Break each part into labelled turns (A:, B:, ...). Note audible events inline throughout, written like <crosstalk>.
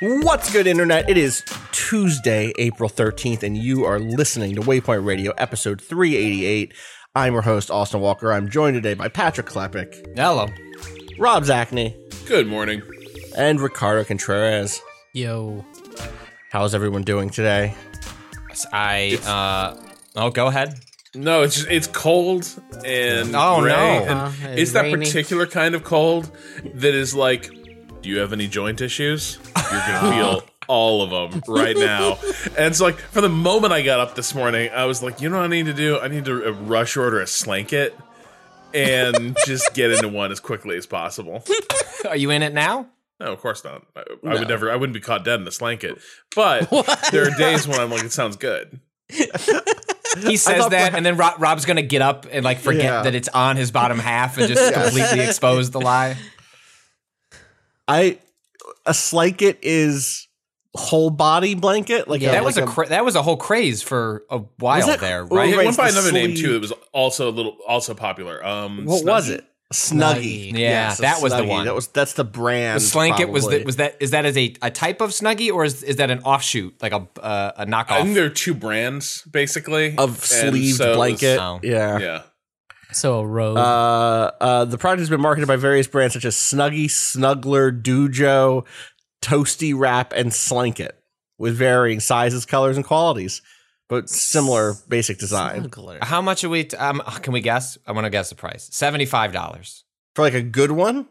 A: What's good, Internet? It is Tuesday, April 13th, and you are listening to Waypoint Radio, episode 388. I'm your host, Austin Walker. I'm joined today by Patrick Klepek.
B: Hello.
A: Rob Zacny.
C: Good morning.
A: and Ricardo Contreras.
B: Yo.
A: How's everyone doing today?
B: I uh oh go ahead.
C: No, it's just, it's cold and
B: Oh,
C: gray,
B: no.
C: and
B: Uh, and
C: it's that
B: rainy.
C: particular kind of cold that is like, do you have any joint issues? You're gonna <laughs> feel all of them right now. And it's like from the moment I got up this morning, I was like, you know what I need to do? I need to uh, rush order a slanket and just get into one as quickly as possible. <laughs>
B: Are you in it now?
C: No, of course not. I, I would never. I wouldn't be caught dead in a slanket. But <laughs> there are days when I'm like, it sounds good. <laughs>
B: He says
A: thought
B: that,
A: perha-
B: and then Rob, Rob's gonna get up and like forget
A: Yeah.
B: that it's on his bottom half and just completely expose the lie.
A: I a slanket is whole body blanket. Like
B: that was a
A: like
B: cra- that was a whole craze for a while
A: that-
B: there, right?
C: It went by
A: it's the
C: another name too. That was also a little also popular. Um,
A: what was it? Snuggie.
B: Yeah,
A: Yes, a
B: that was the one.
A: That was that's the brand.
B: The slanket was that was that is that as a, a type of snuggie or is is that an offshoot like a uh,
C: I think
B: knockoff?
C: there are two brands basically
A: of sleeved
C: so it was-
A: blanket.
B: Oh.
A: Yeah.
C: Yeah,
D: So a robe.
A: Uh, uh, the product has been marketed by various brands such as Snuggie, Snuggler, Doojo, Toasty Wrap, and Slanket, with varying sizes, colors, and qualities, but similar basic design.
D: Smuggler.
B: How much are we? T- um, can we guess? I want to guess the price. Seventy five dollars.
A: For like a good one,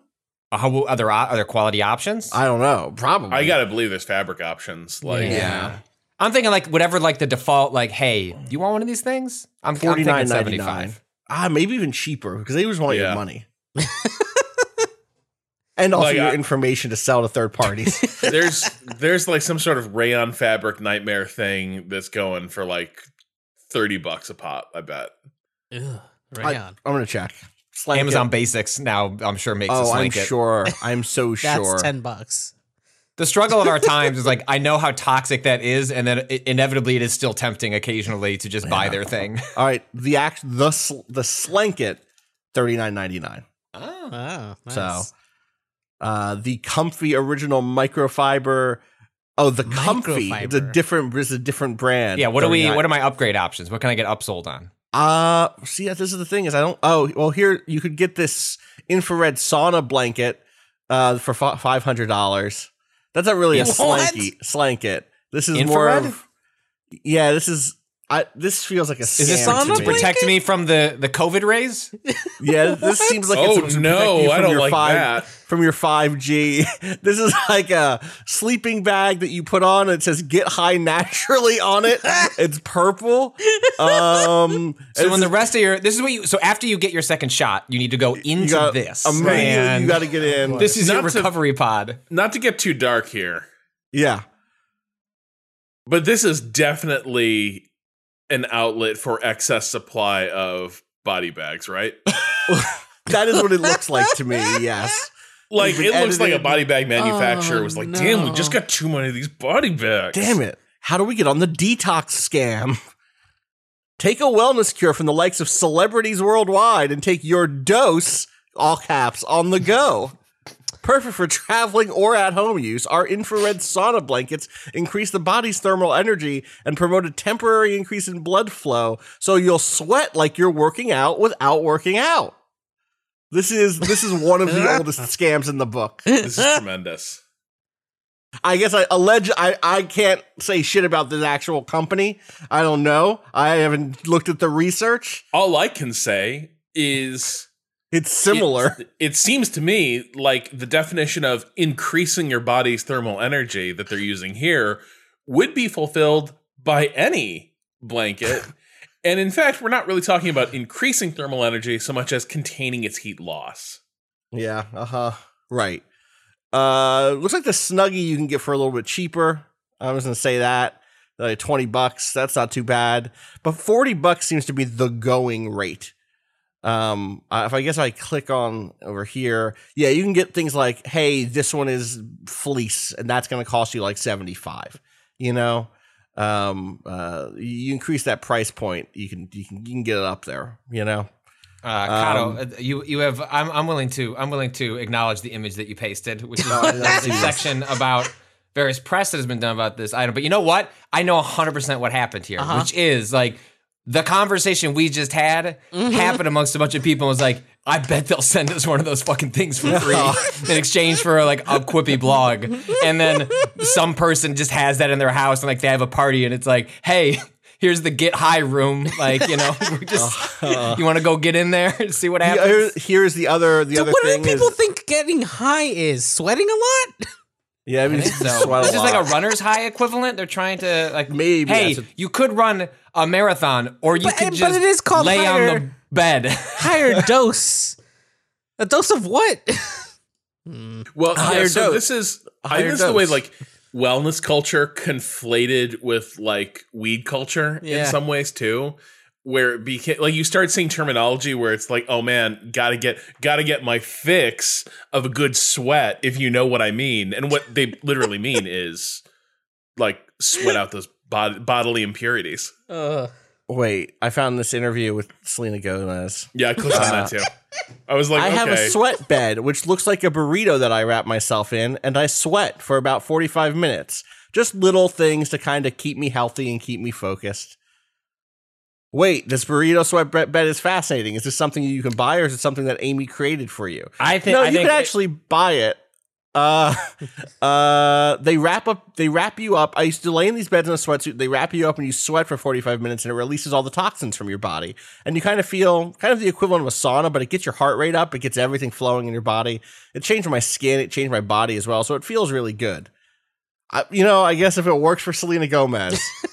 B: How other other quality options?
A: I don't know. Probably.
C: I gotta believe there's fabric options. Like,
B: Yeah. I'm thinking like whatever like the default like hey you want one of these things I'm, I'm
A: forty
B: thinking
A: nine ninety
B: 75.
A: Ah, maybe even cheaper because they just want your money. <laughs> and also
C: Like,
A: your
C: I-
A: information to sell to third parties. <laughs>
C: there's there's like some sort of rayon fabric nightmare thing that's going for like thirty bucks a pop. I bet.
D: Ugh, rayon.
A: I'm gonna check. Slanket.
B: Amazon Basics now I'm sure makes
A: Oh, I'm
B: blanket.
A: sure. I'm so <laughs>
D: That's
A: sure.
D: ten bucks.
B: The struggle of our times is like I know how toxic that is and then it, inevitably it is still tempting occasionally to just buy their thing. <laughs>
A: All right, the act the sl- the slanket thirty nine ninety nine.
D: Oh, ah. nice.
A: So, uh, the comfy original microfiber. Oh, the comfy. It's a different. It's a different brand.
B: Yeah, what do we
A: 39.
B: what are my upgrade options? What can I get upsold on?
A: Uh, see, this is the thing is I don't. Oh, well, here you could get this infrared sauna blanket, uh, for five hundred dollars. That's not really a <laughs>
D: What?
A: slanky slanket. This is
B: Infrared?
A: more of. Yeah, this is. I this feels like a.
B: Is this
A: scam
B: to
A: to me.
B: protect me from the the COVID rays? <laughs>
A: Yeah, this seems like
C: Oh,
A: it's to
C: no,
A: protect you
C: I
A: from
C: don't
A: your
C: like
A: five,
C: that.
A: From your five G, <laughs> this is like a sleeping bag that you put on. It says "Get high naturally" on it. <laughs> It's purple. Um,
B: So when the rest of your this is what you so after you get your second shot, you need to go
A: you
B: into
A: got
B: this.
A: immediately you got to get in.
B: this is your
C: Not to-
B: recovery pod.
C: Not to get too dark here,
A: yeah,
C: but this is definitely an outlet for excess supply of body bags, right? <laughs>
A: that is what it looks like to me. Yes.
C: Like it looks like a body bag manufacturer
D: Oh,
C: was like, "Damn, we just got too many of these body bags."
A: Damn it. How do we get on the detox scam? Take a wellness cure from the likes of celebrities worldwide and take your dose, all caps, on the go. Perfect for <laughs> traveling or at home use, our infrared sauna blankets increase the body's thermal energy and promote a temporary increase in blood flow so you'll sweat like you're working out without working out. This is this is one of the <laughs> oldest scams in the book.
C: This is tremendous. <laughs>
A: I guess I allege I, I can't say shit about the actual company. I don't know. I haven't looked at the research.
C: All I can say is
A: It's similar.
C: It, it seems to me like the definition of increasing your body's thermal energy that they're using here would be fulfilled by any blanket. <laughs> and in fact, we're not really talking about increasing thermal energy so much as containing its heat loss.
A: Yeah, uh huh. Right. Uh, looks like the Snuggie you can get for a little bit cheaper. I was gonna say that. Like 20 bucks, that's not too bad. But 40 bucks seems to be the going rate. Um, if I guess I click on over here, yeah, you can get things like, hey, this one is fleece, and that's gonna cost you like 75. You know? Um, uh, you increase that price point, you can you can you can get it up there, you know.
B: Uh, Cado,
A: Um,
B: uh, you you have. I'm I'm willing to I'm willing to acknowledge the image that you pasted, which is
A: Oh,
B: the section about various press that has been done about this item. But you know what? I know 100 percent what happened here,
A: Uh-huh.
B: which is like the conversation we just had
A: Mm-hmm.
B: happened amongst a bunch of people. and was like, I bet they'll send us one of those fucking things for free <laughs> in exchange for like a quippy blog, and then some person just has that in their house and like they have a party and it's like, hey. Here's the get high room. Like, you know, <laughs> we're just, you want to go get in there and see what happens?
A: here's the other the
D: So
A: other
D: what do people
A: is
D: think getting high is? Sweating a lot? <laughs>
A: yeah, I mean,
B: I think
A: it's
B: so.
A: quite a
B: This is like a runner's high equivalent. They're trying to like
A: Maybe
B: Hey,
A: a-
B: you could run a marathon, or you
D: But-
B: could
D: but
B: just
D: it is called
B: lay on the bed. <laughs>
D: Higher dose. A dose of what? <laughs>
C: Well, yeah,
A: higher
C: so
A: dose.
C: this is I
A: higher
C: think this is the way like wellness culture conflated with like weed culture in some ways too. Where it became like you start seeing terminology where it's like, oh man, gotta get gotta get my fix of a good sweat, if you know what I mean. And what they literally mean <laughs> is like sweat out those bod- bodily impurities.
D: Uh,
A: Wait, I found this interview with Selena Gomez.
C: Yeah, I clicked on that too. <laughs> I was like,
A: I have a sweat bed, which looks like a burrito that I wrap myself in, and I sweat for about 45 minutes. Just little things to kind of keep me healthy and keep me focused. Wait, this burrito sweat bed is fascinating. Is this something you can buy, or is it something that Amy created for you?
B: I think.
A: no,
B: I
A: you
B: think
A: can actually buy it. Uh, <laughs> uh, they wrap up, they wrap you up. I used to lay in these beds in a sweatsuit. They wrap you up and you sweat for 45 minutes and it releases all the toxins from your body. And you kind of feel kind of the equivalent of a sauna, but it gets your heart rate up. It gets everything flowing in your body. It changed my skin. It changed my body as well. So it feels really good. I, you know, I guess if it works for Selena Gomez, <laughs>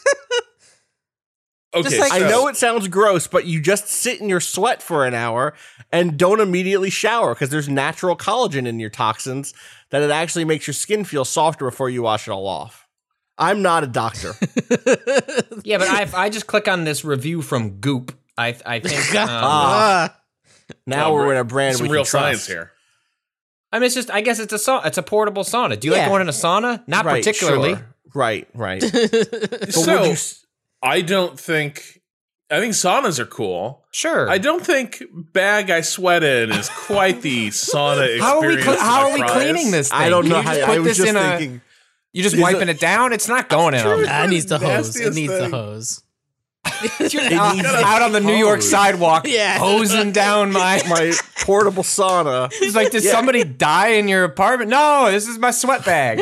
C: okay,
D: like-
A: I know it sounds gross, but you just sit in your sweat for an hour and don't immediately shower because there's natural collagen in your toxins that it actually makes your skin feel softer before you wash it all off. I'm not a doctor. <laughs>
B: yeah, but I, I just click on this review from Goop, I I think. <laughs> Um,
D: ah.
A: now we're in a brand
C: some
A: we
C: real
A: can
C: science here.
B: I mean, it's just. I guess it's a sa- It's a portable sauna. Do you
D: Yeah.
B: like going in a sauna? Not
A: Right,
B: particularly.
A: sure. Right, right. <laughs>
C: so
A: would you s-
C: I don't think I think saunas are cool.
B: Sure.
C: I don't think bag I sweat in is quite the sauna experience. <laughs>
B: how are we? Cl- how are we cleaning this? Thing?
A: I don't
B: Can
A: know
B: you
A: how.
B: just
A: I
B: put
A: was
B: this
A: just
B: in a-
A: thinking.
B: You just wiping
A: it-
B: it down? It's not going in.
C: Sure.
B: a-
D: That needs the hose. It
C: Nastiest
D: needs the <laughs>
C: thing.
D: hose.
B: out,
A: needs
B: out on the New York sidewalk, <laughs>
D: Yeah.
B: hosing down my.
A: My portable sauna.
B: It's like, did somebody die in your apartment? No, this is my sweat bag.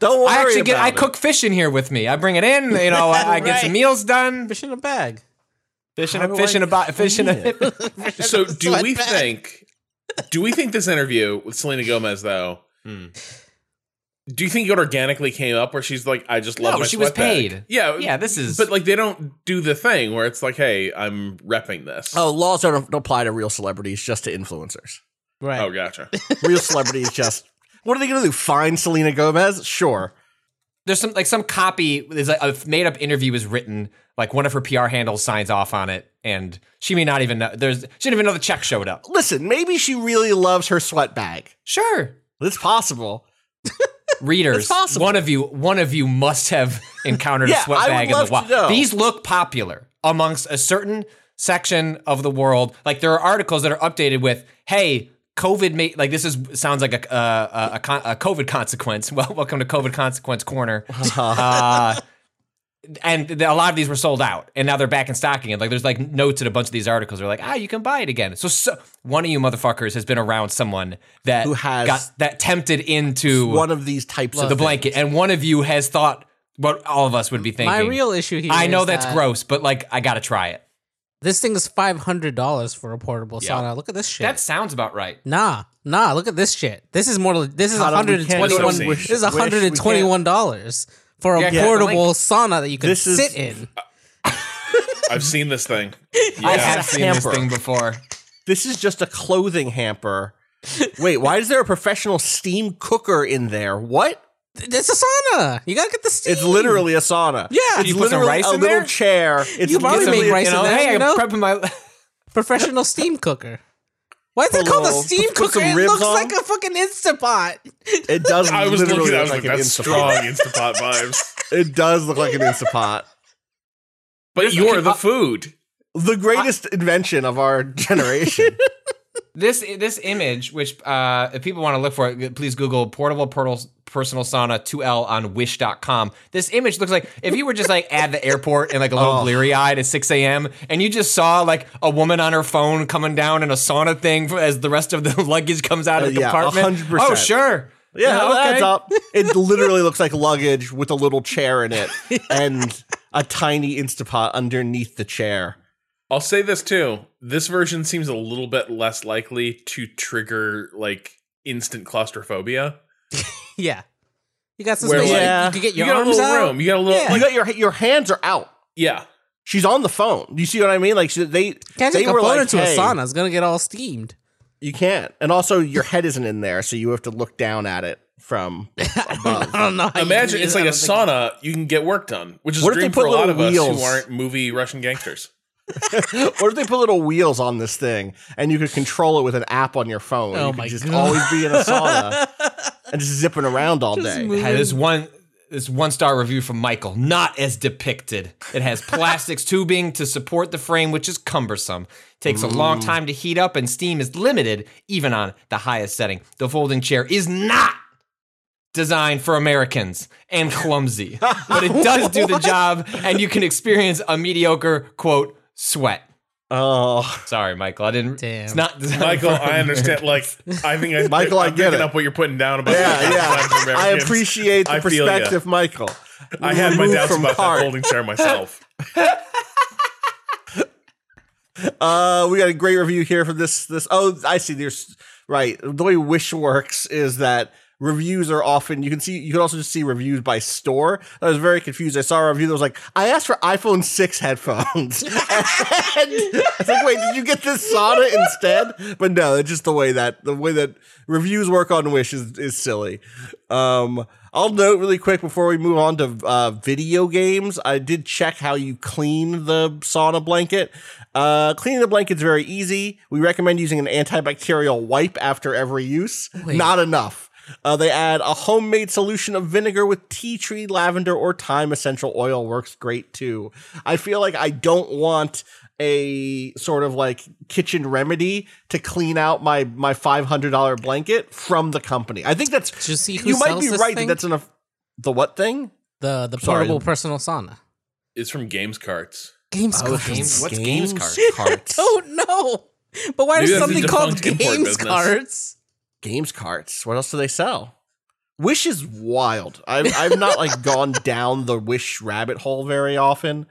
A: Don't worry
B: I actually get.
A: about
B: I
A: it.
B: cook fish in here with me. I bring it in. You know, I, I get <laughs> some meals done.
D: Fish in a bag.
B: Fish in a fish in a bo- fish in a. <laughs>
C: So <laughs> do we
D: bag.
C: think do we think this interview with Selena Gomez though?
B: Hmm.
C: Do you think it organically came up where she's like, I just love my?"
B: No,
C: my
B: she was
C: sweat bag?
B: paid.
C: Yeah,
B: Yeah, this is-
C: But like, they don't do the thing where it's like, hey, I'm repping this.
A: Oh, laws don't, don't apply to real celebrities, just to influencers.
D: Right.
C: Oh, gotcha.
A: Real celebrities just. What are they going to do? Find Selena Gomez? Sure.
B: There's some like some copy. There's like a made up interview was written. Like one of her PR handles signs off on it, and she may not even know. There's she didn't even know the check showed up.
A: Listen, maybe she really loves her sweat bag.
B: Sure,
A: It's possible. <laughs>
B: readers,
A: possible.
B: one of you, one of you must have <laughs> encountered
A: Yeah,
B: a sweat bag in the wild. These look popular amongst a certain section of the world. Like there are articles that are updated with, "Hey, COVID made like this is sounds like a a, a, a COVID consequence." <laughs> Well, welcome to COVID consequence corner. <laughs> uh, and th- a lot of these were sold out, and now they're back in stocking. And like, there's like notes in a bunch of these articles. They're like, ah, you can buy it again. So, so one of you motherfuckers has been around someone that
A: Who has-
B: got that tempted into
A: One of these types of
B: the
A: things.
B: blanket, and one of you has thought what all of us would be thinking.
D: My real issue here.
B: I know
D: is
B: that's
D: that-
B: gross, but like, I gotta try it.
D: This thing is five hundred dollars for a portable
B: Yeah.
D: sauna. Look at this shit.
B: That sounds about right.
D: nah, nah. Look at this shit. This is more. This is
A: How
D: one
A: do- we
D: hundred and
A: can't
D: twenty-one.
C: show
D: This is one hundred and twenty-one dollars for a
B: Yeah, yeah,
D: portable
B: like-
D: sauna that you can
A: This is-
D: sit in. <laughs>
C: I've seen this thing. <laughs>
B: I have seen this thing before.
A: This is just a clothing hamper. Wait, why is there a professional steam cooker in there? What?
D: It's a sauna. You gotta get the steam.
A: It's literally a sauna.
D: Yeah.
A: it's
B: You put some
A: literally
B: rice
A: a
B: in
A: little
B: there?
A: chair. It's
D: You probably
A: literally-
D: make rice
B: You know,
D: in there,
B: hey,
D: you know?
B: I'm prepping my. <laughs>
D: professional steam cooker. Why is
A: Put
D: it
A: a
D: called a
A: little-
D: steam
A: put- put
D: cooker?
A: some
D: It
A: ribs
D: looks
A: on.
D: like a fucking Instapot.
A: It does. <laughs>
C: I was
A: literally
C: looking at it, I
A: look
C: was like,
A: an
C: that's
A: Instapot.
C: strong Instapot <laughs> vibes.
A: It does look like an Instapot.
C: But you're the food.
A: The greatest invention of our generation.
B: This this image, which uh, if people want to look for it, please Google portable portal, personal sauna 2L on wish.com. This image looks like if you were just like at the airport and like a little
A: Oh.
B: bleary eyed at 6 a.m. and you just saw like a woman on her phone coming down in a sauna thing as the rest of the <laughs> luggage comes out of
A: Uh,
B: the
A: yeah,
B: compartment.
A: 100%.
B: Oh, sure.
A: Yeah, that
B: okay.
A: adds up. It <laughs> literally looks like luggage with a little chair in it <laughs> and a tiny Instapot underneath the chair.
C: I'll say this too. This version seems a little bit less likely to trigger like instant claustrophobia.
D: Yeah. You got some
C: Where,
D: space.
C: like,
D: you, you can get
C: You
D: your
C: got a
D: arms
C: little
D: out.
C: room. You got a little.
D: Yeah.
A: You got your your hands are out.
C: yeah.
A: She's on the phone. Do you see what I mean? Like she, they
D: Can't
A: they
D: take a
A: were
D: phone
A: like,
D: into
A: hey,
D: a sauna. It's gonna get all steamed.
A: You can't. And also your head isn't in there, so you have to look down at it from <laughs> above.
D: I don't know. how you
C: Imagine
D: do
C: it's like
D: I
C: a
D: don't think-
C: sauna. You can get work done, which is
A: What
C: a
A: if they
C: dream
A: put
C: for a lot of
A: little
C: us
A: wheels?
C: who aren't movie Russian gangsters. <laughs> <laughs>
A: what if they put little wheels on this thing and you could control it with an app on your phone?
D: Oh
A: you could
D: my
A: just
D: God.
A: always be in a sauna and just zipping around all day.
B: Had this one this one star review from Michael, not as depicted. It has <laughs> plastics tubing to support the frame, which is cumbersome. Takes a long time to heat up, and steam is limited even on the highest setting. The folding chair is not designed for Americans and <laughs> clumsy, but it does do the job, and you can experience a mediocre quote sweat.
A: Oh,
B: Sorry, Michael. I didn't.
D: Damn.
B: It's not designed <laughs>
C: Michael,
B: for
C: I understand. Like, I think I,
A: Michael, I
C: I'm
A: get it.
C: up what you're putting down about.
A: yeah, yeah. I appreciate the
C: I feel ya.
A: perspective, Michael.
C: I had my doubts about
A: cart.
C: that folding chair myself. <laughs>
A: Uh, we got a great review here for this. This oh, I see. There's right. The way Wish works is that reviews are often you can see you can also just see reviews by store. I was very confused. I saw a review that was like, I asked for iPhone six headphones. <laughs> and I was like, wait, did you get this sauna instead? But no, it's just the way that the way that reviews work on Wish is is silly. Um. I'll note really quick before we move on to uh, video games. I did check how you clean the sauna blanket. Uh, cleaning the blanket is very easy. We recommend using an antibacterial wipe after every use. Not enough. Uh, they add a homemade solution of vinegar with tea tree, lavender, or thyme essential oil works great too. I feel like I don't want a sort of like kitchen remedy to clean out my my five hundred dollar blanket from the company. I think that's
D: Did you see who
A: you might be right
D: thing?
A: that that's enough. The what thing?
D: The the
A: Sorry.
D: portable personal sauna.
C: It's from Games Carts.
D: Games
A: Oh,
D: cards.
B: Games- what's Games Carts?
A: carts?
D: Oh no! But why
C: Maybe
D: is something called games
C: business.
D: Cards?
A: games carts. What else do they sell? Wish is wild. I've I've not like <laughs> gone down the Wish rabbit hole very often.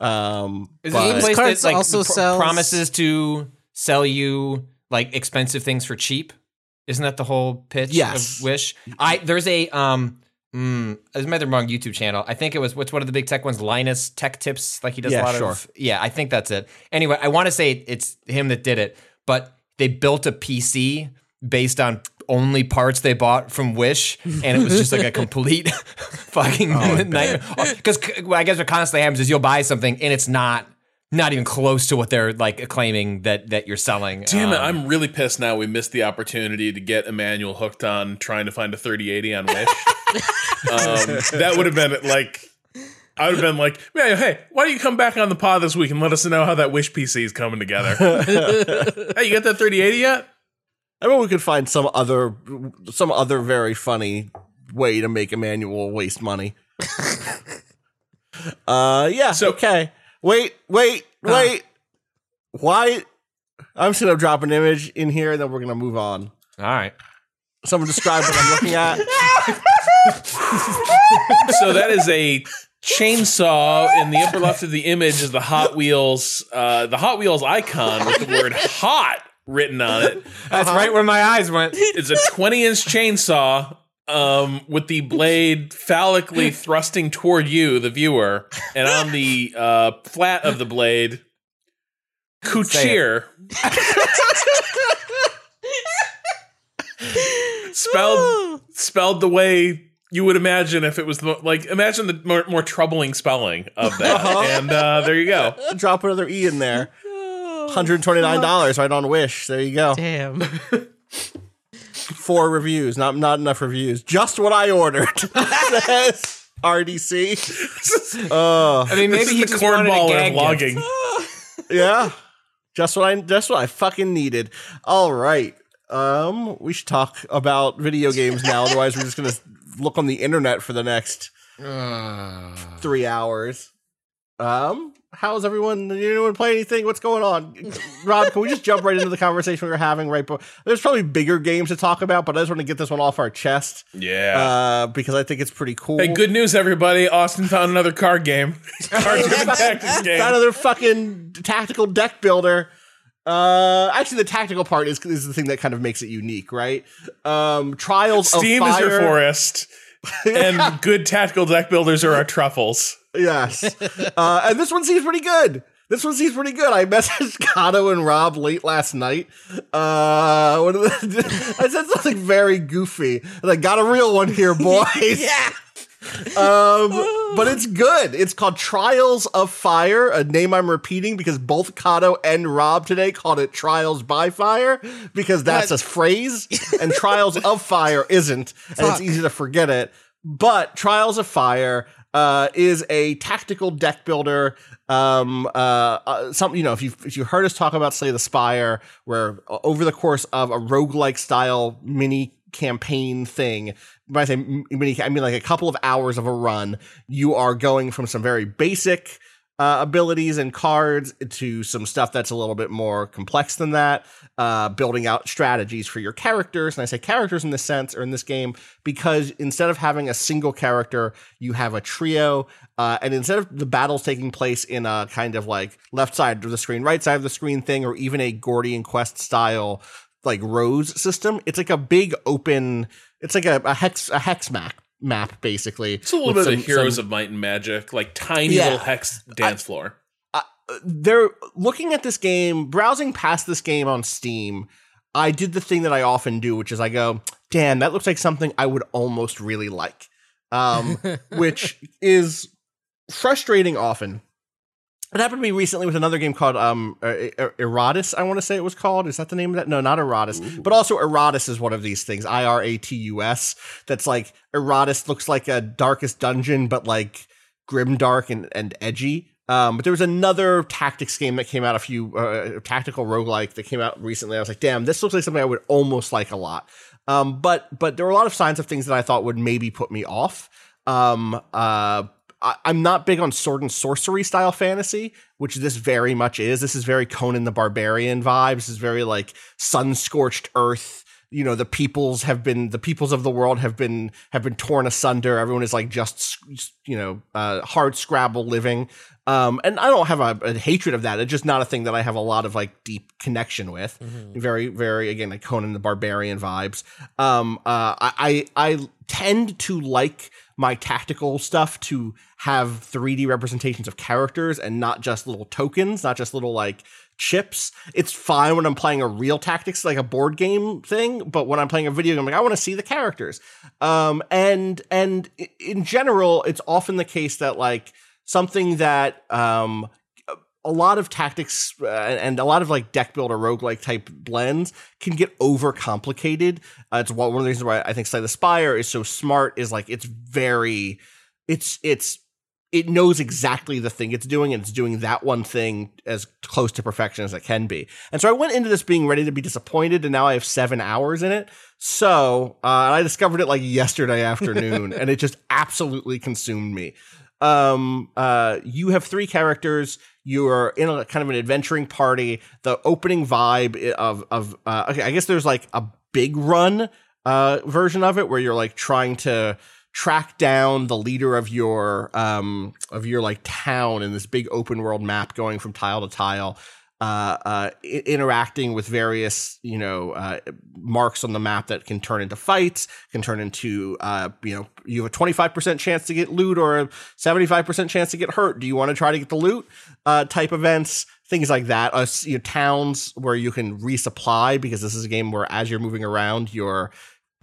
A: Um,
B: Is
A: but-
B: a
D: Games
B: place
D: Carts
B: that like
D: also
B: pr-
D: sells-
B: promises to sell you like expensive things for cheap? Isn't that the whole pitch
A: Yes.
B: of Wish? I there's a um mm, I might be wrong YouTube channel. I think it was what's one of the big tech ones, Linus Tech Tips. Like he does
A: Yeah,
B: a lot
A: sure.
B: of yeah. I think that's it. Anyway, I want to say it's him that did it, but they built a PC based on only parts they bought from Wish, and it was just like a complete <laughs> fucking
A: Oh,
B: nightmare. Because I guess what constantly happens is you'll buy something and it's not not even close to what they're like claiming that that you're selling.
C: Damn it!
B: Um,
C: I'm really pissed now. We missed the opportunity to get Emanuel hooked on trying to find a 3080 on Wish. <laughs> um, that would have been like. I would have been like, "Man, hey, why don't you come back on the pod this week and let us know how that Wish PC is coming together? <laughs> hey, you got that 3080 yet?
A: I mean, we could find some other some other very funny way to make Emanuel waste money. <laughs> uh, yeah.
C: So-
A: okay. Wait, wait, wait. Why? I'm just gonna drop an image in here, and then we're gonna move on.
B: all right.
A: Someone describe what I'm looking at. <laughs>
C: so that is a chainsaw in the upper left of the image is the Hot Wheels, uh, the Hot Wheels icon with the word "hot" written on it. <laughs>
B: That's right where my eyes went. <laughs>
C: It's a 20 inch chainsaw um, with the blade phallically thrusting toward you, the viewer, and on the uh, flat of the blade, Kuchir. <laughs> spelled spelled the way you would imagine if it was the, like imagine the more, more troubling spelling of that and uh, there you go
A: Drop another E in there. $129 right on Wish. There you go.
D: Damn. <laughs>
A: Four reviews. Not not enough reviews. Just what I ordered. <laughs> Says RDC. <laughs> Uh,
B: I mean, maybe he
C: is the
B: just wanted a
C: cornballer of logging
A: yeah. Just what I just what I fucking needed. All right. Um, we should talk about video games now. Otherwise, we're just gonna look on the internet for the next three hours. Um, how's everyone? Did anyone play anything? What's going on? Rob, can we just jump right into the conversation we were having? Right, but there's probably bigger games to talk about, but I just want to get this one off our chest.
C: yeah
A: Uh, because I think it's pretty cool.
C: hey good news everybody austin found another card game <laughs> card game tactics game
A: Got another fucking tactical deck builder. Uh, actually, the tactical part is is the thing that kind of makes it unique, right? Um, Trials
C: steam
A: of
C: is your forest <laughs> and good tactical deck builders are our truffles
A: Yes, uh, and this one seems pretty good. This one seems pretty good. I messaged <laughs> Cado and Rob late last night. Uh, what <laughs> I said something very goofy. Like, got a real one here, <laughs> boys. yeah. Um, but it's good. It's called Trials of Fire, a name I'm repeating because both Cado and Rob today called it Trials by Fire because that's a phrase, and Trials of Fire isn't, and it's easy to forget it. But Trials of Fire uh, is a tactical deck builder. Um, uh, uh, some you know, if you if you heard us talk about Slay the Spire, where uh, over the course of a roguelike style mini campaign thing. When I say mini, I mean like a couple of hours of a run. You are going from some very basic uh, abilities and cards to some stuff that's a little bit more complex than that. Uh, building out strategies for your characters, and I say characters in this sense or in this game because instead of having a single character, you have a trio. Uh, and instead of the battles taking place in a kind of like left side of the screen, right side of the screen thing, or even a Gordian Quest style like rows system. It's like a big open. It's like a, a hex a hex map map basically.
C: It's a little bit of Heroes of Might and Magic, like tiny
A: Yeah.
C: little hex dance floor.
A: They're looking at this game, browsing past this game on Steam. I did the thing that I often do, which is I go, "Damn, that looks like something I would almost really like," um, <laughs> which is frustrating often. It happened to me recently with another game called um, uh, Er- I want to say it was called. Is that the name of that? No, not Iratus. But also Iratus is one of these things. I R A T U S. That's like Iratus looks like a Darkest Dungeon, but like grim dark and, and edgy. Um, but there was another tactics game that came out a few uh, tactical roguelike that came out recently. I was like, damn, this looks like something I would almost like a lot. Um, but but there were a lot of signs of things that I thought would maybe put me off. Um, uh, I, I'm not big on sword and sorcery style fantasy, which this very much is. This is very Conan the Barbarian vibes. This is very like sun scorched earth. You know, the peoples have been the peoples of the world have been have been torn asunder. Everyone is like just you know uh, hard scrabble living. Um, and I don't have a, a hatred of that. It's just not a thing that I have a lot of like deep connection with. Very, very again like Conan the Barbarian vibes. Um, uh, I, I I tend to like my tactical stuff to have 3D representations of characters and not just little tokens, not just little like chips. It's fine when I'm playing a real tactics like a board game thing, but when I'm playing a video game, like I want to see the characters. Um, and and in general, it's often the case that like something that um a lot of tactics uh, and a lot of like deck builder roguelike type blends can get overcomplicated. Uh, it's one one of the reasons why I think Slay the Spire is so smart is like it's very it's it's it knows exactly the thing it's doing and it's doing that one thing as close to perfection as it can be. And so I went into this being ready to be disappointed and now I have 7 hours in it. So, uh, I discovered it like yesterday afternoon <laughs> and it just absolutely consumed me um uh you have three characters you're in a kind of an adventuring party the opening vibe of of uh okay i guess there's like a big run uh, version of it, where you're like trying to track down the leader of your um of your like town in this big open world map going from tile to tile uh, uh, i- interacting with various, you know, uh, marks on the map that can turn into fights, can turn into, uh, you know, you have a 25% chance to get loot or a 75% chance to get hurt. Do you want to try to get the loot? Uh, type events, things like that. Uh, s- you know, towns where you can resupply because this is a game where as you're moving around, your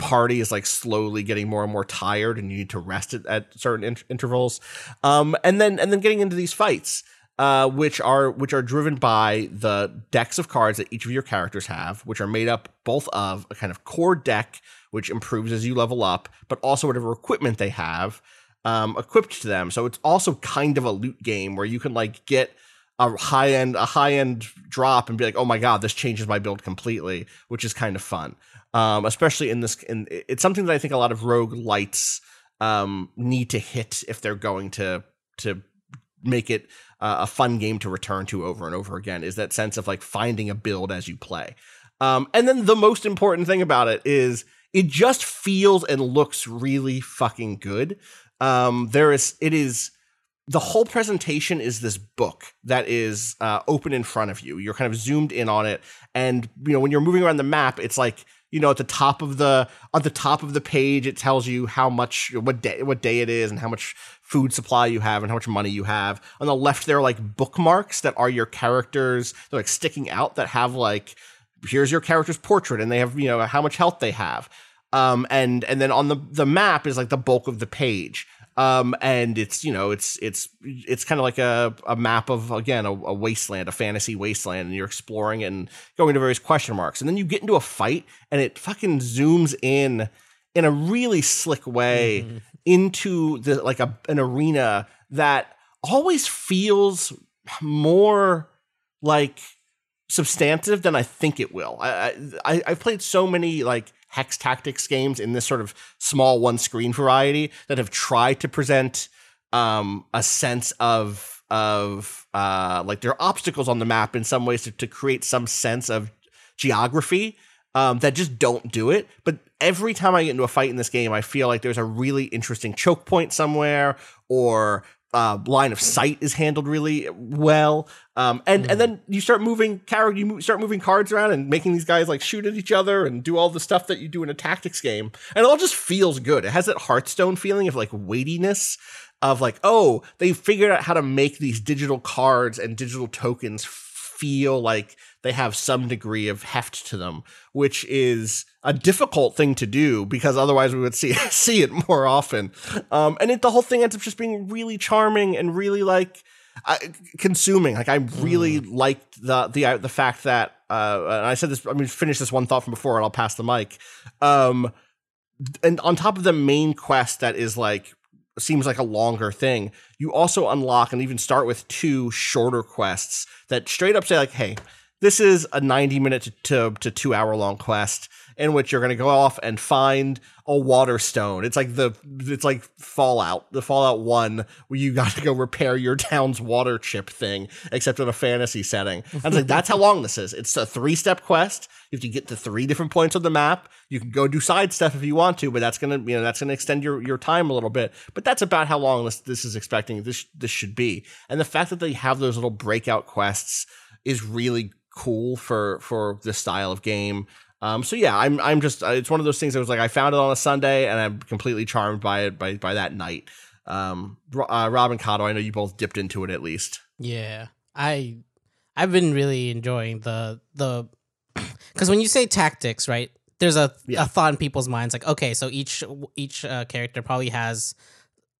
A: party is like slowly getting more and more tired and you need to rest it at certain in- intervals um and then and then getting into these fights uh which are which are driven by the decks of cards that each of your characters have which are made up both of a kind of core deck which improves as you level up but also whatever equipment they have um equipped to them so it's also kind of a loot game where you can like get a high end a high end drop and be like, oh my god, this changes my build completely, which is kind of fun. Um, especially in this, in it's something that I think a lot of roguelikes um, need to hit if they're going to to make it uh, a fun game to return to over and over again. Is that sense of like finding a build as you play. Um, and then the most important thing about it is it just feels and looks really fucking good. Um, there is it is the whole presentation is this book that is uh, open in front of you. You're kind of zoomed in on it, and you know when you're moving around the map, it's like you know at the top of the at the top of the page, it tells you how much what day what day it is and how much food supply you have and how much money you have. On the left, there are like bookmarks that are your characters. They're like sticking out that have like here's your character's portrait, and they have you know how much health they have. Um, and and then on the the map is like the bulk of the page um and it's you know it's it's it's kind of like a, a map of again a, a wasteland a fantasy wasteland and you're exploring and going to various question marks and then you get into a fight and it fucking zooms in in a really slick way into the like a an arena that always feels more like substantive than I think it will. I, I I've played so many like hex tactics games in this sort of small one screen variety that have tried to present um a sense of of uh like there are obstacles on the map in some ways to, to create some sense of geography um that just don't do it. But every time i get into a fight in this game i feel like there's a really interesting choke point somewhere or uh, line of sight is handled really well, um, and and then you start moving character, you move, start moving cards around and making these guys like shoot at each other and do all the stuff that you do in a tactics game, and it all just feels good. It has that Hearthstone feeling of like weightiness, of like oh they figured out how to make these digital cards and digital tokens feel like they have some degree of heft to them, which is a difficult thing to do because otherwise we would see <laughs> see it more often. Um, and it, the whole thing ends up just being really charming and really like uh, consuming. Like I really liked the the uh, the fact that uh, and I said this. I mean, finish this one thought from before, and I'll pass the mic. Um, and on top of the main quest that is like seems like a longer thing, you also unlock and even start with two shorter quests that straight up say like, hey, this is a 90 minute to, to, two hour long quest in which you're going to go off and find a water stone. It's like the it's like Fallout, the Fallout 1 where you got to go repair your town's water chip thing except in a fantasy setting. And it's like that's how long this is. It's a three-step quest. You have to get to three different points on the map. You can go do side stuff if you want to, but that's going to, you know, that's going to extend your your time a little bit. But that's about how long this this is expecting this this should be. And the fact that they have those little breakout quests is really cool for for this style of game. Um, so yeah, I'm I'm just uh, it's one of those things that was like I found it on a Sunday and I'm completely charmed by it by by that night. Um, uh, Rob and Cado, I know you both dipped into it at least.
D: Yeah, I I've been really enjoying the the <clears throat> because when you say tactics, right? There's a,
A: Yeah.
D: a thought in people's minds like, okay, so each each uh, character probably has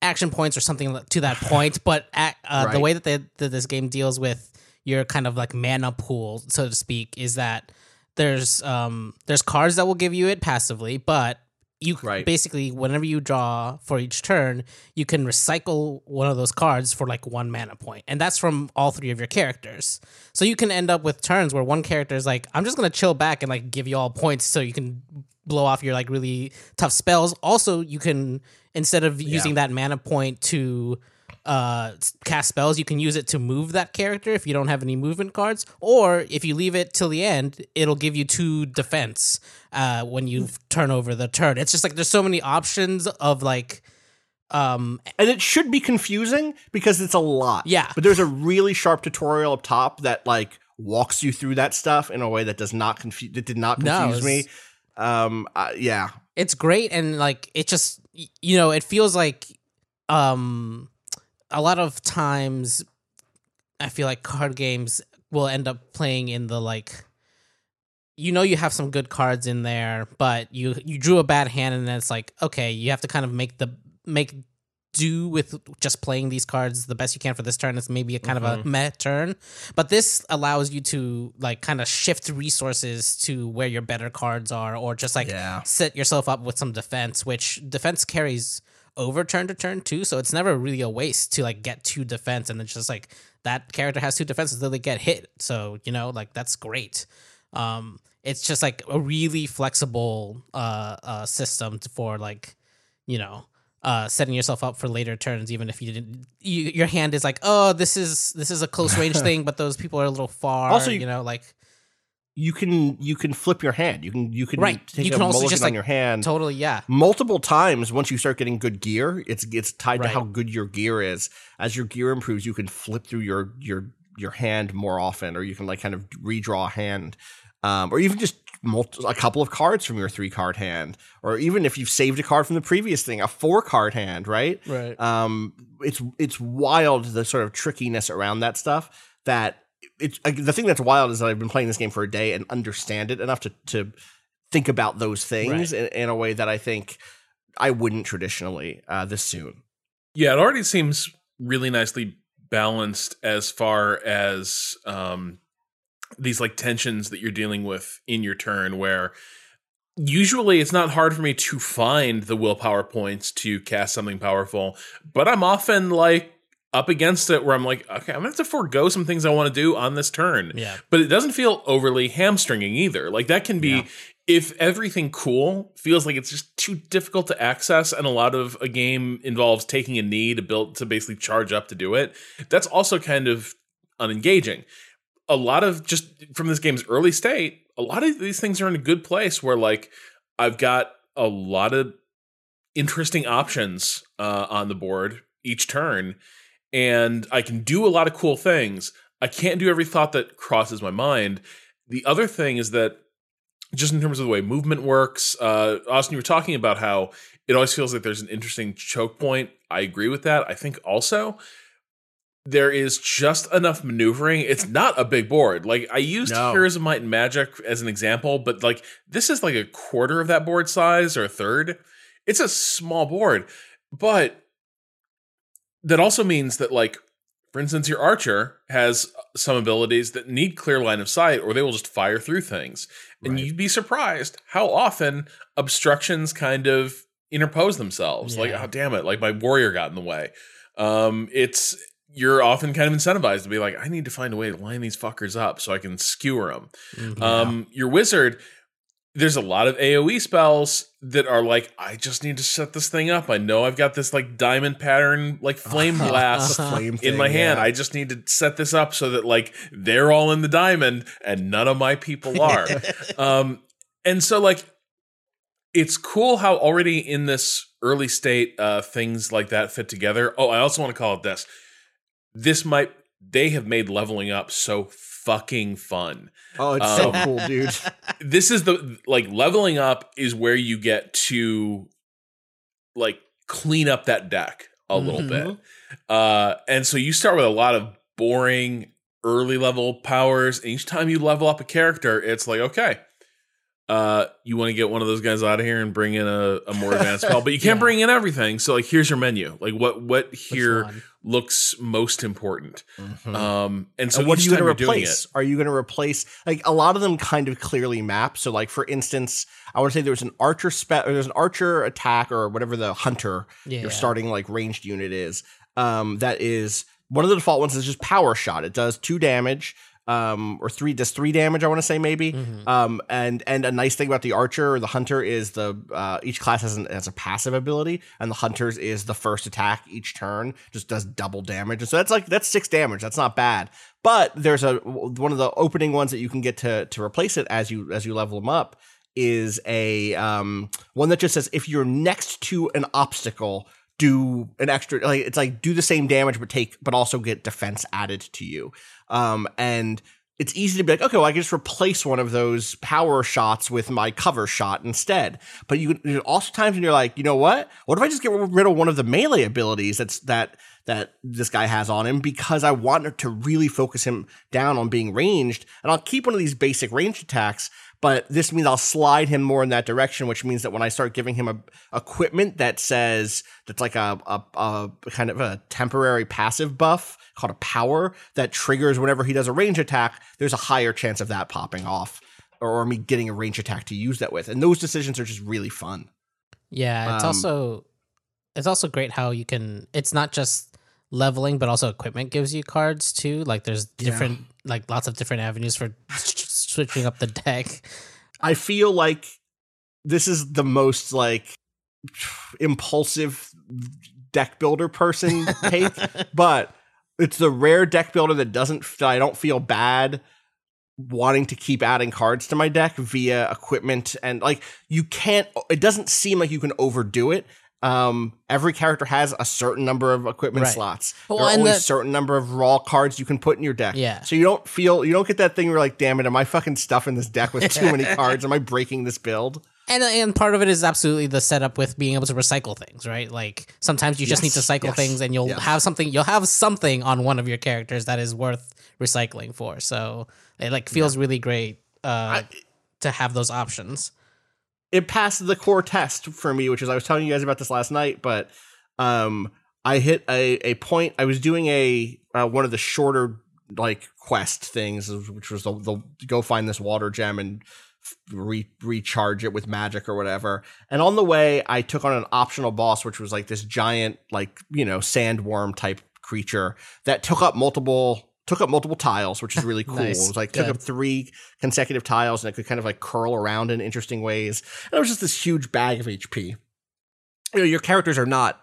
D: action points or something to that point, but at, uh, the way that, they, that this game deals with your kind of like mana pool, so to speak, is that there's um there's cards that will give you it passively, but you
A: Right.
D: basically whenever you draw for each turn, you can recycle one of those cards for like one mana point, and that's from all three of your characters. So you can end up with turns where one character is like, "I'm just gonna chill back and like give you all points, so you can blow off your like really tough spells." Also, you can instead of using that mana point to uh cast spells you can use it to move that character if you don't have any movement cards or if you leave it till the end it'll give you two defense uh when you turn over the turn it's just like there's so many options of like um
A: and it should be confusing because it's a lot.
D: Yeah.
A: But there's a really sharp tutorial up top that like walks you through that stuff in a way that does not confuse that did not
D: No,
A: confuse me. Um uh, yeah.
D: it's great and like it just you know it feels like um a lot of times i feel like card games will end up playing in the like you know you have some good cards in there but you you drew a bad hand and then it's like okay you have to kind of make the make do with just playing these cards the best you can for this turn. It's maybe a kind of a mm-hmm. meh turn, but this allows you to like kind of shift resources to where your better cards are, or just like
A: Yeah.
D: set yourself up with some defense, which defense carries over turn to turn two, So it's never really a waste to like get two defense, and it's just like that character has two defenses until they get hit. So you know, like that's great. Um, it's just like a really flexible uh, uh system for like you know uh setting yourself up for later turns even if you didn't you, your hand is like oh this is this is a close range <laughs> thing but those people are a little far
A: Also,
D: you,
A: you-
D: know like
A: You can you can flip your hand. You can you can
D: right
A: take
D: you
A: a
D: can also just
A: on
D: like
A: your hand
D: totally yeah
A: multiple times once you start getting good gear. It's it's tied
D: Right.
A: to how good your gear is. As your gear improves, you can flip through your your your hand more often, or you can like kind of redraw a hand, um, or even just multi- a couple of cards from your three card hand, or even if you've saved a card from the previous thing, a four card hand, right?
D: Right.
A: Um, it's it's wild the sort of trickiness around that stuff. That it's the thing that's wild is that I've been playing this game for a day and understand it enough to to think about those things in, in a way that I think I wouldn't traditionally uh, this soon.
C: Yeah, it already seems really nicely balanced as far as um, these like tensions that you're dealing with in your turn, where usually it's not hard for me to find the willpower points to cast something powerful, but I'm often like up against it where I'm like, okay, I'm gonna have to forego some things I want to do on this turn.
D: Yeah.
C: But it doesn't feel overly hamstringing either. Like that can be if everything cool feels like it's just too difficult to access and a lot of a game involves taking a knee to build to basically charge up to do it, that's also kind of unengaging. A lot of just from this game's early state, a lot of these things are in a good place where like I've got a lot of interesting options uh, on the board each turn, and I can do a lot of cool things. I can't do every thought that crosses my mind. The other thing is that just in terms of the way movement works, uh, Austin, you were talking about how it always feels like there's an interesting choke point. I agree with that. I think also there is just enough maneuvering. It's not a big board. Like I used
A: No.
C: Heroes of Might and Magic as an example, but like this is like a quarter of that board size or a third. It's a small board, but that also means that like for instance your archer has some abilities that need clear line of sight or they will just fire through things. And you'd be surprised how often obstructions kind of interpose themselves. Like oh damn it like my warrior got in the way. Um it's you're often kind of incentivized to be like i need to find a way to line these fuckers up so i can skewer them
D: Mm-hmm.
C: um your wizard there's a lot of AoE spells that are like, I just need to set this thing up. I know I've got this like diamond pattern, like flame <laughs> blast
A: Flame
C: in my hand.
A: yeah.
C: I just need to set this up so that like they're all in the diamond and none of my people <laughs> are. um, and so like it's cool how already in this early state uh things like that fit together. Oh, I also want to call it this. This might they have made leveling up so fucking fun
A: Oh, it's so
C: Um,
A: cool, dude. <laughs>
C: this is the like leveling up is where you get to like clean up that deck a little bit. Uh and so you start with a lot of boring early level powers. And each time you level up a character, it's like, okay, uh, you want to get one of those guys out of here and bring in a, a more advanced spell, but you <laughs> can't
D: Yeah.
C: bring in everything. So like here's your menu. Like what what here looks most important. Um and so
A: and what are you going to replace? Are you going to replace like a lot of them kind of clearly map? So, like for instance, I want to say there was an archer spec, or there's an archer attack, or whatever the hunter
D: Yeah.
A: your starting like ranged unit is. Um, that is one of the default ones is just power shot. It does two damage. Um, or three does three damage. I want to say maybe. Um, and and a nice thing about the archer or the hunter is the uh, each class has, an, has a passive ability, and the hunters is the first attack each turn just does double damage, and so that's like that's six damage. That's not bad. But there's a one of the opening ones that you can get to to replace it as you as you level them up is a um one that just says if you're next to an obstacle do an extra like it's like do the same damage but take but also get defense added to you. Um and it's easy to be like okay well i can just replace one of those power shots with my cover shot instead. But you there's also times when you're like you know what? What if i just get rid of one of the melee abilities that's that that this guy has on him because i want to really focus him down on being ranged and i'll keep one of these basic ranged attacks but this means I'll slide him more in that direction, which means that when I start giving him a equipment that says that's like a, a, a kind of a temporary passive buff called a power that triggers whenever he does a range attack, there's a higher chance of that popping off or me getting a range attack to use that with. And those decisions are just really fun.
D: Yeah, it's
A: Um,
D: also it's also great how you can. It's not just leveling, but also equipment gives you cards too. Like there's different, like lots of different avenues for switching up the deck.
A: I feel like this is the most like impulsive deck builder person take, <laughs> but it's the rare deck builder that doesn't that I don't feel bad wanting to keep adding cards to my deck via equipment and like you can't it doesn't seem like you can overdo it um every character has a certain number of equipment
D: Right.
A: slots
D: Well,
A: there are
D: and
A: only
D: the-
A: a certain number of raw cards you can put in your deck
D: Yeah.
A: so you don't feel you don't get that thing where you're like damn it am i fucking stuffing this deck with too many <laughs> cards am i breaking this build
D: And and part of it is absolutely the setup with being able to recycle things, right? Like sometimes you just need to cycle
A: yes,
D: things, and you'll
A: yes.
D: have something. You'll have something on one of your characters that is worth recycling for. So it like feels really great uh, to have those options.
A: It passed the core test for me, which is I was telling you guys about this last night, but um, I hit a, a point. I was doing a uh, one of the shorter like quest things, which was the, the go find this water gem and re- recharge it with magic or whatever. And on the way, I took on an optional boss, which was like this giant, like you know, sandworm type creature that took up multiple took up multiple tiles, which is really <laughs> cool.
D: Nice.
A: It was like took
D: Good.
A: up three consecutive tiles and it could kind of like curl around in interesting ways. And it was just this huge bag of HP. You know, your characters are not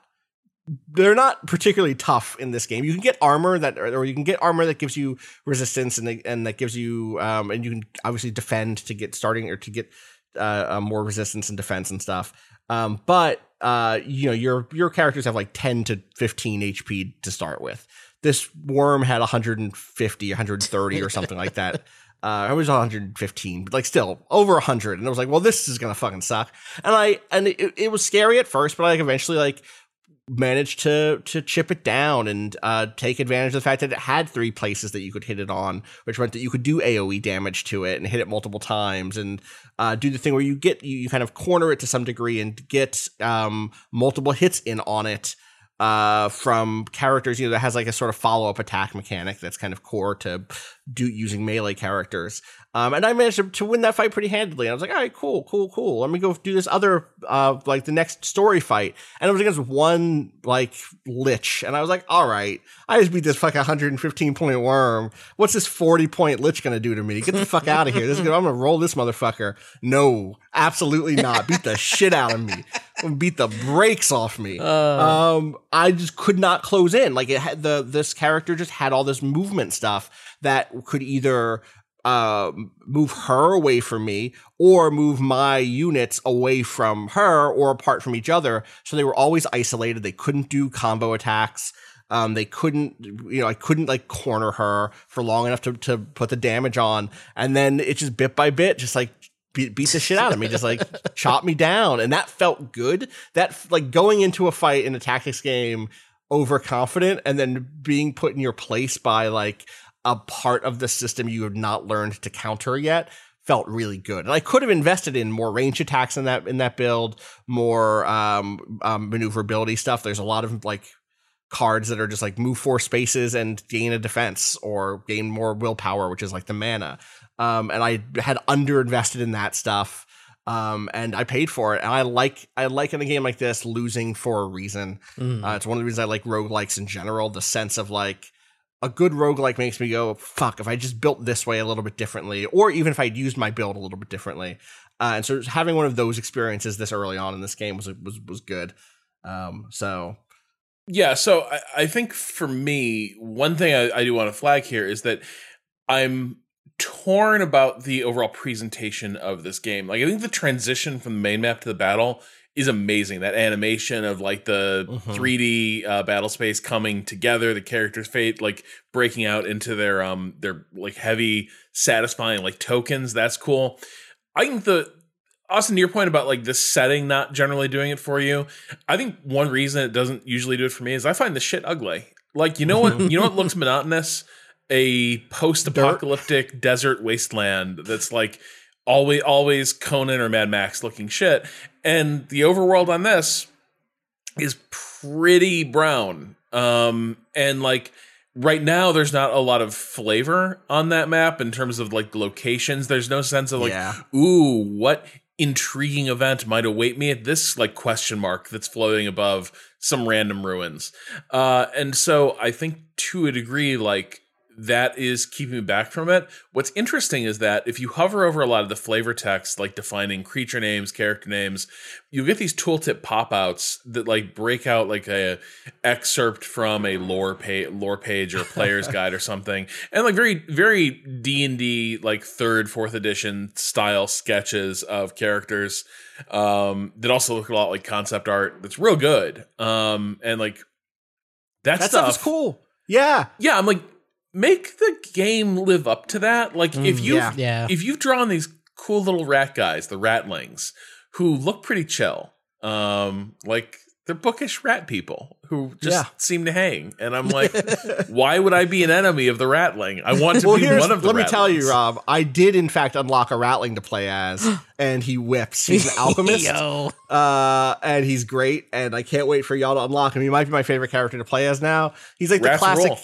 A: they're not particularly tough in this game. You can get armor that, or you can get armor that gives you resistance and and that gives you, um, and you can obviously defend to get starting or to get uh, uh, more resistance and defense and stuff. Um, but uh, you know your your characters have like ten to fifteen HP to start with. This worm had 150, 130 or something like that. <laughs> Uh, I was 115, but like still over 100. And I was like, well, this is gonna fucking suck. And I and it, it was scary at first, but I like eventually like managed to to chip it down and uh, take advantage of the fact that it had three places that you could hit it on, which meant that you could do AOE damage to it and hit it multiple times and uh, do the thing where you get you, you kind of corner it to some degree and get um, multiple hits in on it uh, from characters. You know that has like a sort of follow up attack mechanic that's kind of core to do using melee characters. Um, and I managed to, to win that fight pretty handily. And I was like, all right, cool, cool, cool. Let me go do this other, uh, like the next story fight. And it was against one, like, lich. And I was like, all right, I just beat this fucking 115 point worm. What's this 40 point lich gonna do to me? Get the fuck <laughs> out of here. This is gonna, I'm gonna roll this motherfucker. No, absolutely not. Beat the shit out of me. Beat the brakes off me. um, I just could not close in. Like it had the, this character just had all this movement stuff that could either uh, move her away from me or move my units away from her or apart from each other. So they were always isolated. They couldn't do combo attacks. Um, they couldn't, you know, I couldn't like corner her for long enough to, to put the damage on. And then it just bit by bit, just like beat, beat the shit out of me, just like <laughs> chop me down. And that felt good. That like going into a fight in a tactics game overconfident and then being put in your place by like a part of the system you have not learned to counter yet felt really good. And I could have invested in more range attacks in that in that build, more um, um maneuverability stuff. There's a lot of like cards that are just like move four spaces and gain a defense or gain more willpower, which is like the mana. Um, and I had underinvested in that stuff. Um, and I paid for it. And I like I like in a game like this losing for a reason. Uh, it's one of the reasons I like roguelikes in general. The sense of like a good roguelike makes me go, fuck, if I just built this way a little bit differently, or even if I'd used my build a little bit differently. Uh, and so having one of those experiences this early on in this game was was was good. Um, so
C: Yeah, so I, I think for me, one thing I, I do want to flag here is that I'm torn about the overall presentation of this game. Like, I think the transition from the main map to the battle is amazing. That animation of like the
A: Mhm.
C: 3D uh, battle space coming together, the characters' fate like breaking out into their um their like heavy, satisfying like tokens. That's cool. I think the Austin, to your point about like this setting not generally doing it for you, I think one reason it doesn't usually do it for me is I find the shit ugly. Like you know what <laughs> you know what looks monotonous? A post-apocalyptic desert wasteland that's like always always Conan or Mad Max looking shit. And the overworld on this is pretty brown. Um and like right now there's not a lot of flavor on that map in terms of like locations. There's no sense of like
A: Yeah.
C: ooh, what intriguing event might await me at this like question mark that's floating above some random ruins. Uh and so I think to a degree like that is keeping me back from it. What's interesting is that if you hover over a lot of the flavor text, like defining creature names, character names, you get these tooltip pop-outs that like break out like a excerpt from a lore page, lore page or player's <laughs> guide or something, and like very, very D and D like third, fourth edition style sketches of characters um, that also look a lot like concept art. That's real good. Um, and like that,
A: that
C: stuff
A: stuff is cool. Yeah.
C: yeah, I'm like, make the game live up to that. Like if you
A: yeah.
D: Yeah.
C: if you've drawn these cool little rat guys, the ratlings, who look pretty chill, um, like they're bookish rat people who just
A: Yeah.
C: seem to hang, and I'm <laughs> like, why would I be an enemy of the ratling? I want to
A: Well,
C: be one of the.
A: let me tell you. Rob. I did in fact unlock a Ratling to play as, <gasps> and he whips. He's an <laughs> alchemist,
D: Yo.
A: uh, and he's great. And I can't wait for y'all to unlock him. He might be my favorite character to play as now. He's like the classic.
C: rule.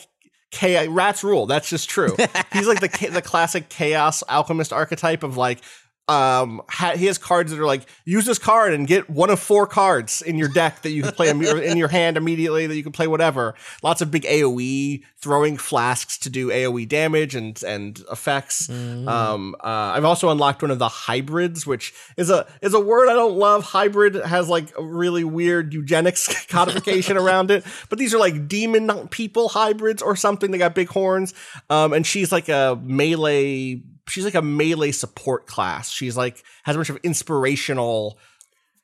A: Cha- rats rule. That's just true. <laughs> He's like the the classic chaos alchemist archetype of like um ha- he has cards that are like use this card and get one of four cards in your deck that you can play in your hand immediately that you can play whatever. Lots of big aoe throwing flasks to do aoe damage and and effects. Um uh, i've also unlocked one of the hybrids which is a is a word i don't love. Hybrid has like a really weird eugenics <laughs> codification around it. But these are like demon people hybrids or something. They got big horns. Um and she's like a melee she's like a melee support class. She's like has a bunch of inspirational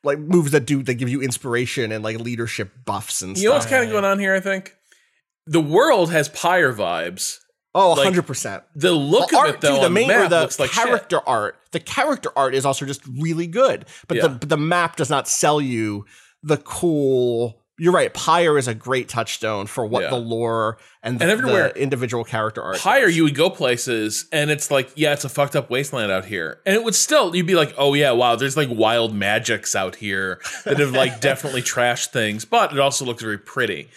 A: like moves that do that give you inspiration and like leadership buffs and stuff.
C: You know what's kind of going on here? I think the world has pyre vibes.
A: Oh,
C: like,
A: 100%.
C: The look
A: the
C: of
A: art
C: it though
A: too, the main
C: map
A: the
C: looks like shit.
A: character art. The character art is also just really good, but
C: Yeah.
A: the but the map does not sell you the cool. You're right. Pyre is a great touchstone for what
C: Yeah.
A: the lore and the,
C: And everywhere-
A: the individual character art.
C: Pyre,
A: does.
C: you would go places, and it's like, yeah, it's a fucked up wasteland out here, and it would still, you'd be like, oh yeah, wow, there's like wild magics out here that have like <laughs> definitely trashed things, but it also looks very pretty.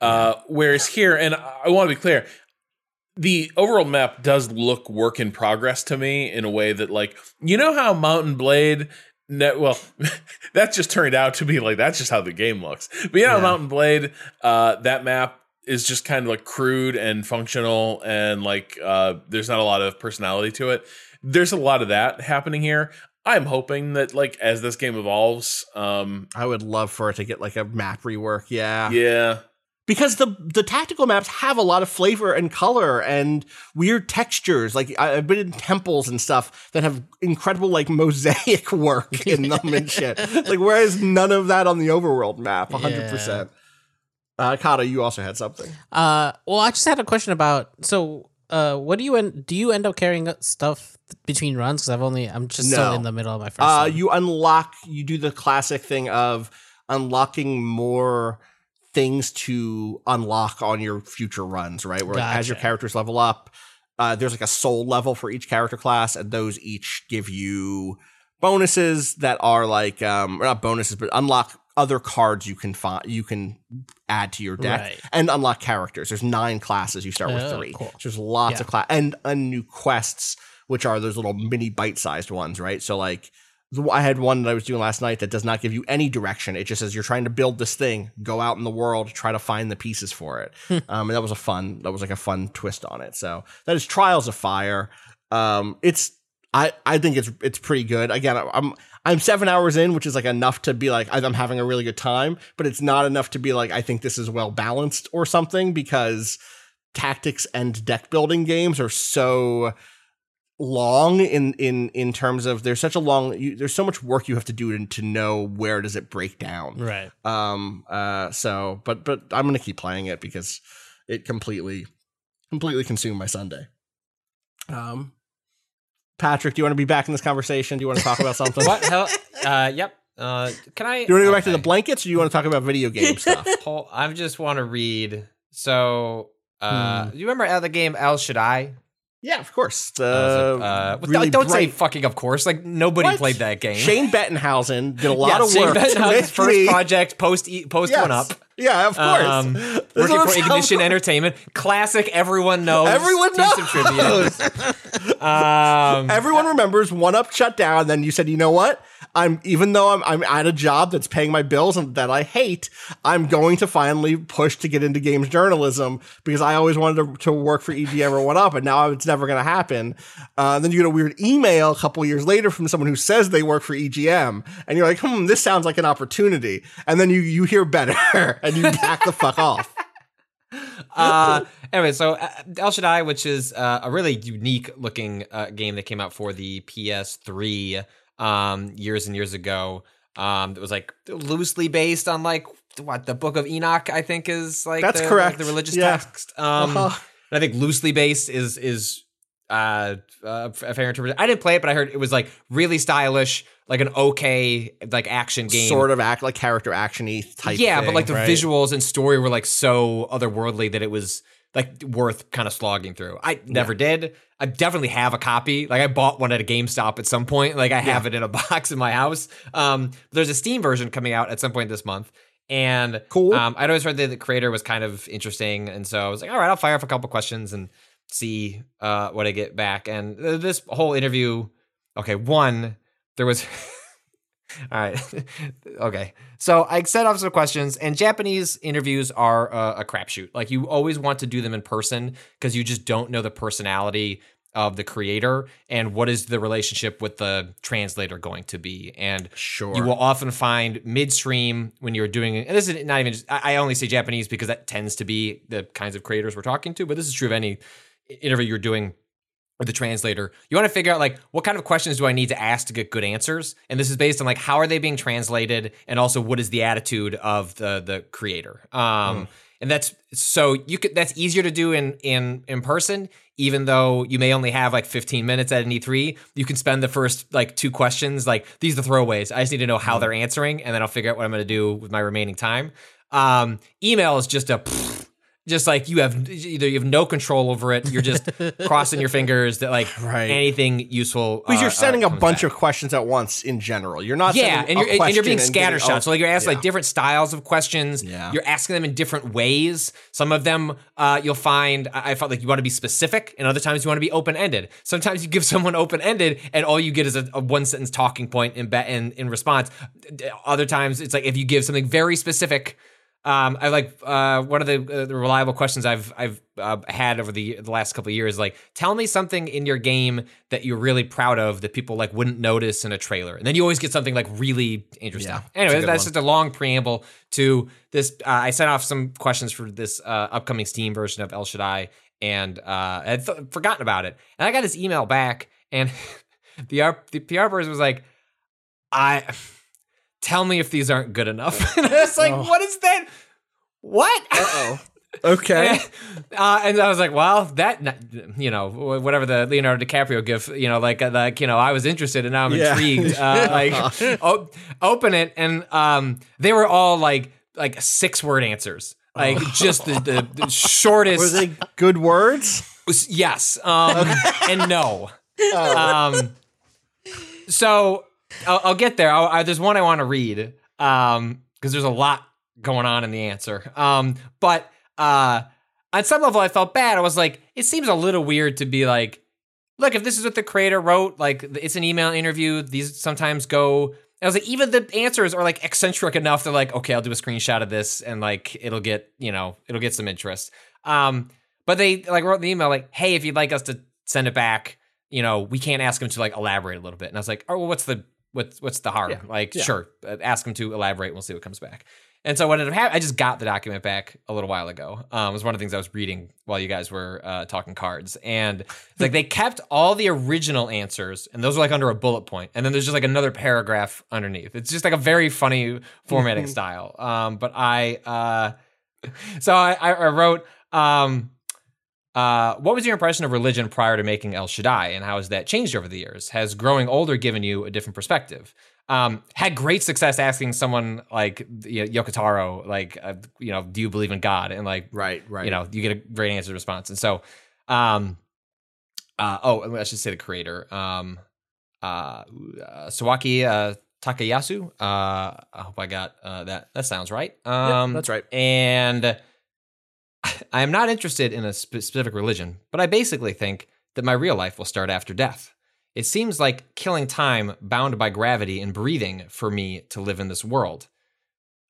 C: Uh, whereas here, and I want to be clear, the overall map does look work in progress to me in a way that, like, you know how Mount & Blade. Well, <laughs> that just turned out to be like that's just how the game looks. But know,
A: Yeah.
C: Mount & Blade, uh, that map is just kind of like crude and functional, and like uh, there's not a lot of personality to it. There's a lot of that happening here. I'm hoping that like as this game evolves, um,
A: I would love for it to get like a map rework. Yeah.
C: yeah,
A: because the the tactical maps have a lot of flavor and color and weird textures. Like I- I've been in temples and stuff that have incredible like mosaic <laughs> work in them and shit. Like whereas none of that on the overworld map, hundred percent. Uh, Cado, you also had something.
D: Uh, well, I just had a question about so. Uh, what do you end? Do you end up carrying stuff between runs? Because I've only I'm just still in the middle of my first.
A: Uh, you unlock, you do the classic thing of unlocking more things to unlock on your future runs, right? Where like, as your characters level up, uh, there's like a soul level for each character class, and those each give you bonuses that are like, um, or not bonuses, but unlock other cards you can find, you can add to your deck
D: Right.
A: and unlock characters. There's nine classes. You start with
D: Oh,
A: three.
D: cool.
A: So there's lots
D: Yeah.
A: of class and, and new quests, which are those little mini bite sized ones, right? So like, I had one that I was doing last night that does not give you any direction. It just says you're trying to build this thing, go out in the world, try to find the pieces for it. um, and that was a fun, that was like a fun twist on it. So that is Trials of Fire. Um, it's, I, I think it's it's pretty good. Again, I'm I'm seven hours in, which is like enough to be like I'm having a really good time, but it's not enough to be like I think this is well balanced or something because tactics and deck building games are so long in in in terms of there's such a long you, there's so much work you have to do to, to know where does it break down
D: Right.
A: um uh so but but i'm gonna keep playing it because it completely completely consumed my sunday um patrick do you want to be back in this conversation do you want to talk about <laughs> something
B: What hell? Uh, yep. Uh, can I?
A: do you want to go back to the blankets or do you want to talk about video game <laughs> stuff
B: I just want to read. So, uh,
A: Hmm.
B: you remember the game El Shaddai?
A: Yeah of course the
B: Uh, uh,
A: really
B: don't say fucking of course. Like nobody
A: What?
B: played that game.
A: shane bettenhausen did a <laughs> lot
B: yeah,
A: of
B: Shane
A: work
B: Bettenhausen's first
A: me-
B: project post post
A: Yes.
B: one up.
A: yeah of course
B: Um, working for Ignition Entertainment, classic. Everyone knows.
A: Everyone knows. <laughs>
B: um,
A: Everyone remembers one up shut down. Then you said, you know what? I'm even though I'm I'm at a job that's paying my bills and that I hate, I'm going to finally push to get into games journalism because I always wanted to, to work for EGM or what up, and now it's never going to happen. Uh, then you get a weird email a couple years later from someone who says they work for EGM, and you're like, hmm, this sounds like an opportunity. And then you you hear better <laughs> and you back the fuck off. <laughs>
B: uh, anyway, so uh, El Shaddai, which is uh, a really unique looking uh, game that came out for the PS3 um, years and years ago. Um, it was like loosely based on like what the Book of Enoch, I think is like
A: That's
B: the,
A: correct.
B: the religious
A: Yeah.
B: text. Um,
A: Uh-huh.
B: I think loosely based is is uh, uh, a fair interpretation. I didn't play it, but I heard it was like really stylish, like an okay like action game,
A: Sort of act like character actiony type.
B: yeah, but like the
A: right?
B: visuals and story were like so otherworldly that it was like worth kind of slogging through. I never did. I definitely have a copy. Like I bought one at a GameStop at some point. Like I have it in a <laughs> box in my house. Um, there's a Steam version coming out at some point this month. And
A: Cool.
B: Um, I'd always heard that the creator was kind of interesting, and so I was like, all right, I'll fire off a couple questions and see uh, what I get back. And this whole interview, okay, one there was <laughs> all right. <laughs> okay. So I set off some questions, and Japanese interviews are uh, a crapshoot. Like you always want to do them in person because you just don't know the personality of the creator and what is the relationship with the translator going to be. And
A: Sure.
B: you will often find midstream when you're doing and this is not even just, I I only say Japanese because that tends to be the kinds of creators we're talking to, but this is true of any interview you're doing or the translator, you want to figure out like what kind of questions do I need to ask to get good answers? And this is based on like how are they being translated and also what is the attitude of the the creator. Um and that's so you could that's easier to do in in in person even though you may only have like 15 minutes at an E3, you can spend the first like two questions like these are the throwaways. I just need to know how they're answering and then I'll figure out what I'm going to do with my remaining time. Um email is just a just like you have either you have no control over it, you're just <laughs> crossing your fingers that like
A: Right.
B: anything useful.
A: Because
B: uh,
A: you're sending
B: uh,
A: a bunch
B: back.
A: of questions at once in general. You're not
B: yeah,
A: sending
B: and
A: a
B: you're and you're being
A: question and getting-
B: scattershot.
A: oh,
B: so like you're asking
A: yeah.
B: like different styles of questions.
A: Yeah.
B: You're asking them in different ways. Some of them uh, you'll find I I felt like you want to be specific, and other times you want to be open ended. Sometimes you give <laughs> someone open ended, and all you get is a, a one sentence talking point in, be- in in response. Other times it's like if you give something very specific. Um, I like uh, one of the, uh, the reliable questions I've I've uh, had over the the last couple of years. Like, tell me something in your game that you're really proud of that people like wouldn't notice in a trailer, and then you always get something like really interesting.
A: Yeah,
B: anyway,
A: good
B: that's just a long preamble to this. Uh, I sent off some questions for this uh, upcoming Steam version of El Shaddai, and uh, I had th- forgotten about it, and I got this email back, and <laughs> the R- the PR person was like, I. Tell me if these aren't good enough. <laughs> and I was like, what is that? What?
A: Oh, <laughs> okay.
B: uh, and I was like, well, that, you know, whatever the Leonardo DiCaprio gif, you know, like, uh, like, you know, I was interested and now I'm
A: Yeah.
B: intrigued. <laughs> Uh, like, o- open it. And um, they were all like, like six word answers. Like just the, the, the shortest.
A: Were they good words?
B: Yes. Um, and no. Um, so I'll, I'll get there. I'll, I, there's one I want to read um, because there's a lot going on in the answer. Um, but uh, on some level, I felt bad. I was like, it seems a little weird to be like, look, if this is what the creator wrote, like it's an email interview. These sometimes go. I was like, even the answers are like eccentric enough. They're like, okay, I'll do a screenshot of this, and like it'll get you know it'll get some interest. Um, but they like wrote the email like, hey, if you'd like us to send it back, you know, we can't ask them to like elaborate a little bit. And I was like, oh, well, what's the what's what's the harm? Like, sure, uh, ask them to elaborate. and We'll see what comes back. And so what ended up happening, I just got the document back a little while ago. Um, it was one of the things I was reading while you guys were uh, talking cards, and like they kept all the original answers, and those were like under a bullet point, and then there's just like another paragraph underneath. It's just like a very funny formatting style. Um, but I, uh, <laughs> so I, I I wrote, um, uh, what was your impression of religion prior to making El Shaddai, and how has that changed over the years? Has growing older given you a different perspective? Um, had great success asking someone like you know, Yoko Taro, like, uh, you know, do you believe in God? And like,
A: Right, right.
B: you know, you get a great answer response. And so, um, uh, oh, I should say the creator, um, uh, uh Sawaki uh, Takayasu. Uh, I hope I got uh, that. That sounds right. Um,
A: that's right.
B: And I am not interested in a specific religion, but I basically think that my real life will start after death. It seems like killing time bound by gravity and breathing for me to live in this world.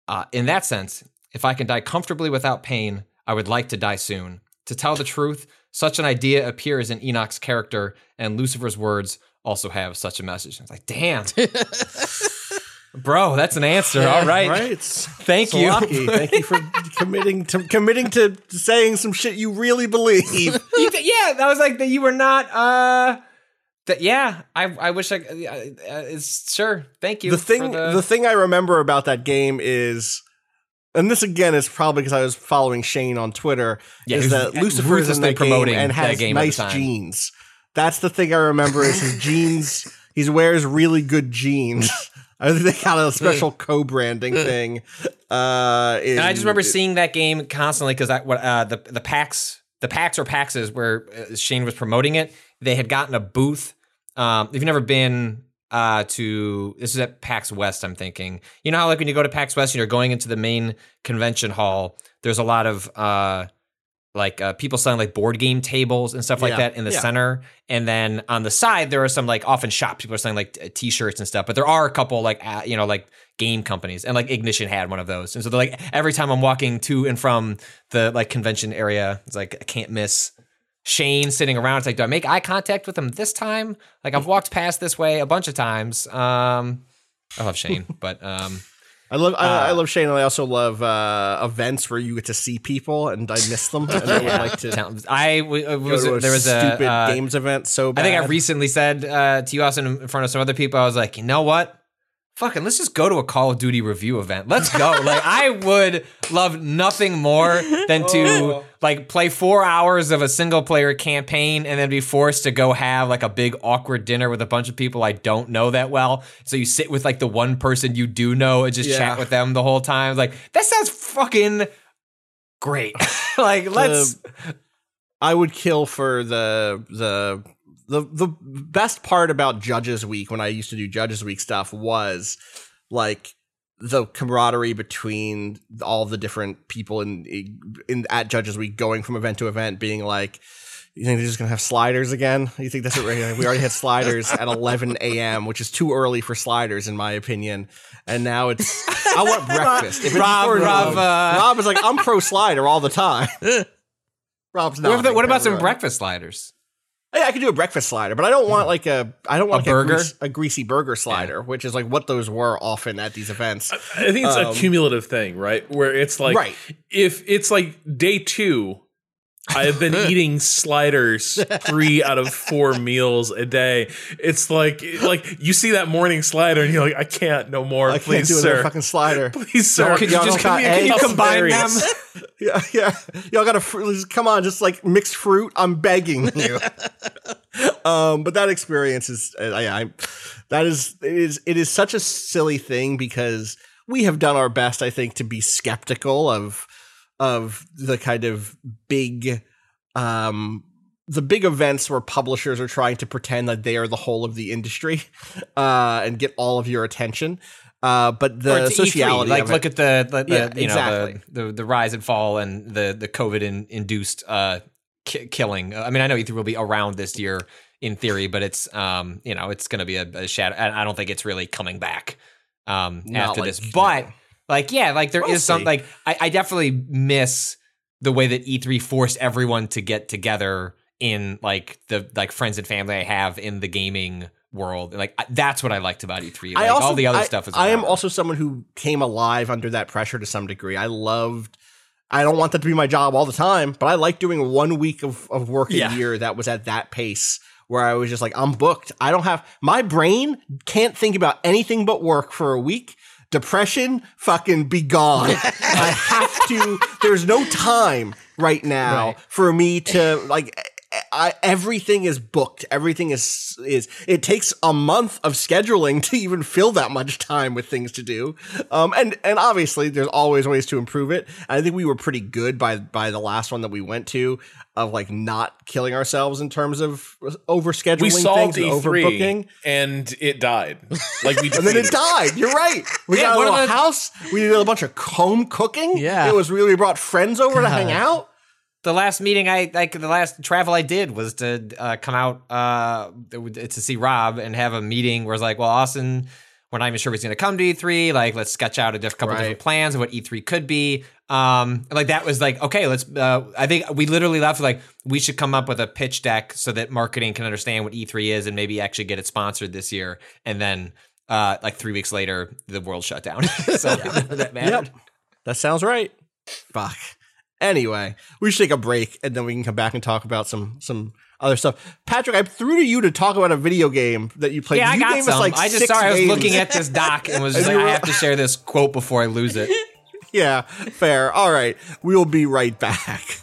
B: Uh, in that sense, if I can die comfortably without pain, I would like to die soon. To tell the truth, such an idea appears in Enoch's character, and Lucifer's words also have such a message. I was like, damn. <laughs> Bro, that's an answer. All right.
A: Right. <laughs>
B: Thank you.
A: Lucky. Thank you for committing to committing to saying some shit you really believe. <laughs>
B: Yeah, that was like that. You were not. uh that yeah, I I wish I. Uh, it's sure. Thank you.
A: the thing
B: for
A: the... thing I remember about that game is and this again is probably because I was following Shane on Twitter
B: Yeah,
A: is that Lucifer's in
B: ruthlessly
A: that game
B: promoting
A: and has
B: game
A: nice jeans. That's the thing I remember is his jeans. <laughs> He wears really good jeans. I think they got a special co-branding thing. Uh,
B: and I just remember seeing that game constantly because what uh, the the PAX the PAX or PAXs where uh, Shane was promoting it. They had gotten a booth. Um, if you've never been uh, to this is at PAX West, I'm thinking. You know how like when you go to PAX West and you're going into the main convention hall, there's a lot of uh, like uh, people selling like board game tables and stuff like
A: Yeah,
B: that in the
A: yeah.
B: center, and then on the side there are some like often shops. People are selling like t- t-shirts and stuff, but there are a couple like uh, you know like game companies, and like Ignition had one of those, and so they're like every time I'm walking to and from the like convention area, it's like I can't miss Shane sitting around. It's like, do I make eye contact with him this time? Like I've walked past this way a bunch of times. Um, I love Shane, <laughs> but um,
A: I love I,
B: Uh,
A: I love Shane and I also love uh, events where you get to see people and I miss them and I would like to
B: I w- uh, was there was a
A: stupid
B: uh,
A: games event so
B: I think I recently said uh, to you also in front of some other people, I was like, you know what? Fucking, let's just go to a Call of Duty review event. Let's go. <laughs> like, I would love nothing more than to oh. like play four hours of a single player campaign and then be forced to go have like a big awkward dinner with a bunch of people I don't know that well. So you sit with like the one person you do know and just
A: Yeah.
B: chat with them the whole time. Like, that sounds fucking great. <laughs> like, let's.
A: I would kill for the the the the best part about Judges Week when I used to do Judges Week stuff was like the camaraderie between all the different people in in at Judges Week going from event to event being like you think they're just gonna have sliders again? You think that's what we're we already had sliders at 11 a.m., which is too early for sliders in my opinion. And now it's I want <laughs> breakfast. If
B: Rob-
A: before-
B: Rob, uh,
A: Rob is like I'm pro slider all the time. <laughs> Rob's not.
B: what, what about some breakfast sliders?
A: Yeah, I could do a breakfast slider, but I don't want like a I don't want
B: A
A: like
B: burger?
A: grease- a, greasy burger slider, which is like what those were often at these events.
C: I think it's
A: Um,
C: a cumulative thing, right? Where it's like,
A: Right.
C: if it's like day two, I have been <laughs> eating sliders three out of four meals a day. It's like, like you see that morning slider and you're like, I can't no more.
A: I
C: please,
A: can't do another
C: sir.
A: fucking slider. <laughs>
C: Please, sir.
A: Could you
C: Y'all
A: just
C: don't
A: can you- can you
B: combine them? <laughs>
A: Yeah, yeah. Y'all got to fr- come on, just like mixed fruit. I'm begging you. <laughs> um, but that experience is, uh, yeah, I, that is it is it is such a silly thing because we have done our best, I think, to be skeptical of of the kind of big, um, the big events where publishers are trying to pretend that they are the whole of the industry, <laughs> uh, and get all of your attention. Uh, but the
B: it's E3,
A: sociality,
B: like look at the, the, the
A: Yeah,
B: you know
A: exactly.
B: the, the the rise and fall and the the COVID in, induced uh ki- killing. I mean, I know E3 will be around this year in theory, but it's um you know it's going to be a, a shadow. I I don't think it's really coming back um
A: Not
B: after
A: like-
B: this, but like yeah, like there is
A: We'll
B: some
A: see.
B: like I, I definitely miss the way that E3 forced everyone to get together in like the like friends and family I have in the gaming world. Like I- that's what I liked about E3. Like,
A: I also
B: all the other
A: I-
B: stuff is.
A: I am also someone who came alive under that pressure to some degree. I loved. I don't want that to be my job all the time, but I like doing one week of, of work a
B: Yeah.
A: year that was at that pace where I was just like, I'm booked. I don't have my brain can't think about anything but work for a week. Depression, fucking be gone. <laughs> I have to. There's no time right now
D: Right.
A: for me to like. I, everything is booked. Everything is is. It takes a month of scheduling to even fill that much time with things to do. Um, and and obviously there's always ways to improve it. I think we were pretty good by by the last one that we went to of like not killing ourselves in terms of over scheduling
C: We solved
A: things,
C: E3
A: overbooking.
C: and it died. Like we <laughs>
A: And then it died. You're right. We
B: Yeah,
A: got a little
B: the-
A: house. We did a bunch of home cooking.
D: Yeah.
A: It was really we brought friends over to hang out.
B: The last meeting I like the last travel I did was to uh, come out uh, to see Rob and have a meeting where it's like, well, Austin, we're not even sure if he's going to come to E3. Like, let's sketch out a diff- couple
A: Right.
B: different plans of what E3 could be. Um, like that was like, okay, let's. Uh, I think we literally left like we should come up with a pitch deck so that marketing can understand what E3 is and maybe actually get it sponsored this year. And then, uh, like three weeks later, the world shut down. <laughs> so <laughs> that mattered.
A: Yep. That sounds right. Fuck. Anyway, we should take a break and then we can come back and talk about some some other stuff. Patrick, I threw to you to talk about a video game that you played.
B: Yeah, I got some.
A: like
B: I just sorry, I was looking at this doc and was <laughs> just like, I have to share this quote before I lose it. <laughs>
A: yeah, fair. All right, we'll be right back.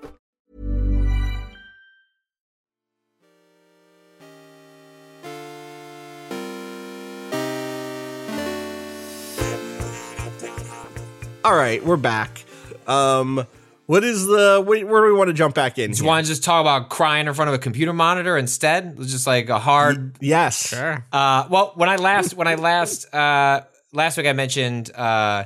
A: All right, we're back. Um, what is the where, where do we want to jump back in?
B: Do you want to just talk about crying in front of a computer monitor instead? It was just like a hard.
A: Yes.
D: Sure.
B: Uh, well, when I last when I last uh, last week I mentioned uh,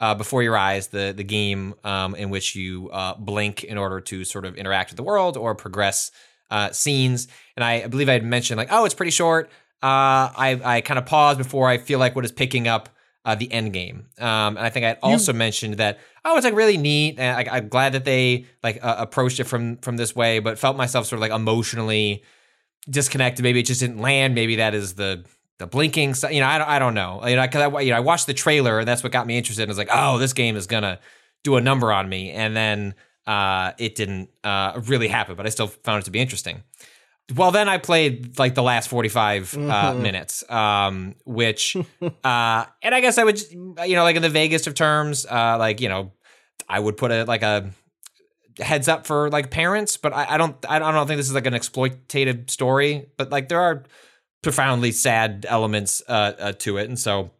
B: uh, before your eyes the the game um, in which you uh, blink in order to sort of interact with the world or progress uh, scenes, and I, I believe I had mentioned like oh it's pretty short. Uh, I I kind of pause before I feel like what is picking up uh, the end game, um, and I think I also mentioned that oh it's like really neat, and I, I'm glad that they like uh, approached it from from this way, but felt myself sort of like emotionally disconnected. Maybe it just didn't land. Maybe that is the the blinking. You know, I don't, I don't know. You know, because I, you know, I watched the trailer and that's what got me interested. And I was like, oh, this game is gonna do a number on me. And then uh, it didn't uh, really happen, but I still found it to be interesting. Well, then I played like the last 45 uh, minutes, um, which, uh, and I guess I would, you know, like in the vaguest of terms, uh, like, you know, I would put a, like a, heads up for like parents, but I, I don't I don't think this is like an exploitative story, but like there are profoundly sad elements uh, uh to it, and so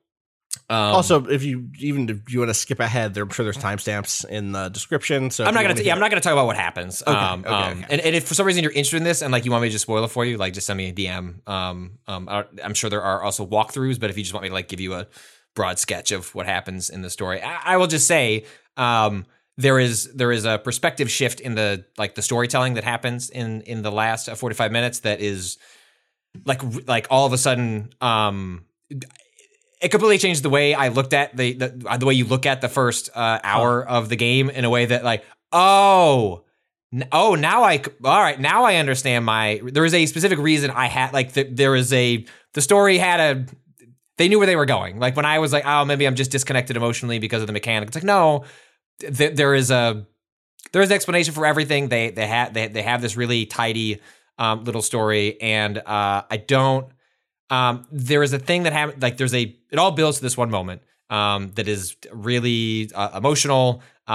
B: um,
A: also, if you even if you want to skip ahead, there, I'm sure there's timestamps in the description. So
B: I'm not gonna
A: wanna
B: yeah I'm not gonna talk about what happens. um,
A: okay,
B: um,
A: okay.
B: And, and if for some reason you're interested in this and like you want me to just spoil it for you, like just send me a DM. Um, um, I- I'm sure there are also walkthroughs, but if you just want me to like give you a broad sketch of what happens in the story, I, I will just say um, there is there is a perspective shift in the like the storytelling that happens in in the last uh, 45 minutes that is like like all of a sudden um it completely changed the way I looked at the the, the way you look at the first uh, hour of the game in a way that like oh oh now I all right now I understand my there is a specific reason I had like the, there is a the story had a they knew where they were going. Like when I was like oh maybe I'm just disconnected emotionally because of the mechanics. It's like no th- there is a there's an explanation for everything. They they had they, they have this really tidy um, little story and uh, I don't um, there is a thing that happened. Like there's a it all builds to this one moment um, that is really uh, emotional, uh,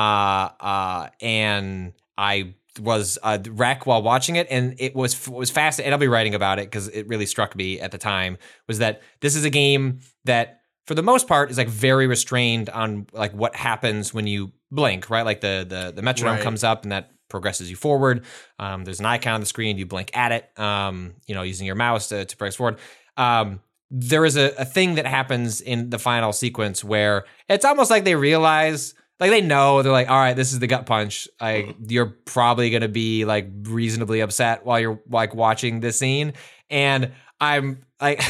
B: uh, and I was a wreck while watching it, and it was was fast. And I'll be writing about it because it really struck me at the time. Was that this is a game that, for the most part, is like very restrained on like what happens when you blink, right? Like the the the metronome
A: Right.
B: comes up and that progresses you forward. Um, there's an icon on the screen. You blink at it. Um, you know, using your mouse to, to progress forward. Um, there is a, a thing that happens in the final sequence where it's almost like they realize like they know they're like all right this is the gut punch. Like you're probably going to be like reasonably upset while you're like watching this scene. And i'm like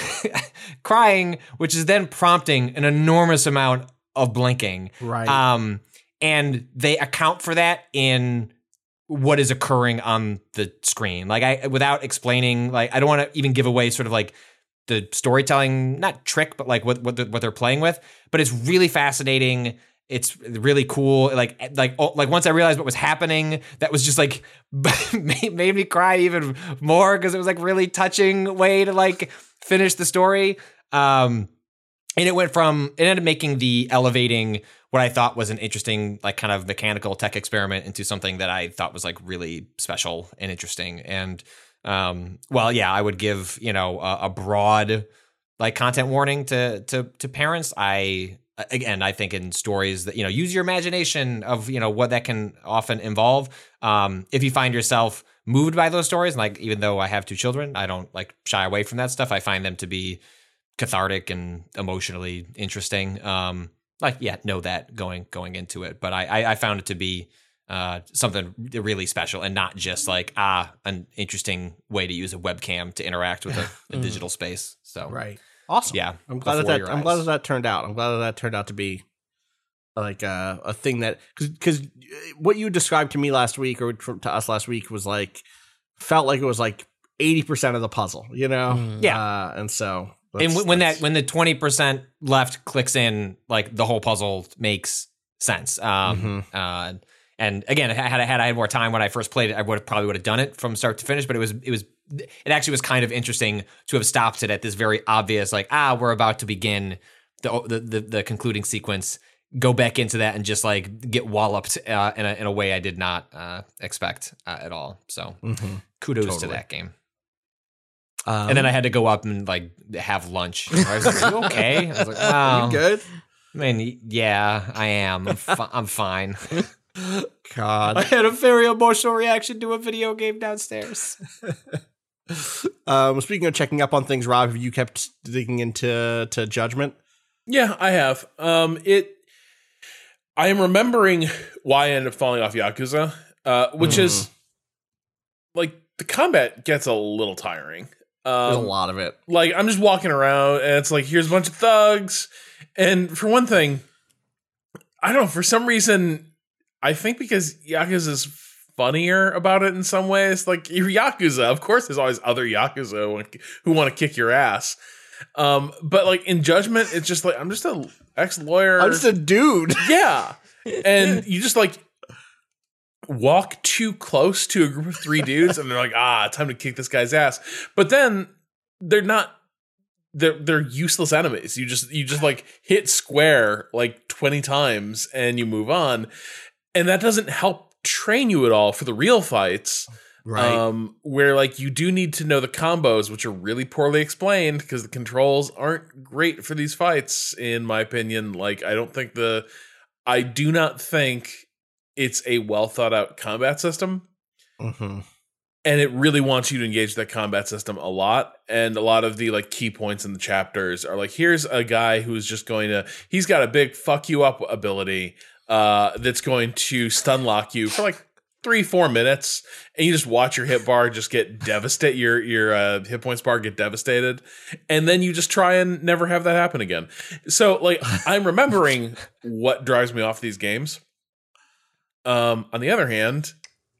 B: <laughs> crying which is then prompting an enormous amount of blinking.
A: Right.
B: um and they account for that in what is occurring on the screen. Like i without explaining like i don't want to even give away sort of like the storytelling not trick but like what what, the, what they're playing with but it's really fascinating. It's really cool. Like like oh, like once i realized what was happening that was just like <laughs> made, made me cry even more because it was like really touching way to like finish the story. Um and it went from it ended up making the elevating what I thought was an interesting like kind of mechanical tech experiment into something that I thought was like really special and interesting. And um well yeah I would give you know a, a broad like content warning to to to parents. I again I think in stories that you know use your imagination of you know what that can often involve. Um if you find yourself moved by those stories like even though I have two children I don't like shy away from that stuff. I find them to be cathartic and emotionally interesting. Um, like yeah, know that going going into it, but I I, I found it to be uh, something really special and not just like ah an interesting way to use a webcam to interact with a, a <laughs> digital space. So
A: Right. Awesome.
B: yeah,
A: I'm glad that, that I'm glad that that turned out. I'm glad that that turned out to be like uh, a thing that because because what you described to me last week or to to us last week was like felt like it was like eighty percent of the puzzle, you know?
B: Yeah.
A: uh, and so
B: and
A: that's-
B: when that when the 20% left clicks in like the whole puzzle makes sense um
A: Mm-hmm.
B: uh and again had I had I had more time when I first played it I would have probably would have done it from start to finish but it was it was it actually was kind of interesting to have stopped it at this very obvious like ah we're about to begin the the the, the concluding sequence go back into that and just like get walloped uh, in a in a way I did not uh expect uh, at all so
A: Mhm.
B: kudos to that game
A: Um,
B: and then I had to go up and like have lunch. <laughs> I was like, "Are you okay?" I was like, "Wow,
A: you good?
B: I mean, yeah, I am. I'm, fi- I'm fine." <laughs> I had a very emotional reaction to a video game downstairs. <laughs>
A: um, speaking of checking up on things, Rob, have you kept digging into to Judgment?
C: Yeah, I have. Um, it. I am remembering why I ended up falling off Yakuza, uh, which is like the combat gets a little tiring.
A: There's a
C: Um,
A: lot of it.
C: like I'm just walking around and it's like here's a bunch of thugs, and for one thing, I don't know for some reason I think because Yakuza is funnier about it in some ways. Like you're <laughs> Yakuza, of course, there's always other Yakuza who want- to kick your ass. Um, but like in Judgment, it's just like I'm just a ex lawyer.
A: I'm just a dude. <laughs>
C: yeah, and you just like walk too close to a group of three dudes, and they're like, ah, time to kick this guy's ass. But then they're not. They're they're useless enemies. You just you just like hit square like twenty times and you move on, and that doesn't help train you at all for the real fights.
A: Right.
C: Um, where like you do need to know the combos, which are really poorly explained because the controls aren't great for these fights, in my opinion. Like, I don't think the, I do not think it's a well thought out combat system,
A: Mhm.
C: and it really wants you to engage that combat system a lot. And a lot of the like key points in the chapters are like, here's a guy who's just going to, he's got a big fuck you up ability, uh, that's going to stun lock you for like three four minutes and you just watch your hit bar just get devastate your your uh, hit points bar get devastated and then you just try and never have that happen again. So like <laughs> i'm remembering what drives me off these games. Um on the other hand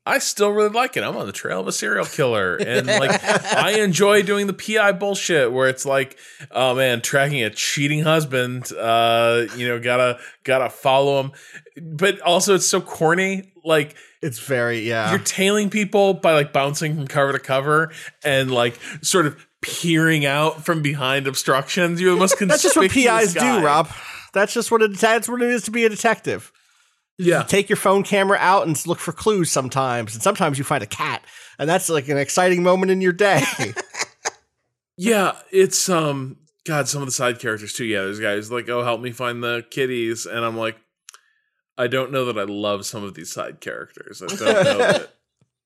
C: I still really like it. I'm on the trail of a serial killer, and like <laughs> I enjoy doing the PI bullshit where it's like, oh man, tracking a cheating husband. Uh, you know, gotta gotta follow him, but also it's so corny. Like
A: It's very yeah.
C: you're tailing people by like bouncing from cover to cover and like sort of peering out from behind obstructions. You're the most <laughs>
A: That's just what PIs
C: guy.
A: do, Rob. That's just what it, that's what it is to be a detective.
C: Yeah.
A: Take your phone camera out and look for clues sometimes, and sometimes you find a cat, and that's like an exciting moment in your day. <laughs>
C: Yeah, it's um God, some of the side characters too. Yeah, there's guys like, oh, help me find the kitties, and I'm like, I don't know that I love some of these side characters. I don't know <laughs> that.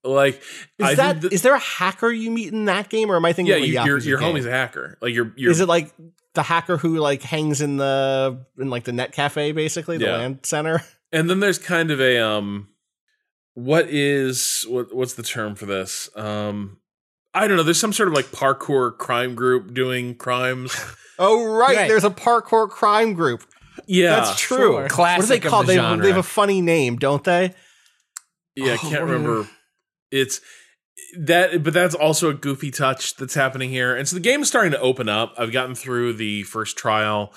C: Like,
A: Is
C: I
A: that
C: that,
A: is there a hacker you meet in that game, or am I thinking?
C: yeah, you, your your
A: game?
C: homie's a hacker. Like, you're you're
A: Is it like the hacker who like hangs in the in like the net cafe, basically the
C: Yeah.
A: land center? <laughs>
C: and then there's kind of a um, what is what what's the term for this? Um, I don't know. There's some sort of like parkour crime group doing crimes. <laughs>
A: Oh right,
D: Right.
A: there's a parkour crime group.
C: Yeah,
A: That's true.
D: Sure.
A: What do they
B: of
A: call?
B: the
A: They have, they have a funny name, don't they?
C: Yeah, I
A: Oh,
C: can't
A: what
C: remember. It's that, but that's also a goofy touch that's happening here. And so the game is starting to open up. I've gotten through the first trial,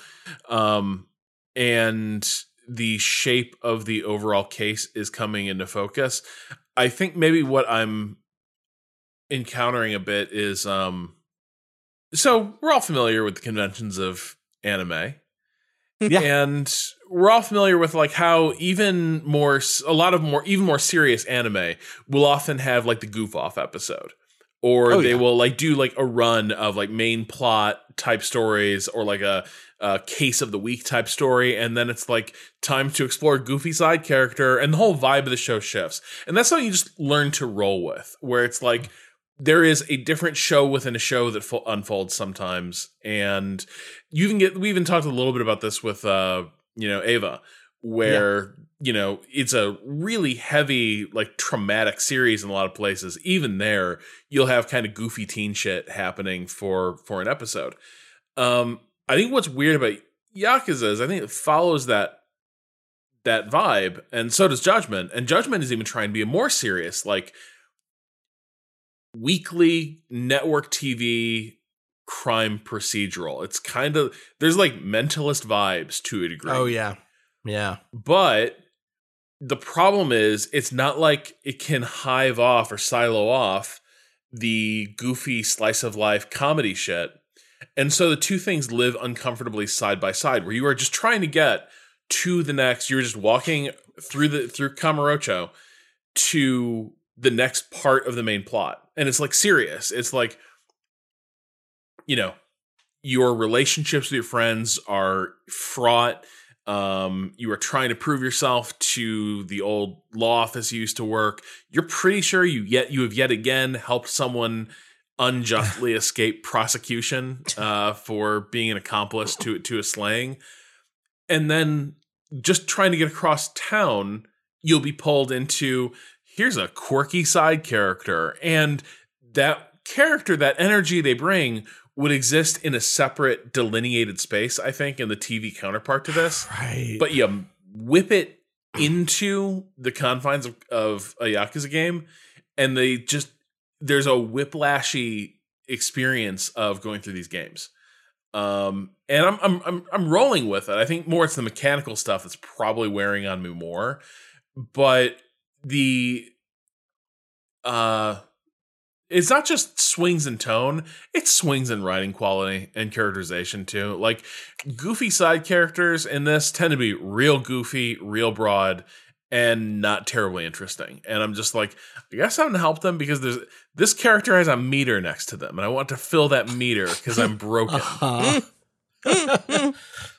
C: um, and the shape of the overall case is coming into focus. I think maybe what I'm encountering a bit is, um, so we're all familiar with the conventions of anime.
A: Yeah.
C: And we're all familiar with like how even more a lot of more even more serious anime will often have like the goof off episode or
A: Oh,
C: they
A: yeah.
C: will like do like a run of like main plot type stories or like a, a case of the week type story and then it's like time to explore goofy side character and the whole vibe of the show shifts. And that's something you just learn to roll with where it's like there is a different show within a show that fo- unfolds sometimes and you even get we even talked a little bit about this with uh you know ava where you know it's a really heavy like traumatic series in a lot of places. Even there you'll have kind of goofy teen shit happening for for an episode. Um i think what's weird about yakuza is i think it follows that that vibe and so does judgment and judgment is even trying to be a more serious like weekly network tv crime procedural. It's kind of there's like mentalist vibes to a degree.
A: Oh yeah, yeah.
C: but the problem is it's not like it can hive off or silo off the goofy slice of life comedy shit and so the two things live uncomfortably side by side where you are just trying to get to the next you're just walking through the through Kamurocho to the next part of the main plot. And it's like serious. It's like you know your relationships with your friends are fraught. Um you are trying to prove yourself to the old law office you used to work. You're pretty sure you yet you have yet again helped someone unjustly escape prosecution uh for being an accomplice to to a slaying. And then just trying to get across town you'll be pulled into here's a quirky side character. And that character that energy they bring would exist in a separate delineated space i think in the tv counterpart to this. <sighs>
A: Right.
C: but you whip it into the confines of, of a yakuza game and they just there's a whiplashy experience of going through these games. Um and I'm, I'm i'm i'm rolling with it. I think more it's the mechanical stuff that's probably wearing on me more but the uh it's not just swings in tone it's swings in writing quality and characterization too. Like goofy side characters in this tend to be real goofy real broad and not terribly interesting and i'm just like i guess i'm gonna help them because there's this character has a meter next to them and i want to fill that meter because i'm broken
A: Uh, <laughs>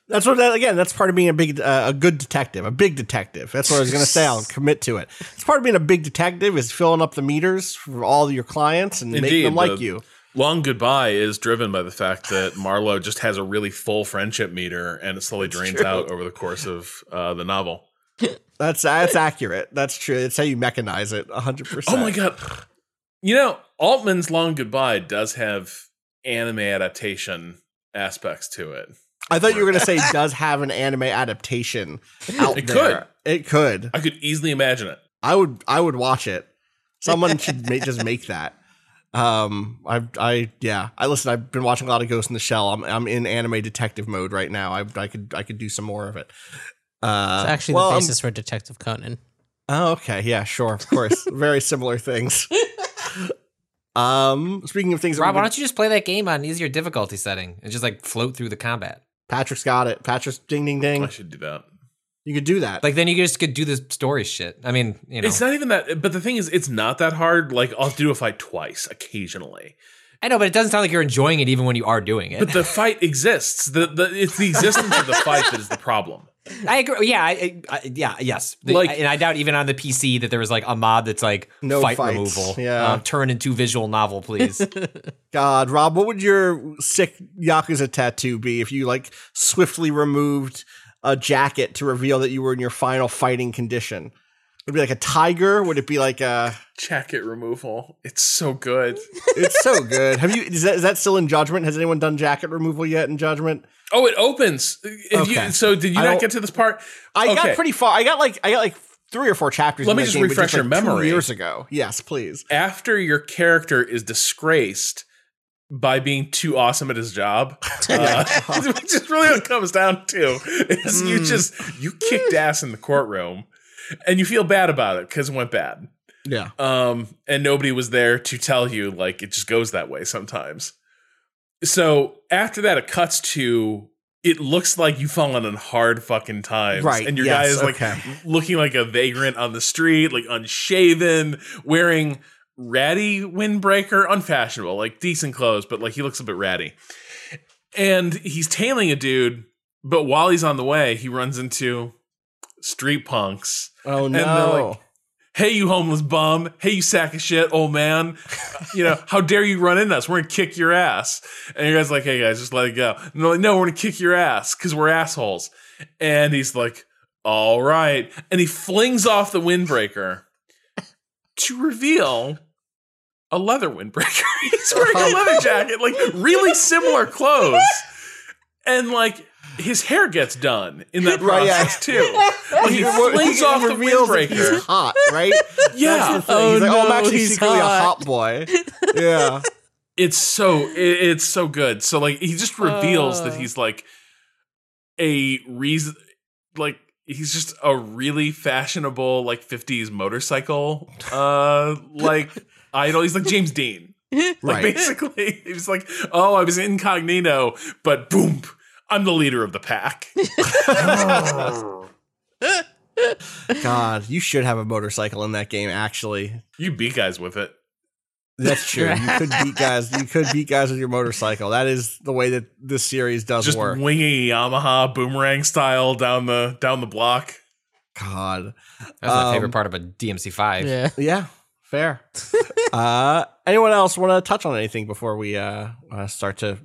A: that's what that again. That's part of being a big, uh, a good detective, a big detective. That's what I was going to say. I'll commit to it. It's part of being a big detective is filling up the meters for all your clients and making them like
C: the
A: you.
C: Long goodbye is driven by the fact that Marlowe just has a really full friendship meter, and it slowly drains
A: true.
C: out over the course of uh, the novel.
A: That's that's accurate. That's true. It's how you mechanize it. hundred percent.
C: Oh my god! You know, Altman's Long Goodbye does have anime adaptation aspects to it.
A: I thought you were going to say it <laughs> does have an anime adaptation out
C: It
A: there. It could.
C: I could easily imagine it.
A: I would. I would watch it. Someone should make, just make that. Um, I, I, yeah. I listen. I've been watching a lot of Ghost in the Shell. I'm, I'm in anime detective mode right now. I, I could, I could do some more of it. Uh,
D: It's actually
A: well,
D: the
A: I'm-
D: basis for Detective Conan.
A: Oh, okay. Yeah, sure. Of course. <laughs> Very similar things. <laughs> Um, speaking of things,
B: Rob,
A: we've
B: why don't you just play that game on easier difficulty setting and just like float through the combat?
A: Patrick's got it. Patrick's ding ding ding.
C: I should do that.
A: You could do that.
B: Like then you just could do the story shit. I mean, you know,
C: It's not even that, but the thing is, it's not that hard. Like I'll do a fight twice occasionally,
B: I know, but it doesn't sound like you're enjoying it even when you are doing it.
C: but the fight <laughs> exists. The, the it's the existence of the fight that is the problem.
B: I agree. Yeah, I, I, yeah, yes. The-
C: Like-
B: and I doubt even on the PC that there was like a mod that's like
A: No
B: fight
A: fights,
B: removal.
A: yeah.
B: Um, turn into visual novel, please. <laughs>
A: God, Rob, what would your sick Yakuza tattoo be if you like swiftly removed a jacket to reveal that you were in your final fighting condition? Would it be like a tiger? Would it be like a?
C: Jacket removal. It's so good. <laughs>
A: It's so good. Have you? Is that, is that still in Judgment? Has anyone done jacket removal yet in Judgment?
C: Oh, it opens.
A: Okay.
C: you, so did you
A: I
C: not get to this part?
A: I
C: Okay.
A: got pretty far. I got like I got like three or four chapters.
C: Let
A: in
C: me just
A: game,
C: refresh your
A: like two
C: memory.
A: years ago. Yes, please.
C: after your character is disgraced by being too awesome at his job, <laughs> uh, <laughs> which is really what it comes down to, is
A: Hmm.
C: you just you kicked ass in the courtroom, and you feel bad about it because it went bad.
A: Yeah.
C: Um, and nobody was there to tell you like it just goes that way sometimes. So after that, it cuts to it looks like you've fallen on hard fucking times.
A: Right,
C: And your
A: yes,
C: guy is like
A: okay.
C: looking like a vagrant on the street, like unshaven, wearing ratty windbreaker, unfashionable, like decent clothes, but like he looks a bit ratty. And he's tailing a dude, but while he's on the way, he runs into street punks.
A: Oh
C: they're
A: no.
C: like, Hey, you homeless bum. Hey, you sack of shit, old man. You know, how dare you run into us? We're going to kick your ass. And your guy's like, hey, guys, just let it go. And they're like, no, we're going to kick your ass because we're assholes. And he's like, all right. And he flings off the windbreaker to reveal a leather windbreaker. <laughs> he's wearing a leather oh. jacket, like really similar clothes. And like, his hair gets done in that <laughs>
A: Right, yeah.
C: too. Like, <laughs> he flings off the
A: reveals
C: windbreaker.
A: He's hot, right?
C: Yeah. <laughs>
A: That's the thing.
D: Oh,
A: he's like, oh, I'm
D: no,
A: actually
D: he's
A: secretly a
D: hot.
A: hot boy. Yeah.
C: it's so it, it's so good. So like he just reveals that
D: Uh.
C: he's like a reason like he's just a really fashionable like 50s motorcycle uh like idol. He's like James Dean. Like
A: Right.
C: basically he's like, "Oh, I was incognito, but boom, I'm the leader of the pack." <laughs> <laughs>
A: God, you should have a motorcycle in that game. Actually,
C: you beat guys with it.
A: that's true. You could beat <laughs> guys. You could beat guys with your motorcycle. That is the way that this series does
C: Just
A: work.
C: winging a Yamaha boomerang style down the down the block.
A: God.
B: That's my
A: Um,
B: favorite part of a DMC five.
D: Yeah.
A: Yeah. Fair. uh, anyone else want to touch on anything before we uh, uh, start to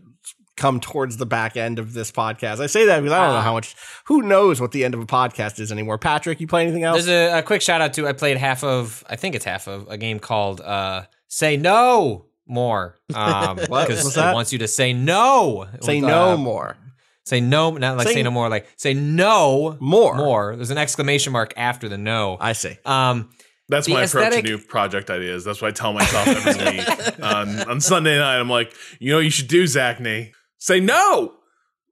A: come towards the back end of this podcast? I say that because I don't know how much. Who knows what the end of a podcast is anymore? Patrick, you play anything else?
B: There's a, a quick shout out to I played half of I think it's half of a game called uh, Say No More. <laughs> Um,
A: What
B: because
A: was
B: it
A: that?
B: wants you to say no.
A: say
B: with,
A: no
B: uh,
A: more.
B: Say no, not like
A: Say-
B: say, no more. Like say no
A: More.
B: More. There's an exclamation mark after the no.
A: I see.
B: Um,
C: That's
B: The
C: my approach
B: aesthetic-
C: to new project ideas. That's what I tell myself every <laughs> week on, on Sunday night. I'm like, you know, what you should do Zacny. Say no.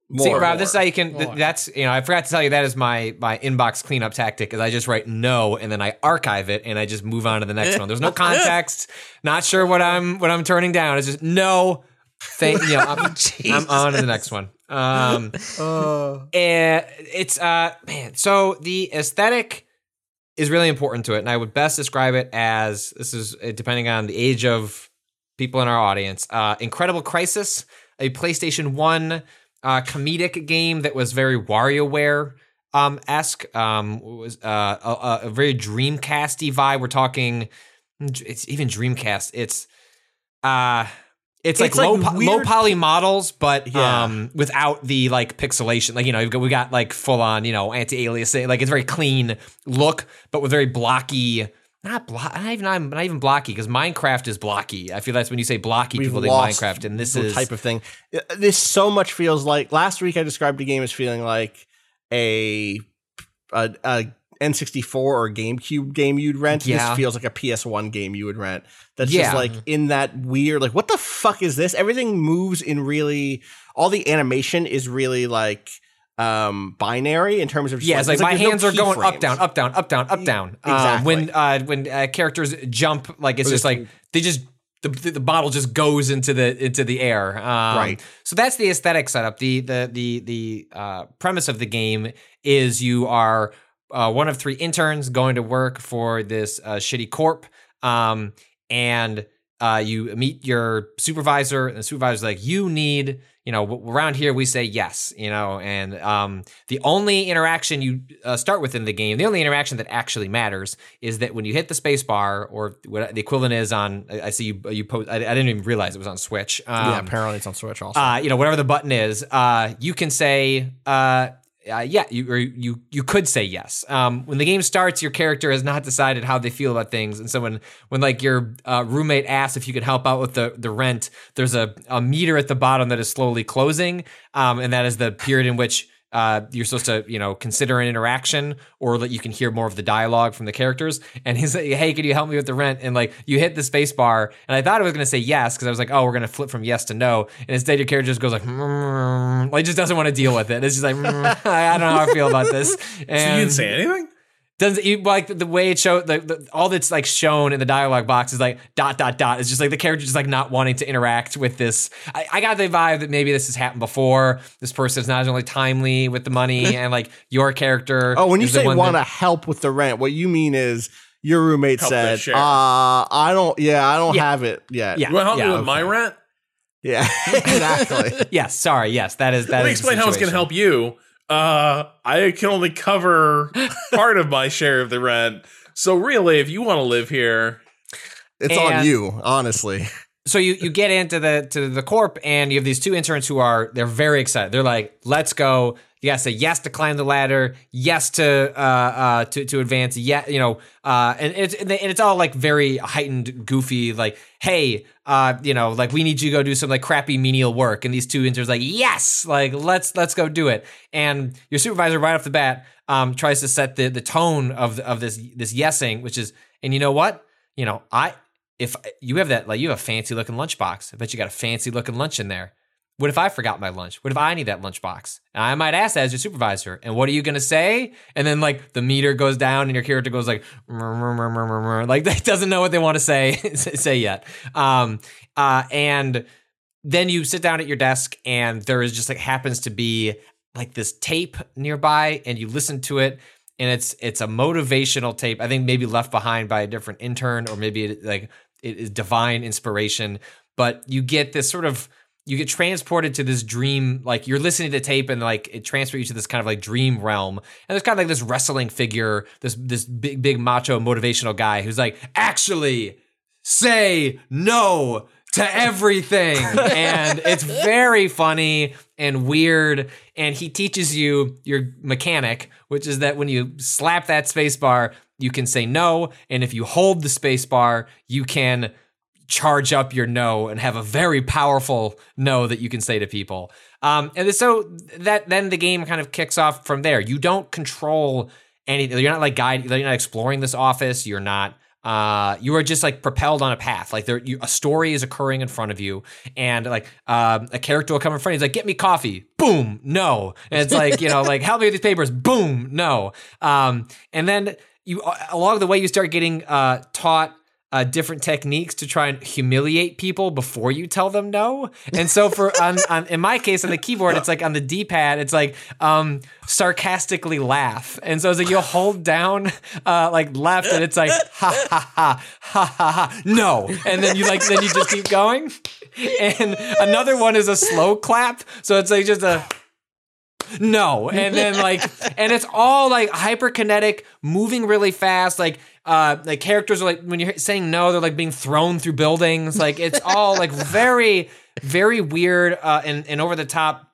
A: More.
B: See, Rob, this is how you can. th- that's you know, I forgot to tell you that is my my inbox cleanup tactic. Is I just write no and then I archive it and I just move on to the next one. There's no <laughs> context. Not sure what I'm what I'm turning down. It's just no. Thank you. Know, I'm, <laughs> I'm on to the next one. Um, and <laughs> it's uh man. So the aesthetic is really important to it, and I would best describe it as this is uh, depending on the age of people in our audience. Uh, Incredible Crisis, a PlayStation One uh, comedic game that was very WarioWare um esque. Um, was uh, a, a very Dreamcasty vibe. We're talking, it's even Dreamcast. It's uh. It's,
A: It's
B: like,
A: like
B: low,
A: weird-
B: low poly models, but
A: Yeah.
B: um, without the like pixelation. Like you know, got, we got like full on you know anti aliasing. Like it's very clean look, but with very blocky. Not block. Not even. Not even blocky because Minecraft is blocky. I feel that's when you say blocky,
A: We've
B: people think Minecraft, and this
A: the
B: is
A: type of thing. Uh, This so much feels like last week. I described a game as feeling like a a, a N64 or GameCube game you'd rent.
B: Yeah.
A: This feels like a PS1 game you would rent. That's
B: Yeah.
A: just like in that weird. Like, what the fuck is this? Everything moves in really. All the animation is really like um binary in terms of just
B: Yeah, it's like, my
A: no
B: hands are going up, down, up, down, up, down, up, down. Um,
A: Exactly.
B: when uh, when uh, characters jump, like it's just like they just the, the, the bottle just goes into the into the air. Um,
A: Right.
B: So that's the aesthetic setup. The the the the uh, premise of the game is you are uh, one of three interns going to work for this uh, shitty corp, um, and uh, you meet your supervisor, and the supervisor's like, "You need." You know, around here we say yes. You know, and um, the only interaction you uh, start with in the game, the only interaction that actually matters, is that when you hit the space bar, or what the equivalent is on. I I see you. You post. I, I didn't even realize it was on Switch. Um,
A: yeah, apparently it's on Switch also.
B: uh, you know, whatever the button is, uh, you can say, uh, yeah, you you you could say yes. Um, when the game starts, your character has not decided how they feel about things, and so when when like your uh, roommate asks if you could help out with the the rent, there's a a meter at the bottom that is slowly closing, um, and that is the period in which. Uh, you're supposed to, you know, consider an interaction or that you can hear more of the dialogue from the characters. And he's like, "Hey, can you help me with the rent?" And like, you hit the space bar, and I thought I was gonna say yes because I was like, "Oh, we're gonna flip from yes to no," and instead your character just goes like, "Mm," like just doesn't want to deal with it. It's just like, "Mm, I don't know how I feel about this. <laughs>
C: So
B: And
C: you didn't say anything?
B: Doesn't you like the, the way it showed the, the all that's like shown in the dialogue box is like dot dot dot. It's just like the character just like not wanting to interact with this. I, I got the vibe that maybe this has happened before. This person is not really timely with the money, <laughs> and like your character.
A: oh, when you say want to help with the rent, what you mean is your roommate
C: Help
A: said,
C: share.
A: uh, I don't, yeah, I don't
B: Yeah.
A: have it yet.
B: Yeah.
C: You want to help
B: yeah,
C: me with
B: okay.
C: my rent?
A: Yeah, <laughs> exactly. <laughs>
B: Yes, sorry. Yes, that is that
C: Let me
B: is
C: explain how it's going to help you. Uh, I can only cover part of my share of the rent. So really, if you want to live here,
A: It's on you, honestly.
B: so you you get into the to the corp and you have these two interns who are they're very excited. They're like, "Let's go." You gotta say yes to climb the ladder, yes to uh uh to to advance, yeah, you know, uh and it's and it's all like very heightened, goofy, like, hey, uh, you know, like we need you to go do some like crappy menial work, and these two interns like, yes, like let's let's go do it, and your supervisor right off the bat um tries to set the the tone of of this this yesing, which is, and you know what, you know, I if you have that like you have a fancy looking lunchbox, I bet you got a fancy looking lunch in there. What if I forgot my lunch? What if I need that lunchbox? And I might ask that as your supervisor. And what are you gonna say? And then like the meter goes down and your character goes like <laughs> like they doesn't know what they want to say <laughs> say yet. Um uh and then you sit down at your desk and there is just like happens to be like this tape nearby and you listen to it and it's it's a motivational tape i think maybe left behind by a different intern or maybe it, like it is divine inspiration but you get this sort of you get transported to this dream like you're listening to the tape and like it transfers you to this kind of like dream realm and there's kind of like this wrestling figure this this big big macho motivational guy who's like actually say no to everything. <laughs> and it's very funny and weird. And he teaches you your mechanic, which is that when you slap that space bar, you can say no. And if you hold the space bar, you can charge up your no and have a very powerful no that you can say to people. Um, and so that then the game kind of kicks off from there. You don't control anything. You're not like guide. You're not exploring this office. You're not. Uh, you are just like propelled on a path. Like there, you, a story is occurring in front of you, and like um, a character will come in front. He's like, "Get me coffee." Boom, no. And it's like you know, like <laughs> help me with these papers. Boom, no. Um, and then you along the way you start getting uh, taught uh, different techniques to try and humiliate people before you tell them no. And so for <laughs> on, on in my case on the keyboard, it's like on the D pad, it's like um, sarcastically laugh. And so it's like you'll hold down uh, like left, and it's like ha ha ha ha ha ha no. And then you like then you just keep going. And another one is a slow clap. So it's like just a no and then like and it's all like hyperkinetic moving really fast like uh like characters are like when you're saying no they're like being thrown through buildings. Like it's <laughs> all like very very weird uh and and over the top.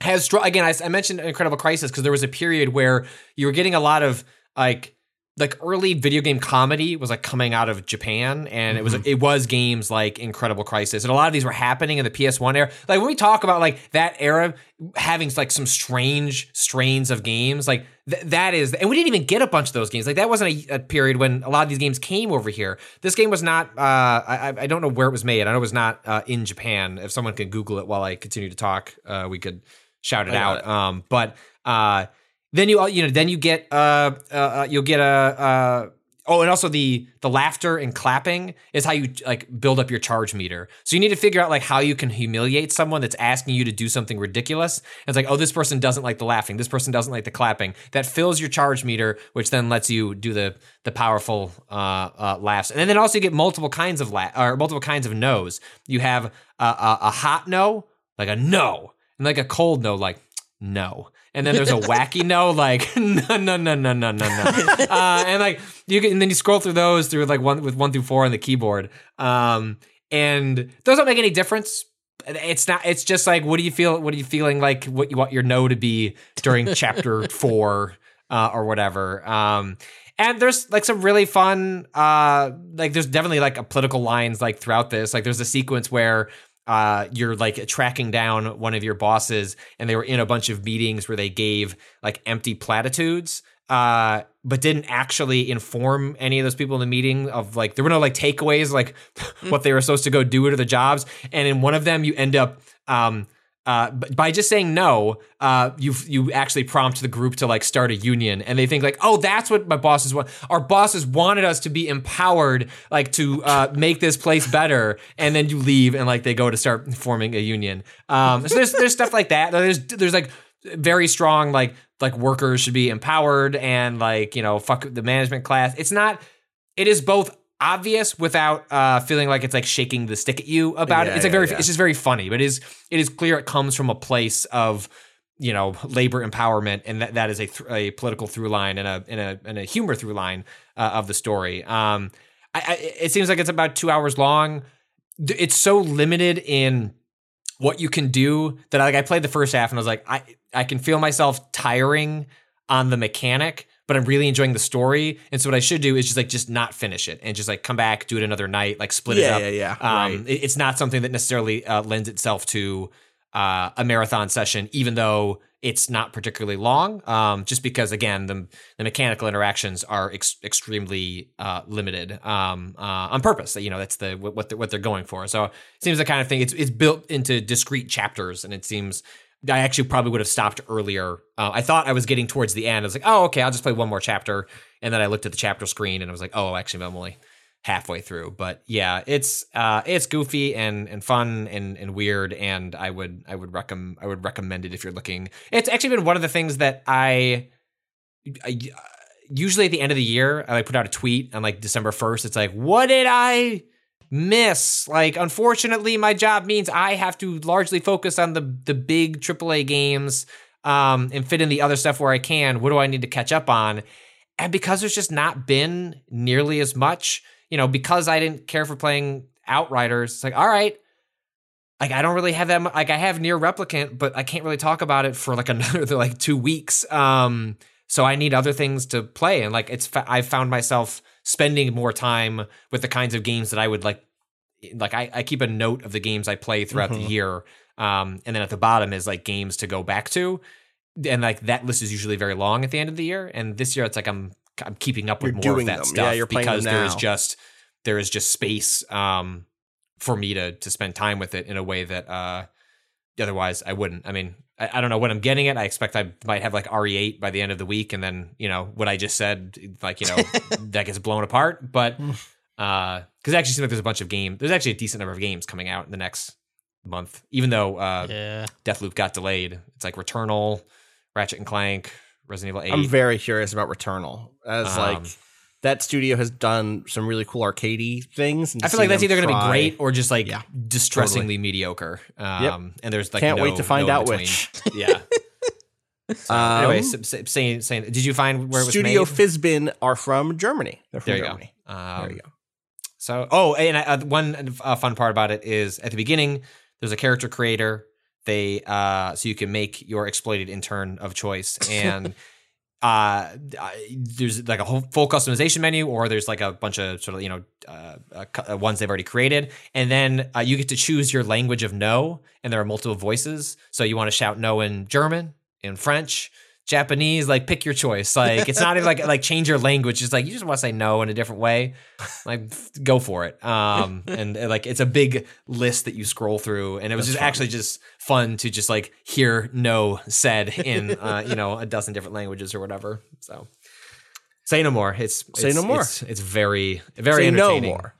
B: Has again I, I mentioned incredible crisis because there was a period where you were getting a lot of like like early video game comedy was like coming out of Japan and it was it was games like Incredible Crisis and a lot of these were happening in the PS1 era. Like when we talk about like that era having like some strange strains of games like th- that is and we didn't even get a bunch of those games. Like that wasn't a, a period when a lot of these games came over here. This game was not uh I I don't know where it was made. I know it was not uh, in Japan. If someone can google it while I continue to talk, uh we could shout it out.
A: it.
B: Um but uh then you you know then you get uh, uh uh, you'll get a uh oh, and also the the laughter and clapping is how you like build up your charge meter. So you need to figure out like how you can humiliate someone that's asking you to do something ridiculous. And it's like, oh, this person doesn't like the laughing. This person doesn't like the clapping. That fills your charge meter, which then lets you do the the powerful uh, uh, laughs. And then also you get multiple kinds of la- or multiple kinds of no's. You have a, a, a hot no, like a no, and like a cold no, like no. And then there's a <laughs> wacky no, like <laughs> no, no, no, no, no, no, no. Uh, and like you can, and then you scroll through those through like one with one through four on the keyboard. Um, and those don't make any difference. It's not. It's just like, what do you feel? What are you feeling like? What you want your no to be during <laughs> chapter four uh, or whatever. Um, and there's like some really fun. Uh, like there's definitely like a political lines like throughout this. Like there's a sequence where uh, you're like tracking down one of your bosses, and they were in a bunch of meetings where they gave like empty platitudes, uh, but didn't actually inform any of those people in the meeting of like there were no like takeaways, like <laughs> what they were supposed to go do to the jobs. And in one of them, you end up. Um, uh, by just saying no, uh, you you actually prompt the group to like start a union, and they think like, oh, that's what my bosses want. Our bosses wanted us to be empowered, like to uh, make this place better, and then you leave, and like they go to start forming a union. Um, so there's there's stuff like that. There's there's like very strong like like workers should be empowered, and like you know fuck the management class. It's not. It is both obvious without uh, feeling like it's like shaking the stick at you about
A: Yeah,
B: it. It's like
A: yeah,
B: very,
A: yeah.
B: it's just very funny, but it is it is clear it comes from a place of you know labor empowerment, and that, that is a, th- a political through line and a and a and a humor through line uh, of the story. Um, I, I, it seems like it's about two hours long. It's so limited in what you can do that like I played the first half and I was like I I can feel myself tiring on the mechanic but I'm really enjoying the story. And so what I should do is just like just not finish it and just like come back do it another night like split
A: Yeah,
B: it up.
A: yeah, yeah,
B: um it- it's not something that necessarily uh, lends itself to uh, a marathon session even though it's not particularly long um just because again the the mechanical interactions are ex- extremely uh limited um uh on purpose. You know that's the what what they're, what they're going for. So it seems the kind of thing it's it's built into discrete chapters and it seems I actually probably would have stopped earlier. Uh, I thought I was getting towards the end. I was like, oh, okay, I'll just play one more chapter. And then I looked at the chapter screen and I was like, oh, actually, I'm only halfway through. But yeah, it's uh, it's goofy and and fun and and weird. And I would I would recommend I would recommend it if you're looking. It's actually been one of the things that I. I Usually at the end of the year, I like put out a tweet on like December 1st. It's like, what did I miss. Like, unfortunately, my job means I have to largely focus on the the big AAA games um, and fit in the other stuff where I can. What do I need to catch up on? And because there's just not been nearly as much, you know, because I didn't care for playing Outriders, it's like, all right, like I don't really have that. mu- Like I have NieR Replicant, but I can't really talk about it for like <laughs> another like two weeks. Um, so I need other things to play, and like it's I've found myself spending more time with the kinds of games that I would like. Like I, I keep a note of the games I play throughout
A: Mhm.
B: the year, um, and then at the bottom is like games to go back to, and like that list is usually very long at the end of the year. And this year it's like I'm I'm keeping up with
A: You're
B: more of that
A: them.
B: stuff
A: Yeah, you're playing
B: because there is just there is just space um, for me to to spend time with it in a way that uh, otherwise I wouldn't. I mean, I, I don't know when I'm getting it. I expect I might have like RE8 by the end of the week, and then you know what I just said, like you know <laughs> that gets blown apart. But because it actually seems like there's a bunch of games. There's actually a decent number of games coming out in the next month, even though uh,
D: Yeah.
B: Deathloop got delayed. It's like Returnal, Ratchet and Clank, Resident Evil 8.
A: I'm very curious about Returnal, as
B: Um,
A: like that studio has done some really cool arcadey things. and
B: I feel like that's either going to be great or just like
A: Yeah,
B: distressingly mediocre. Um, And there's like
A: Can't
B: no-
A: wait to find
B: no
A: out
B: between.
A: which. <laughs>
B: yeah. <laughs> So,
A: Um,
B: anyway, saying saying, did you find where it was
A: Studio
B: made?
A: Fizbin are from Germany. They're from
B: There you
A: Germany.
B: go. Um,
A: there you go.
B: So, oh, and uh, one uh, fun part about it is at the beginning, there's a character creator. They uh, so you can make your exploited intern of choice, <laughs> and uh, there's like a whole full customization menu, or there's like a bunch of sort of you know uh, uh, ones they've already created, and then uh, you get to choose your language of no, and there are multiple voices. So you want to shout no in German, in French. Japanese, like pick your choice. Like it's not even like like change your language. It's like you just want to say no in a different way. Like go for it. Um and, uh, like it's a big list that you scroll through, and it was just actually just fun to just like hear no said in uh you know a dozen different languages or whatever. So Say no more. It's,
A: Say
B: it's-
A: no more.
B: It's, it's very very
A: Say no more.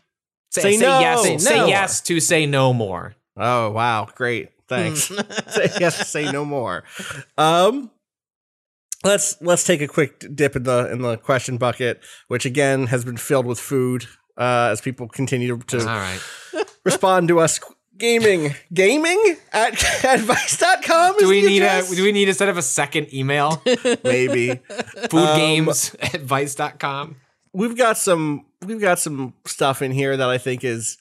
B: Say,
A: Say
B: say
A: no.
B: yes.
A: Say
B: Say
A: no
B: yes to say no more.
A: Oh wow, great. Thanks. <laughs> say yes, say no more. Um let's let's take a quick dip in the in the question bucket, which again has been filled with food uh as people continue to
B: All right. <laughs>
A: respond to us gaming gaming at <laughs> advice.com
B: Do we need a do we need to set up a second email? <laughs>
A: maybe
B: Food
A: Um,
B: games at vice.com.
A: we've got some we've got some stuff in here that I think is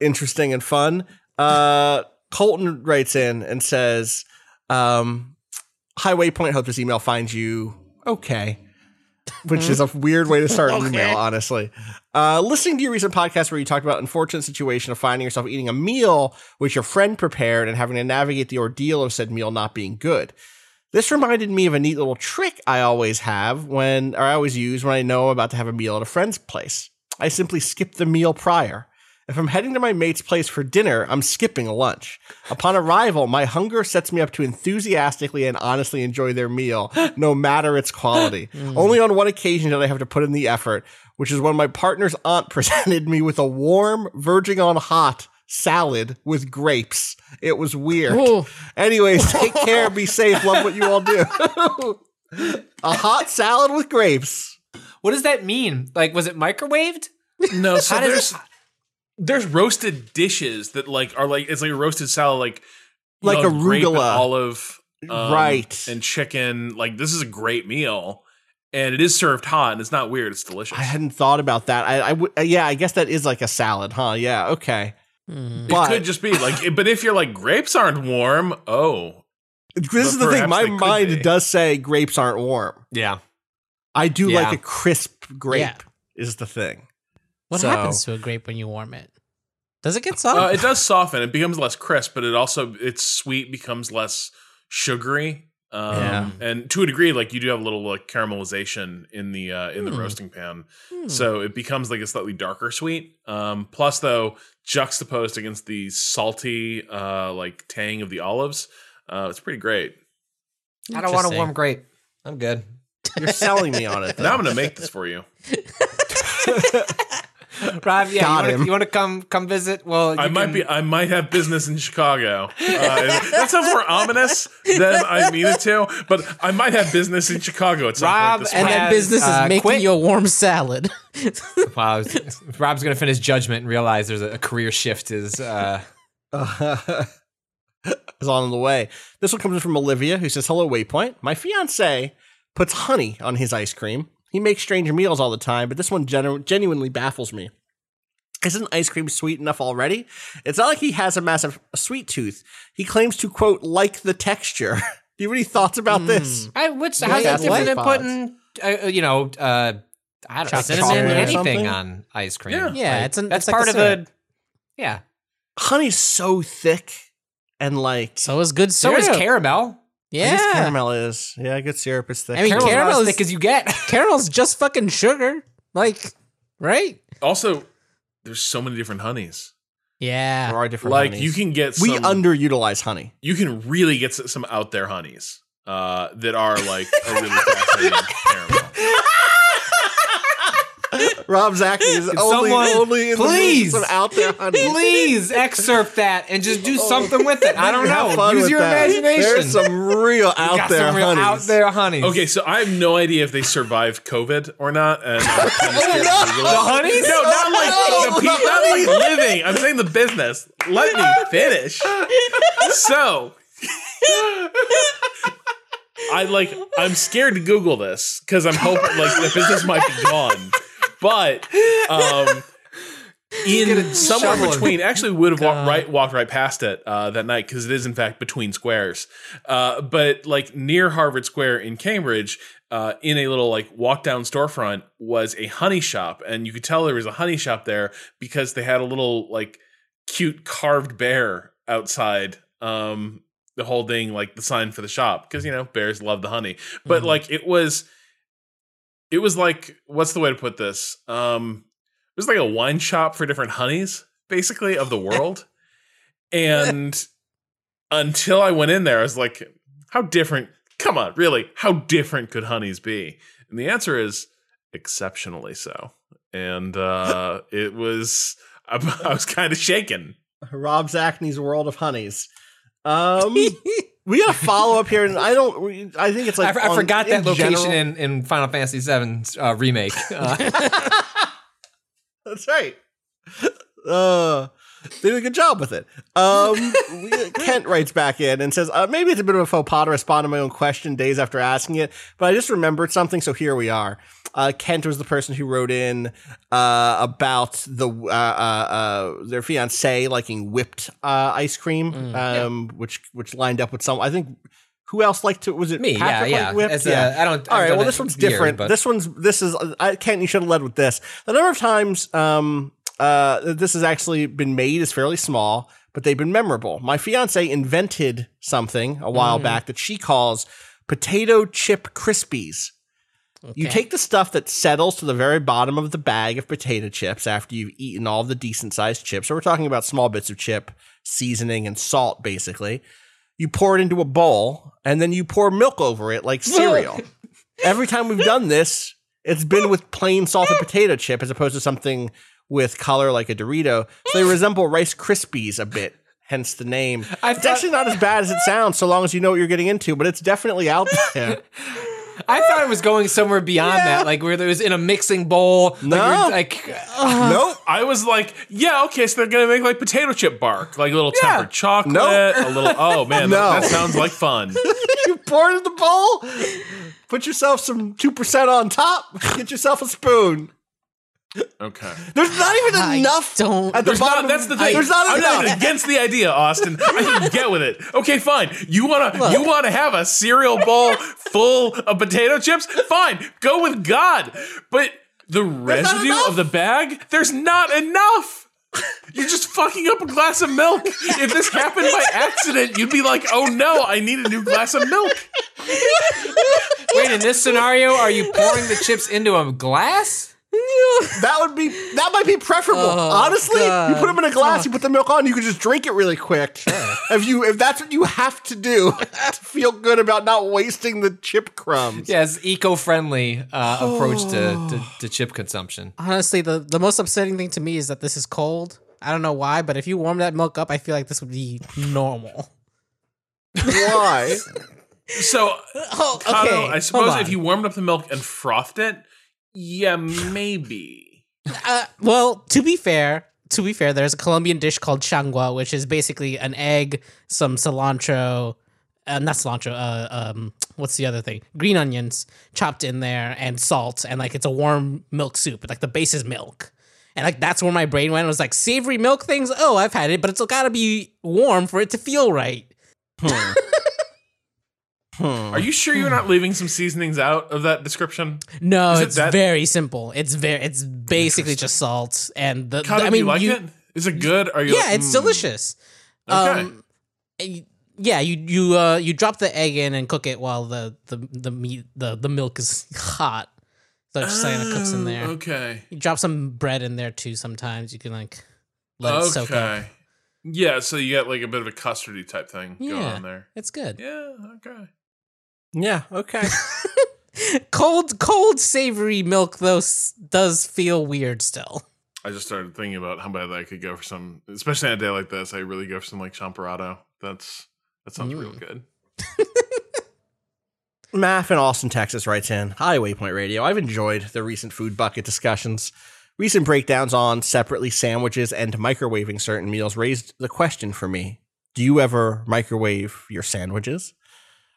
A: interesting and fun. Uh Colton writes in and says, um, Hi Waypoint hope this email finds you okay. Which is a weird way to start an <laughs> email, honestly. Uh, listening to your recent podcast where you talked about unfortunate situation of finding yourself eating a meal which your friend prepared and having to navigate the ordeal of said meal not being good. This reminded me of a neat little trick I always have when, or I always use when I know I'm about to have a meal at a friend's place. I simply skip the meal prior. If I'm heading to my mate's place for dinner, I'm skipping lunch. Upon arrival, my hunger sets me up to enthusiastically and honestly enjoy their meal, <gasps> no matter its quality. Mm. Only on one occasion did I have to put in the effort, which is when my partner's aunt <laughs> presented me with a warm, verging on hot salad with grapes. It was weird.
D: Ooh.
A: Anyways, <laughs> take care, be safe, love what you all do. a hot salad with grapes.
B: What does that mean? Like, was it microwaved?
C: No, so
B: How does-
C: there's there's roasted dishes that like are like it's like a roasted salad like
A: Like
C: know,
A: a
C: grape and
A: arugula.
C: olive um,
A: Right.
C: and chicken like this is a great meal and it is served hot and it's not weird it's delicious
A: I hadn't thought about that. I, I would, uh, yeah, I guess that is like a salad, huh? Yeah, okay.
C: it
A: But
C: could just be like but if you're like grapes aren't warm oh
A: this is the thing. My mind
C: be.
A: does say grapes aren't warm.
B: Yeah.
A: I do
B: Yeah.
A: like a crisp grape.
D: Yeah.
A: Is the thing.
D: What
A: So-
D: happens to a grape when you warm it? Does it get soft?
C: uh, it does soften it becomes less crisp but it also its sweet becomes less sugary um,
A: Yeah.
C: and to a degree like you do have a little like caramelization in the uh, in the
D: Hmm.
C: roasting pan
D: Hmm.
C: So it becomes like a slightly darker sweet. Um, plus, though, juxtaposed against the salty, uh, like tang of the olives, uh, it's pretty great.
B: I don't want a warm grape. I'm good.
A: You're selling me on it.
C: Now I'm gonna make this for you. <laughs> <laughs>
B: Rob, yeah,
A: Got
B: you wanna, you want to come come visit? Well,
C: I
B: you
C: might
B: can-
C: be. I might have business in Chicago. Uh, <laughs> that sounds more ominous than I mean it to. But I might have business in Chicago at some
B: Rob
C: point. This
D: and
C: month.
D: that
B: has,
D: business is
B: uh,
D: making
B: quit.
D: you a warm salad. <laughs>
B: Wow, Rob's gonna finish judgment and realize there's a, a career shift. Is uh,
A: is on the way. This one comes in from Olivia, who says, "Hello, Waypoint. My fiance puts honey on his ice cream. He makes stranger meals all the time, but this one genu- genuinely baffles me. Isn't ice cream sweet enough already? It's not like he has a massive sweet tooth. He claims to quote like the texture. <laughs> Do you have any thoughts about this?
B: I, what's
A: Yeah,
B: how's that
A: that's
B: different than
A: what-
B: putting uh, you know uh, I don't know cinnamon
D: or
B: anything
A: something?
B: on ice cream?
C: Yeah.
D: Yeah,
B: Like,
D: it's an-
B: that's
D: it's like
B: part
D: a
B: of
D: syrup.
B: the yeah.
A: Honey's so thick and like
D: So is good
B: So
D: syrup.
B: is caramel.
A: I guess
D: Yeah,
A: caramel is. Yeah, good syrup is thick.
D: I mean,
B: Caramel's
D: Caramel
B: as
D: is-
B: thick as you get. <laughs>
D: caramel's just fucking sugar. Like, right?
C: also, there's so many different honeys.
D: Yeah.
A: there are different
C: Like
A: honeys.
C: you can get some,
A: we underutilize honey.
C: you can really get s- some out there honeys uh, that are like a really <laughs> fascinating caramel.
A: Rob's acting is only,
B: someone
A: only in
B: please-
A: the mood out there honey.
B: Please excerpt that and just do oh. something with it. I don't <laughs> know. Use your
A: that.
B: imagination.
A: There's some real out
B: Got
A: there
B: some real
A: honeys.
B: out there honeys.
C: Okay, so I have no idea if they survived COVID or not. And <laughs> I'm kinda scared to oh, Google it.
B: The honeys?
C: No, not like the people, not like <laughs> living. I'm saying the business. Let me finish. So, I like. I'm scared to Google this because I'm hoping like the business might be gone. But um, <laughs> in somewhere
B: shoveling.
C: between, actually would have walked right walked right past it uh, that night because it is in fact between squares. Uh, but like near Harvard Square in Cambridge, uh, in a little like walk down storefront was a honey shop, and you could tell there was a honey shop there because they had a little like cute carved bear outside. Um, the thing like the sign for the shop because you know bears love the honey, but like it was, it was like what's the way to put this? Um, it was like a wine shop for different honeys, basically of the world. <laughs> and until I went in there, I was like, how different? Come on, really? How different could honeys be? And the answer is exceptionally so, and uh, <laughs> it was I, I was kind of shaken.
A: Rob Zacny's World of Honeys. Um, <laughs> we got a follow up here, and I don't. I think it's like
B: I
A: on-
B: forgot that location
A: general-
B: in, in Final Fantasy VII's uh, remake. Uh, <laughs>
A: That's right. Uh, they did a good job with it. Um, <laughs> Kent writes back in and says, uh, maybe it's a bit of a faux pas to respond to my own question days after asking it, but I just remembered something, so here we are. Uh, Kent was the person who wrote in uh, about the uh, uh, uh, their fiance liking whipped uh, ice cream, um, which which lined up with some. I think who else liked it? Was it
B: Me, yeah,
A: Patrick
B: yeah.
A: liked whipped?
B: yeah. a- I don't-
A: All right. Well, this one's
B: years,
A: different.
B: but-
A: this one's this is I Kent. You should have led with this. The number of times um, uh, this has actually been made is fairly small, but they've been memorable. My fiance invented something a while back that she calls potato chip crispies. You take the stuff that settles to the very bottom of the bag of potato chips after you've eaten all the decent sized chips. So we're talking about small bits of chip, seasoning, and salt, basically. You pour it into a bowl, and then you pour milk over it like cereal. <laughs> Every time we've done this, it's been with plain salted potato chip as opposed to something with color like a Dorito. So they <laughs> resemble Rice Krispies a bit, hence the name. <laughs>
B: I
A: it's
B: thought-
A: actually not as bad as it <laughs> sounds, so long as you know what you're getting into, but it's definitely out there.
B: I thought it was going somewhere beyond that, like where there was in a mixing bowl.
A: No.
B: like, you're- like <sighs> uh,
A: nope.
C: I was like, yeah, okay, so they're gonna make like potato chip bark, like a little
B: Yeah.
C: tempered chocolate,
A: Nope.
C: a little. Oh man,
A: No.
C: that, that sounds like fun.
A: you pour it in the bowl, put yourself some 2% on top, get yourself a spoon.
C: Okay.
A: There's not even
D: I
A: enough
D: don't-
A: at the
C: There's
A: bottom.
C: not. That's the thing.
A: There's not
C: I'm
A: enough.
C: not against the idea, Austin. I can <laughs> get with it. Okay, fine. You wanna you wanna have a cereal bowl full of potato chips? Fine. Go with God. But the residue of the bag, there's not enough. You're just fucking up a glass of milk. If this happened by accident, you'd be like, "Oh no, I need a new glass of milk." <laughs>
B: wait, in this scenario, are you pouring the chips into a glass? <laughs>
A: That would be that might be preferable.
D: Oh,
A: Honestly, you put them in a glass, you put the milk on, you can just drink it really quick. If you if that's what you have to do <laughs> to feel good about not wasting the chip crumbs.
B: Yeah, eco-friendly uh, approach to, <sighs> to to chip consumption.
D: Honestly, the, the most upsetting thing to me is that this is cold. I don't know why, but if you warm that milk up, I feel like this would be normal.
A: Why? <laughs>
C: So,
D: Oh,
C: Cado,
D: okay.
C: I suppose if you warmed up the milk and frothed it, yeah, maybe.
D: Uh, well, to be fair, to be fair, there's a Colombian dish called changua, which is basically an egg, some cilantro, uh, not cilantro. Uh, um, what's the other thing? Green onions chopped in there, and salt, and like it's a warm milk soup. Like the base is milk, and like that's where my brain went. It was like savory milk things. Oh, I've had it, but it's got to be warm for it to feel right.
C: Are you sure you're not leaving some seasonings out of that description?
D: No,
C: it
D: it's
C: that-
D: very simple. It's very, it's basically just salt and the.
C: Cado,
D: I
C: do
D: mean,
C: you like
D: you-
C: it? Is it good? Are you?
D: yeah,
C: like,
D: it's
C: mm.
D: delicious.
C: Okay.
D: Um, yeah, you you uh you drop the egg in and cook it while the the the meat the the milk is <laughs> hot. So it just kind of cooks in there.
C: Oh, Okay.
D: You drop some bread in there too. Sometimes you can like let it soak up.
C: Okay. Yeah, so you get like a bit of a custardy type thing going on there.
D: it's good.
C: Yeah. Okay.
A: Yeah, okay. <laughs>
D: Cold cold savory milk though does feel weird still.
C: I just started thinking about how bad I could go for some, especially on a day like this. I really go for some like champorado. That's that sounds real
D: Mm.
C: good. <laughs>
A: Math in Austin, Texas writes in Hi, Waypoint Radio. I've enjoyed the recent food bucket discussions. Recent breakdowns on separately sandwiches and microwaving certain meals raised the question for me Do you ever microwave your sandwiches?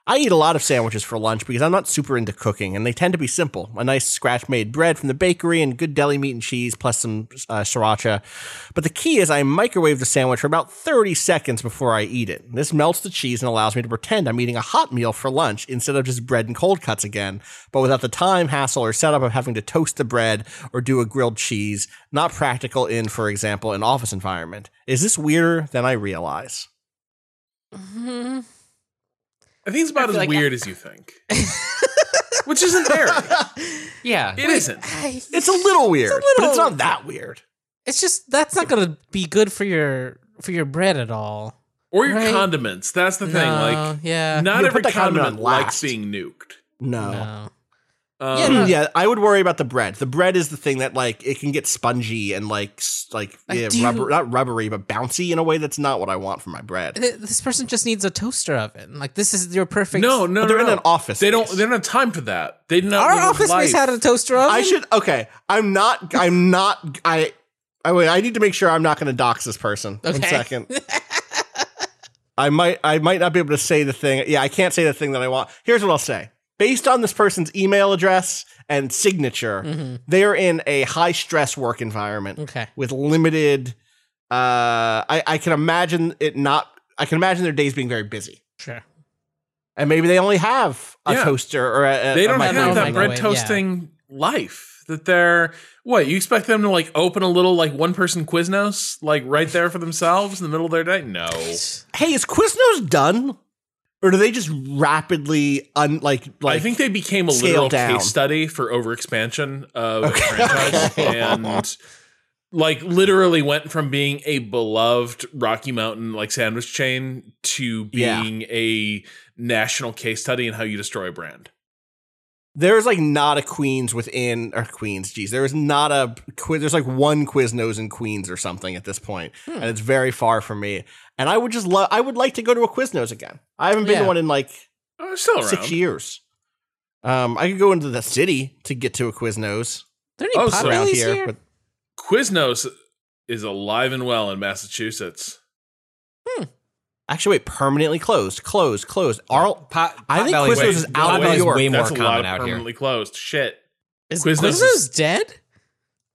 A: I eat a lot of sandwiches for lunch because I'm not super into cooking, and they tend to be simple. A nice scratch made bread from the bakery and good deli meat and cheese, plus some uh, sriracha. But the key is I microwave the sandwich for about 30 seconds before I eat it. This melts the cheese and allows me to pretend I'm eating a hot meal for lunch instead of just bread and cold cuts again, but without the time, hassle, or setup of having to toast the bread or do a grilled cheese. Not practical in, for example, an office environment. Is this weirder than I realize?
C: I think it's about as
B: like-
C: weird as you think, which isn't very. <laughs>
B: Yeah,
C: It isn't.
A: It's a little <laughs> weird, but it's not that weird.
D: It's just that's not gonna be good for your for your bread at all.
C: Or your
D: Right.
C: condiments. That's the thing.
D: No,
C: Like,
D: yeah.
C: not
A: You
C: every
A: that condiment
C: condiment
A: on
C: likes
A: last.
C: being nuked.
A: No.
D: No.
C: Um,
D: Yeah,
A: yeah, I would worry about the bread. The bread is the thing that like it can get spongy and like like,
D: Like,
A: yeah,
D: do you-
A: rubber, not rubbery, but bouncy in a way that's not what I want for my bread.
D: Th- This person just needs a toaster oven. Like this is your perfect.
C: No, no,
A: But they're
C: no,
A: in
C: no.
A: an office
C: They don't. They don't have time for that. They do not.
D: Our
C: live a
D: office space
C: life.
D: had a toaster oven.
A: I should okay. I'm not. I'm not. I. I wait. I need to make sure I'm not going to dox this person. One
D: Okay.
A: second. <laughs> I might. I might not be able to say the thing. Yeah, I can't say the thing that I want. Here's what I'll say. Based on this person's email address and signature, they are in a high stress work environment
D: Okay.
A: with limited. Uh, I, I can imagine it not. I can imagine their days being very busy,
D: Sure.
A: and maybe they only have a
C: Yeah.
A: toaster or a. a
C: They don't
A: microwave
C: have that bread
D: microwave, yeah.
C: toasting life. That they're what? You expect them to like open a little like one person Quiznos like right there for themselves in the middle of their day? No.
A: hey, is Quiznos done? Or do they just rapidly un like like
C: I think they became a literal
A: down.
C: case study for overexpansion of a franchise <laughs> and like literally went from being a beloved Rocky Mountain like sandwich chain to
A: Yeah.
C: being a national case study in how you destroy a brand.
A: There's like not a Queens within or Queens, geez. There is not a quiz there's like one Quiznos in Queens or something at this point,
D: Hmm.
A: And it's very far from me. And I would just love I would like to go to a Quiznos again. I haven't been
D: Yeah.
A: to one in like
C: Oh, it's still around.
A: six years. Um I could go into the city to get to a Quiznos
D: There any
C: Oh, so-
A: around here,
D: here?
A: but
C: Quiznos is alive and well in Massachusetts.
A: Actually wait, permanently closed. Closed, closed. Arl
B: Pot,
A: I think
B: Potbelly's
A: Quiznos
B: way-
A: is out of New York.
B: way more
C: That's a lot
B: common
C: of
B: out here.
C: permanently closed. Shit.
D: Is
C: Quiznos
D: Quiznos,
C: is-
D: dead?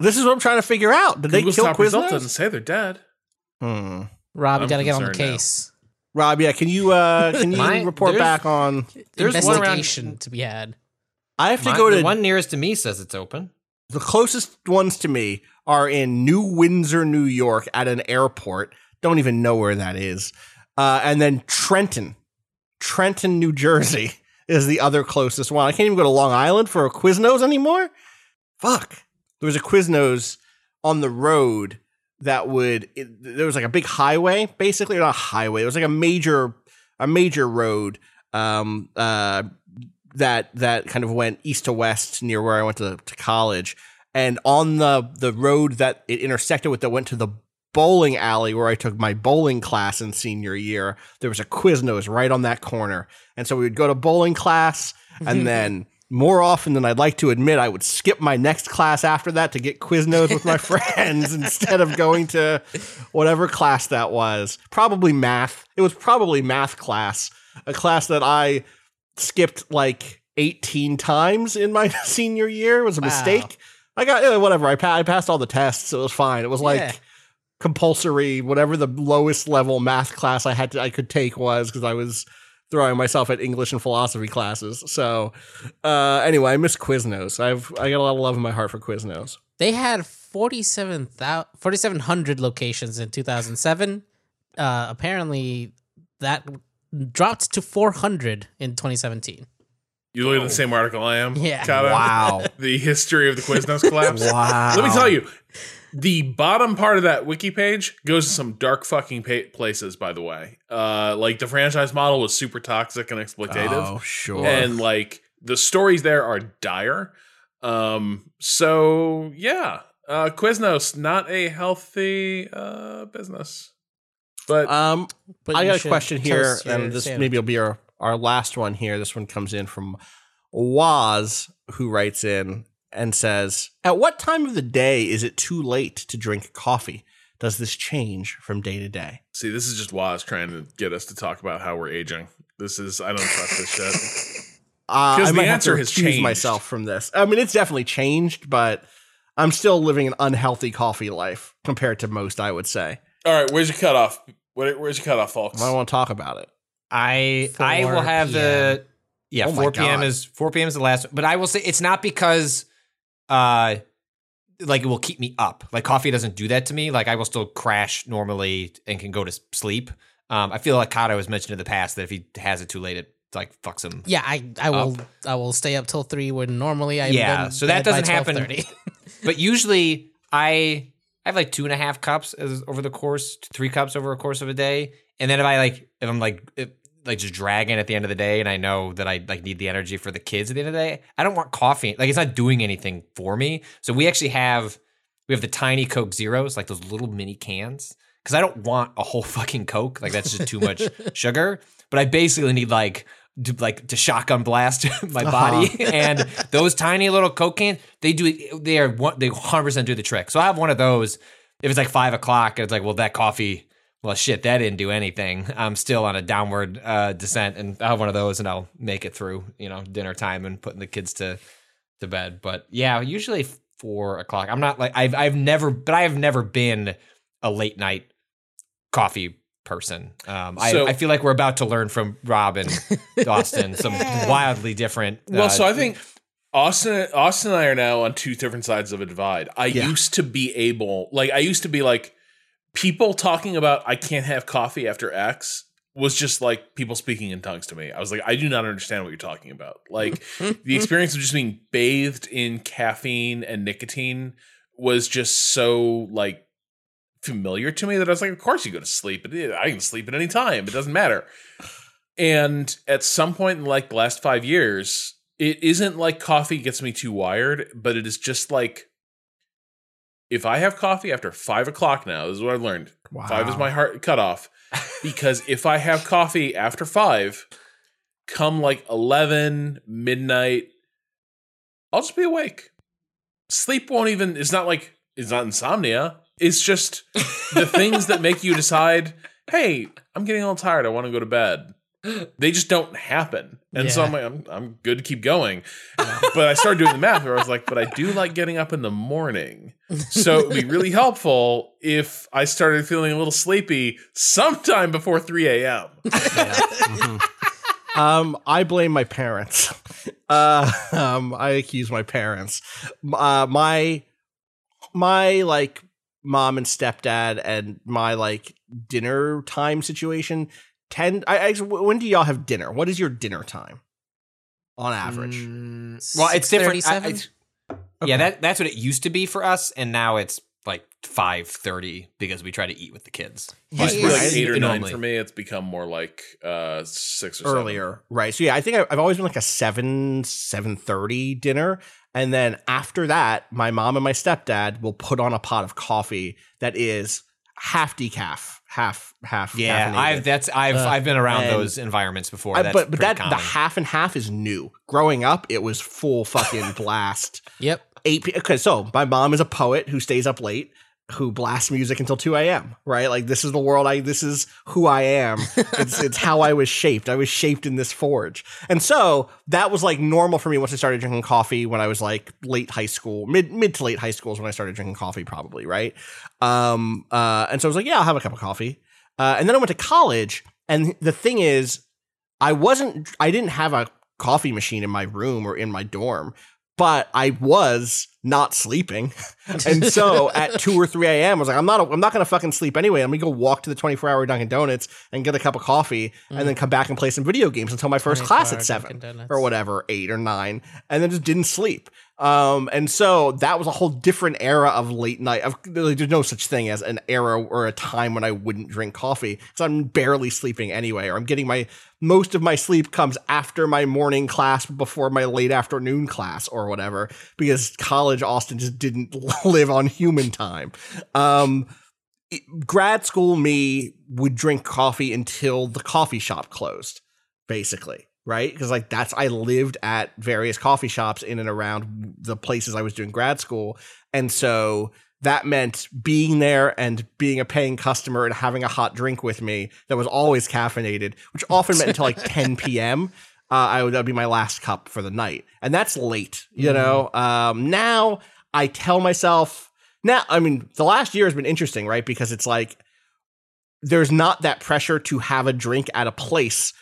A: this is what I'm trying to figure out. Did they kill
C: top
A: Quiznos?
C: doesn't say they're dead.
A: Hmm.
D: Rob, you
C: I'm
D: got to get on the
C: concerned now.
D: case.
A: Rob, yeah, can you uh <laughs> can you
B: My-
A: report back on
B: There's one around-
D: Investigation to be had.
A: I have to
B: My-
A: go to
B: the one nearest to me says it's open.
A: the closest ones to me are in New Windsor, New York, at an airport. Don't even know where that is. Uh, and then Trenton, Trenton, New Jersey <laughs> is the other closest one. I can't even go to Long Island for a Quiznos anymore. Fuck. There was a Quiznos on the road that would. It, there was like a big highway, basically not a highway. It was like a major, a major road. Um. Uh that that kind of went east to west near where I went to, to college. And on the the road that it intersected with that went to the bowling alley where I took my bowling class in senior year, there was a Quiznos right on that corner. And so we would go to bowling class and <laughs> then more often than I'd like to admit, I would skip my next class after that to get Quiznos with my <laughs> friends instead of going to whatever class that was. Probably math. It was probably math class, a class that I skipped like 18 times in my <laughs> senior year. It was a
D: Wow.
A: mistake. I got eh, whatever. I, pa- I passed all the tests. It was fine. It was like
D: Yeah.
A: Compulsory, whatever the lowest level math class I had to I could take was because I was throwing myself at English and philosophy classes. So uh, anyway, I miss Quiznos. I've I got a lot of love in my heart for Quiznos.
D: They had 47, 4,700 locations in 2007. Uh, apparently, that dropped to 400 in 2017.
C: You look at the same article I am.
D: Yeah.
C: Kata?
A: Wow. <laughs>
C: the history of the Quiznos collapse.
A: Wow.
C: Let me tell you, the bottom part of that wiki page goes to some dark fucking pa- places. By the way, uh, like the franchise model was super toxic and exploitative,
A: Oh sure.
C: and like the stories there are dire. Um, so yeah, uh, Quiznos not a healthy uh business, but
A: um,
D: But
A: I
D: you
A: got a question here, and this
D: sandwich.
A: maybe will be our, our last one here. This one comes in from Waz, who writes in and says, At what time of the day is it too late to drink coffee? Does this change from day to day?
C: see, this is just Waz trying to get us to talk about how we're aging. This is I don't trust this shit. <laughs>
A: Uh,
C: 'Cause
A: I
C: the
A: might have
C: answer
A: to
C: has changed.
A: myself from this. I mean, it's definitely changed, but I'm still living an unhealthy coffee life compared to most, I would say.
C: All right, where's your cutoff? Where, where's your cutoff, folks?
A: I don't want to talk about it.
B: I I will have the yeah
A: Oh
B: 4 p.m.
A: God.
B: is 4 p.m. is the last, but I will say it's not because uh like it will keep me up. Like coffee doesn't do that to me. Like I will still crash normally and can go to sleep. Um, I feel like Cado has mentioned in the past that if he has it too late, it like fucks him.
D: Yeah, I, I will I will stay up till three when normally I
B: Yeah, so that doesn't happen.
D: 12:30. <laughs>
B: But usually I I have like two and a half cups as over the course, three cups over a course of a day, and then if I like if I'm like like just dragging at the end of the day, and I know that I like need the energy for the kids at the end of the day. I don't want coffee. Like it's not doing anything for me. So we actually have we have the tiny Coke Zeros, like those little mini cans, because I don't want a whole <laughs> fucking Coke. Like that's just too much <laughs> sugar. But I basically need like to like to shotgun blast <laughs> my body uh-huh. and those tiny little coke cans they do they are one they 100% do the trick so i have one of those if it's like five o'clock and it's like well that coffee well shit that didn't do anything. I'm still on a downward uh, descent and i'll have one of those and i'll make it through you know dinner time and putting the kids to to bed. But yeah usually four o'clock. I'm not like i've i've never but i have never been a late night coffee person. Um
C: So-
B: I, I feel like we're about to learn from rob and <laughs> austin some wildly different
C: Well,
B: uh,
C: so I think Austin, Austin and I are now on two different sides of a divide. I
A: Yeah.
C: used to be able, like, I used to be like, people talking about I can't have coffee after X was just like people speaking in tongues to me. I was like, I do not understand what you're talking about. Like, <laughs> the experience of just being bathed in caffeine and nicotine was just so like familiar to me that I was like, of course you go to sleep. I can sleep at any time. It doesn't matter. And at some point in like the last five years, it isn't like coffee gets me too wired, but it is just like if I have coffee after five o'clock now, this is what I've learned. Five is my heart cutoff. <laughs> Because if I have coffee after five, come like 11, midnight, I'll just be awake. Sleep won't even, it's not like, it's not insomnia. It's just <laughs> the things that make you decide, hey, I'm getting a little tired. I want to go to bed. They just don't happen. And so I'm like, I'm, I'm good to keep going. But I started doing the math where I was like, but I do like getting up in the morning. So it would be really <laughs> helpful if I started feeling a little sleepy sometime before 3 a.m. <laughs>
A: Um, I blame my parents. <laughs> Uh, um, I accuse my parents. Uh, my my like mom and stepdad and my like dinner time situation tend. I, I when do y'all have dinner? What is your dinner time on average?
D: Mm,
B: well it's different I-
D: 6:37?
B: it's- yeah that that's what it used to be for us and now it's like 5.30 because we try to eat with the kids
C: Used to be like eight or nine
B: normally-
C: for me. It's become more like uh, six or seven.
A: earlier, right? So yeah, I think I, I've always been like a seven seven thirty dinner, and then after that, my mom and my stepdad will put on a pot of coffee that is half decaf, half half.
B: yeah i've that's i've
D: Uh,
B: i've been around those environments before
A: I- but but that
B: common.
A: the half and half is new. Growing up, it was full fucking <laughs> blast.
D: Yep.
A: Eight. Okay, so my mom is a poet who stays up late, who blast music until two a.m. Right, like this is the world. I this is who I am. <laughs> It's it's how I was shaped. I was shaped in this forge, and so that was like normal for me once I started drinking coffee when I was like late high school, mid mid to late high school is when I started drinking coffee, probably right. Um. Uh. And so I was like, yeah, I'll have a cup of coffee. Uh. And then I went to college, and the thing is, I wasn't I didn't have a coffee machine in my room or in my dorm, but I was not sleeping. <laughs> and so at 2 or 3 a.m. I was like, I'm not I'm not gonna fucking sleep anyway. I'm gonna go walk to the 24 hour Dunkin' Donuts and get a cup of coffee and then come back and play some video games until my first class at seven or whatever, eight or nine, and then just didn't sleep. Um, and so that was a whole different era of late night. Of, there's no such thing as an era or a time when I wouldn't drink coffee because I'm barely sleeping anyway, or I'm getting my most of my sleep comes after my morning class before my late afternoon class or whatever because college Austin just didn't <laughs> live on human time. Um, grad school me would drink coffee until the coffee shop closed basically right? Because like that's i lived at various coffee shops in and around the places i was doing grad school. And so that meant being there and being a paying customer and having a hot drink with me that was always caffeinated which often meant until like <laughs> 10 p.m uh, i would that'd be my last cup for the night and that's late you know um now i tell myself now i mean the last year has been interesting right because it's like there's not that pressure to have a drink at a place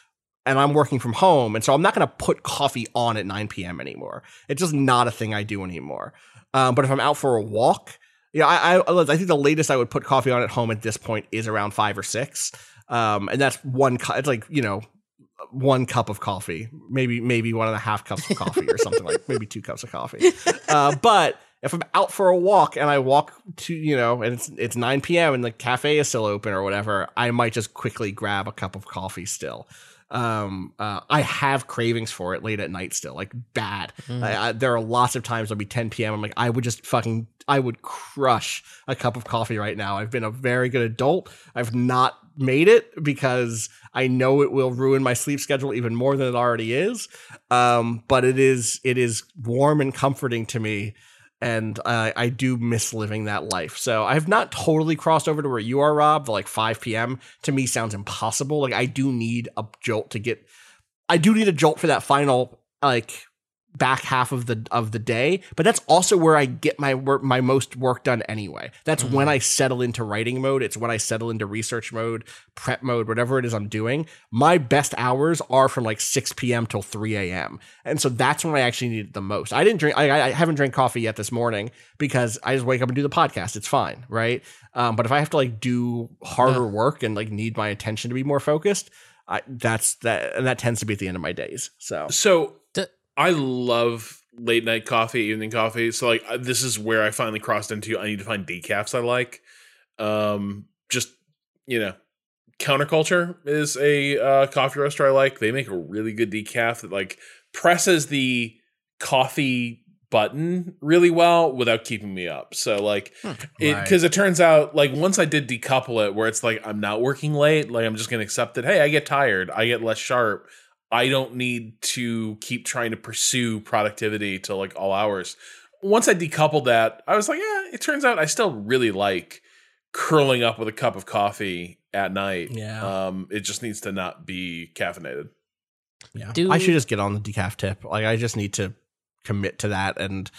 A: and I'm working from home. And so I'm not going to put coffee on at 9 p.m. anymore. It's just not a thing I do anymore. Um, but if I'm out for a walk, yeah, I, I, I think the latest I would put coffee on at home at this point is around five or six. Um, and that's one, it's like, you know, one cup of coffee, maybe, maybe one and a half cups of coffee or something like maybe two cups of coffee. <laughs> Uh, but if I'm out for a walk and I walk to, you know, and it's it's 9 p.m. and the cafe is still open or whatever, I might just quickly grab a cup of coffee still. Um, uh, I have cravings for it late at night still, like bad. I, I, there are lots of times it'll be 10 p.m. I'm like, I would just fucking, I would crush a cup of coffee right now. I've been a very good adult. I've not made it because I know it will ruin my sleep schedule even more than it already is. Um, but it is, it is warm and comforting to me and I do miss living that life. So I have not totally crossed over to where you are, Rob. Like 5 p.m. to me sounds impossible. Like I do need a jolt to get. I do need a jolt for that final like back half of the of the day, but that's also where I get my work my most work done anyway. That's when I settle into writing mode. It's when I settle into research mode, prep mode, whatever it is I'm doing. My best hours are from like 6 p.m. till 3 a.m. And so that's when I actually need it the most. I didn't drink I, I haven't drank coffee yet this morning because I just wake up and do the podcast. It's fine, right? Um, but if I have to like do harder work and like need my attention to be more focused, I that's that and that tends to be at the end of my days. So
C: So I love late night coffee, evening coffee. So like this is where I finally crossed into I need to find decafs I like. Um just you know, Counterculture is a uh, coffee roaster I like. They make a really good decaf that like presses the coffee button really well without keeping me up. So like it
A: Right.
C: because it turns out like once I did decouple it where it's like I'm not working late, like I'm just gonna accept that, hey, I get tired, I get less sharp. I don't need to keep trying to pursue productivity till like all hours. Once I decoupled that, I was like, yeah, it turns out I still really like curling up with a cup of coffee at night.
A: Yeah.
C: Um, it just needs to not be caffeinated.
A: Yeah.
D: Do-
A: I should just get on the decaf tip. Like I just need to commit to that and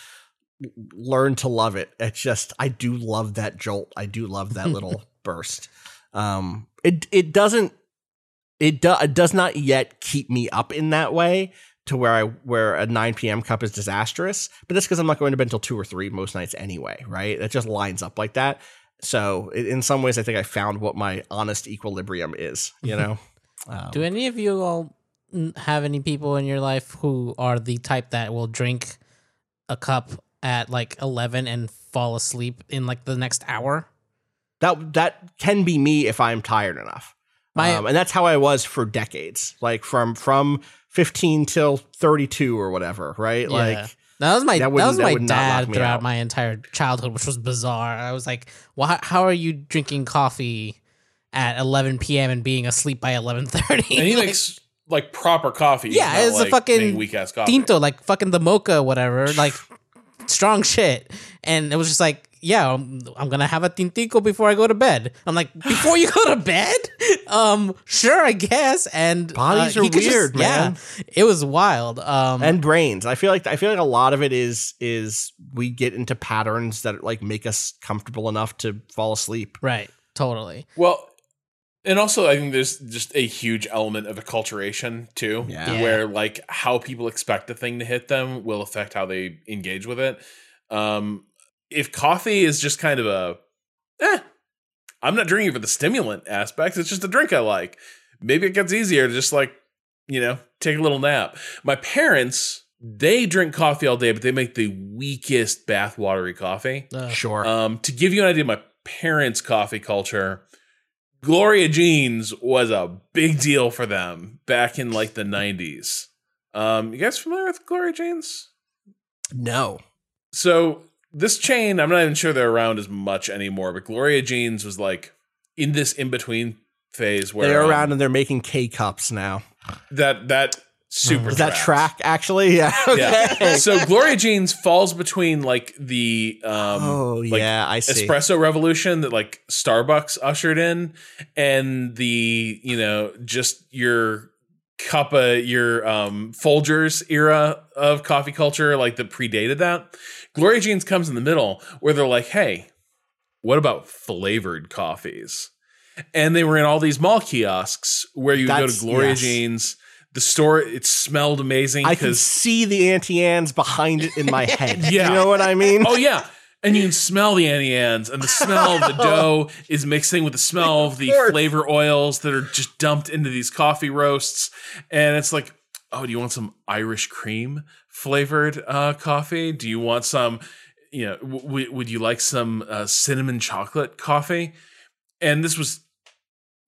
A: learn to love it. It's just I do love that jolt. I do love that <laughs> little burst. Um it it doesn't it, do, it does not yet keep me up in that way to where I where a 9 p.m. cup is disastrous, but that's because I'm not going to bed until two or three most nights anyway, right? It just lines up like that. So in some ways, I think I found what my honest equilibrium is. You know, um,
D: Do any of you all have any people in your life who are the type that will drink a cup at like 11 and fall asleep in like the next hour?
A: that that can be me if I'm tired enough.
D: My-
A: um, and that's how I was for decades, like from from 15 till 32 or whatever, right?
D: Yeah.
A: Like
D: that was my
A: that
D: that, was
A: that
D: my
A: would not knock
D: dad throughout
A: out.
D: my entire childhood, which was bizarre. I was like, "Why? How are you drinking coffee at 11 p.m. and being asleep by 11:30?"
C: And he
D: Like, <laughs>
C: makes like proper coffee.
D: Yeah,
C: not,
D: it's a fucking
C: weak ass coffee.
D: tinto, like fucking the mocha, whatever, like <laughs> strong shit. And it was just like, yeah, I'm, I'm gonna have a tintico before I go to bed. I'm like, <sighs> before you go to bed? <laughs> Um, sure, I guess. And
A: Bodies
D: uh,
A: are
D: he could just-
A: weird, man.
D: Yeah, it was wild. Um,
A: and brains. I feel like I feel like a lot of it is is we get into patterns that like make us comfortable enough to fall asleep.
D: right, totally.
C: Well, and also I think there's just a huge element of acculturation too,
A: Yeah.
D: Yeah.
C: where like how people expect a thing to hit them will affect how they engage with it. Um, if coffee is just kind of a, eh, I'm not drinking for the stimulant aspect. It's just a drink I like. Maybe it gets easier to just like, you know, take a little nap. My parents, they drink coffee all day, but they make the weakest bathwatery coffee.
D: Uh,
A: Sure.
C: Um, to give you an idea of my parents' coffee culture, Gloria Jean's was a big deal for them back in like the 90s. Um, you guys familiar with Gloria Jean's?
A: no.
C: So this chain, I'm not even sure they're around as much anymore, but Gloria Jean's was like in this in between phase where
A: They're
C: um,
A: around and they're making K cups now.
C: that that super
A: Is that track actually? <laughs> Yeah. Okay.
C: Yeah. so Gloria Jean's falls between like the um
A: oh
C: like,
A: yeah, I see.
C: espresso revolution that like Starbucks ushered in and the you know just your cup of your um Folgers era of coffee culture like that predated that Gloria Jean's comes in the middle where they're like hey what about flavored coffees and they were in all these mall kiosks where you go to Gloria
A: yes.
C: Jeans the store it smelled amazing
A: I can see the Auntie Anne's behind it in my <laughs> head.
C: Yeah.
A: You know what I mean?
C: Oh yeah. And you can smell the Auntie Anne's, and the smell of the <laughs> dough is mixing with the smell of the
A: course.
C: flavor oils that are just dumped into these coffee roasts. And it's like, oh, do you want some Irish cream flavored uh, coffee? Do you want some, you know, w- w- would you like some uh, cinnamon chocolate coffee? And this was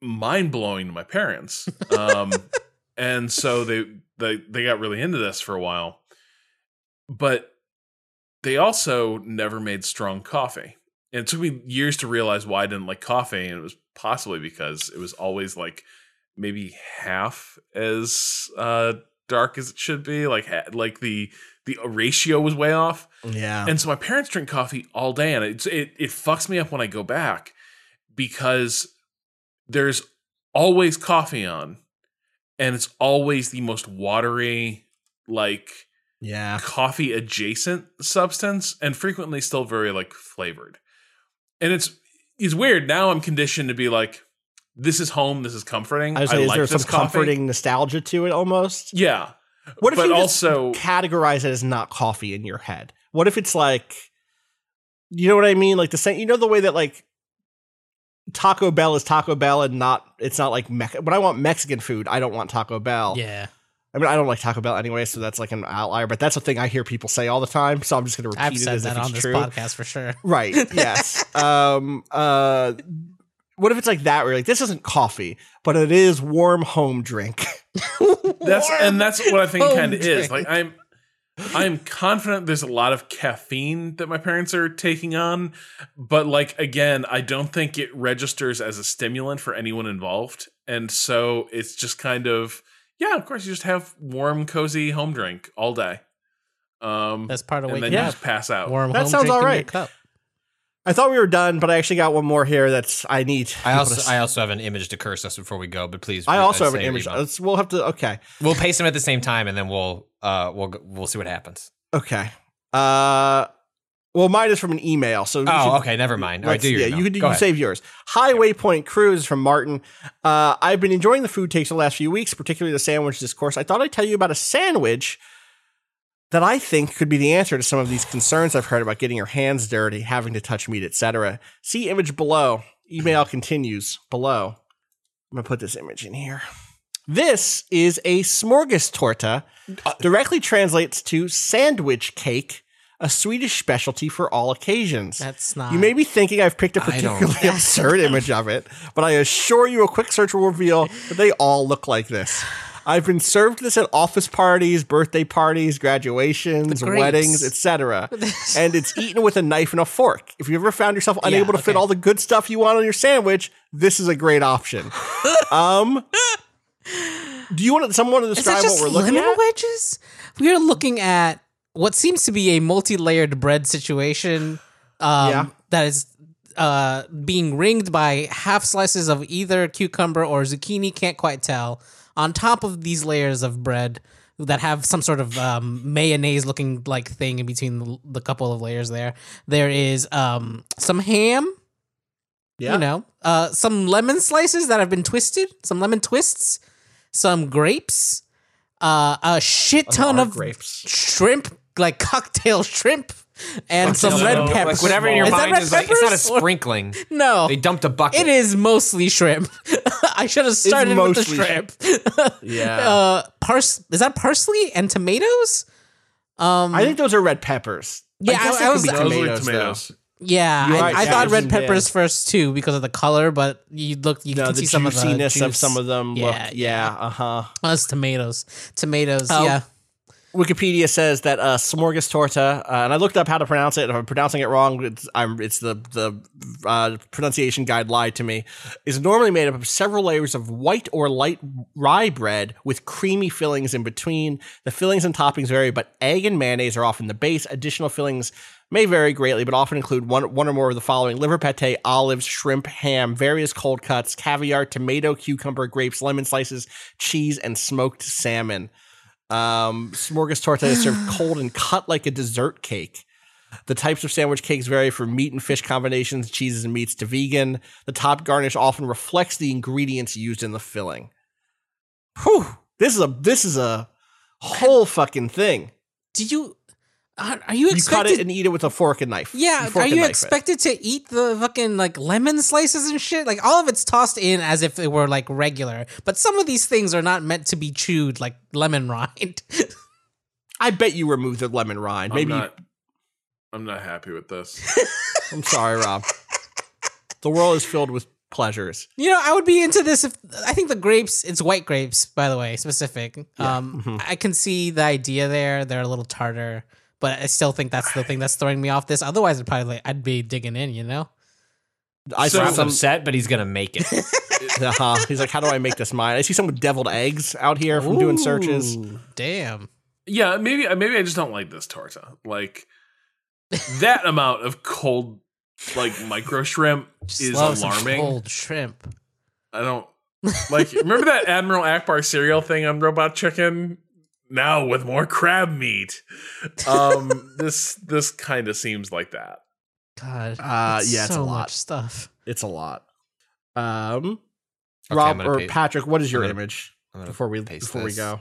C: mind blowing to my parents. Um, <laughs> and so they they they got really into this for a while. But they also never made strong coffee. And it took me years to realize why I didn't like coffee, and it was possibly because it was always like maybe half as uh, dark as it should be. Like like the the ratio was way off.
A: Yeah.
C: And so my parents drink coffee all day, and it's, it it fucks me up when I go back because there's always coffee on, and it's always the most watery, like
A: yeah.
C: coffee adjacent substance, and frequently still very like flavored. And it's it's weird now. I'm conditioned to be like, this is home, this is comforting.
A: I
C: I,
A: was saying,
C: like
A: is there some
C: coffee.
A: comforting nostalgia to it almost?
C: Yeah.
A: What if
C: but
A: you
C: also
A: categorize it as not coffee in your head? What if it's like, you know what I mean? Like the same, you know, the way that like Taco Bell is Taco Bell and not, it's not like, Mex- when I want Mexican food, I don't want Taco Bell.
D: Yeah.
A: I mean, I don't like Taco Bell anyway, so that's like an outlier, but that's a thing I hear people say all the time. So I'm just going to repeat
D: I've
A: it
D: said
A: as
D: that
A: if
D: on
A: it's
D: this
A: true.
D: podcast for sure. <laughs>
A: Right. Yes. <laughs> um. Uh. What if it's like that? Where you're like this isn't coffee, but it is warm home drink.
C: That's and that's what I think it
D: home
C: kind of is.
D: drink.
C: Like I'm I'm confident there's a lot of caffeine that my parents are taking on, but like again, I don't think it registers as a stimulant for anyone involved. And so it's just kind of yeah, of course you just have warm cozy home drink all day. Um
D: That's part of
C: and then you
D: up.
C: just pass out.
D: Warm
A: That
D: home
A: sounds
D: drink in your
A: alright.
D: cup.
A: I thought we were done, but I actually got one more here. That's I need.
B: I also
A: to
B: I also have an image to curse us before we go, but please.
A: I
B: uh,
A: also have an image. Let's, we'll have to. Okay.
B: We'll paste them at the same time, and then we'll uh we'll go- we'll see what happens.
A: Okay. Uh. Well, mine is from an email. So
B: Oh,
A: should-
B: okay, never mind. All right,
A: Let's-
B: do your
A: yeah,
B: email.
A: you can, you can save yours. Hi Waypoint Cruise from Martin. Uh, I've been enjoying the food takes the last few weeks, particularly the sandwich discourse. I thought I'd tell you about a sandwich that I think could be the answer to some of these concerns I've heard about getting your hands dirty, having to touch meat, etc. See image below. Email continues below. I'm gonna put this image in here. This is a smorgastorta. Directly translates to sandwich cake, a Swedish specialty for all occasions.
D: That's not.
A: You may be thinking I've picked a particularly <laughs> absurd image of it, but I assure you a quick search will reveal that they all look like this. I've been served this at office parties, birthday parties, graduations, weddings, etc. <laughs> and it's eaten with a knife and a fork. If you ever found yourself unable to fit all the good stuff you want on your sandwich, this is a great option. <laughs> um, do you want someone to describe what we're looking
D: lemon
A: at?
D: wedges? We are looking at what seems to be a multi-layered bread situation. Um,
A: Yeah.
D: That is uh, being ringed by half slices of either cucumber or zucchini. Can't quite tell. On top of these layers of bread that have some sort of um, mayonnaise-looking like thing in between the, the couple of layers there, there is um, some ham.
A: Yeah.
D: You know, uh, some lemon slices that have been twisted, some lemon twists, some grapes, uh, a shit ton of
A: grapes.
D: shrimp, like <laughs> cocktail shrimp, and some
C: Cocktail
D: red
C: shrimp.
D: peppers.
B: Like whatever in your
D: Is that
B: mind
D: red
B: is like, it's not a
D: peppers or-
B: sprinkling.
D: No,
B: They dumped a bucket.
D: it is mostly shrimp. <laughs> I should have started with the shrimp. <laughs>
A: Yeah.
D: uh, pars- is that parsley and tomatoes? Um,
A: I think those are red peppers.
D: Yeah,
A: guess
D: I- I was- Those
C: Those
A: tomatoes,
C: were
A: though.
C: tomatoes.
D: yeah, I,
A: right,
D: I thought red peppers
A: there.
D: first too because of the color, but you look, you
A: No,
D: can see some of the
A: juiciness of some of them.
D: Yeah,
A: look, yeah, uh huh.
D: Oh, it's tomatoes. Tomatoes.
A: Oh.
D: yeah.
A: Wikipedia says that uh, smorgastorta, uh, and I looked up how to pronounce it. If I'm pronouncing it wrong, it's, it's the the uh, pronunciation guide lied to me. Is normally made up of several layers of white or light rye bread with creamy fillings in between. The fillings and toppings vary, but egg and mayonnaise are often the base. Additional fillings may vary greatly, but often include one one or more of the following: liver pate, olives, shrimp, ham, various cold cuts, caviar, tomato, cucumber, grapes, lemon slices, cheese, and smoked salmon. Um, smorgastorta is served <sighs> cold and cut like a dessert cake. The types of sandwich cakes vary from meat and fish combinations, cheeses and meats to vegan. The top garnish often reflects the ingredients used in the filling. Whew! This is a this is a whole fucking thing.
D: Do you? Are are you
A: You cut
D: expected?
A: it and eat it with a fork and knife.
D: yeah,
A: fork
D: are you
A: knife it.
D: expected to eat the fucking like lemon slices and shit? Like all of it's tossed in as if it were like regular, but some of these things are not meant to be chewed like lemon rind. <laughs>
A: I bet you remove the lemon rind. Maybe
C: I'm
A: you-
C: not, I'm not happy with this. <laughs>
A: I'm sorry, Rob. the world is filled with pleasures.
D: You know, I would be into this if I think the grapes. It's white grapes, by the way, specific. Um,
A: mhm.
D: I can see the idea there. They're a little tartar, but I still think that's the thing that's throwing me off this. Otherwise, I'd probably like, I'd be digging in. You know.
A: I
C: So-
A: saw
B: Rob's
A: some.
B: upset, but he's gonna make it. <laughs>
A: Uh-huh. He's like, "How do I make this mine?" I see some deviled eggs out here from doing searches.
D: Damn.
C: Yeah, maybe maybe I just don't like this torta. Like that amount of cold, like micro shrimp
D: Just
C: is
D: love some
C: alarming.
D: Cold shrimp.
C: I don't <laughs> like. Remember that Admiral Ackbar cereal thing on Robot Chicken? Now with more crab meat. Um, <laughs> this this kind of seems like that.
D: God.
A: Uh,
D: that's
A: yeah, it's a lot.
D: much stuff.
A: It's a lot. Um,
B: Okay,
A: Rob or
B: paste-
A: Patrick, what is your
B: gonna-
A: image before we
B: paste
A: before we go?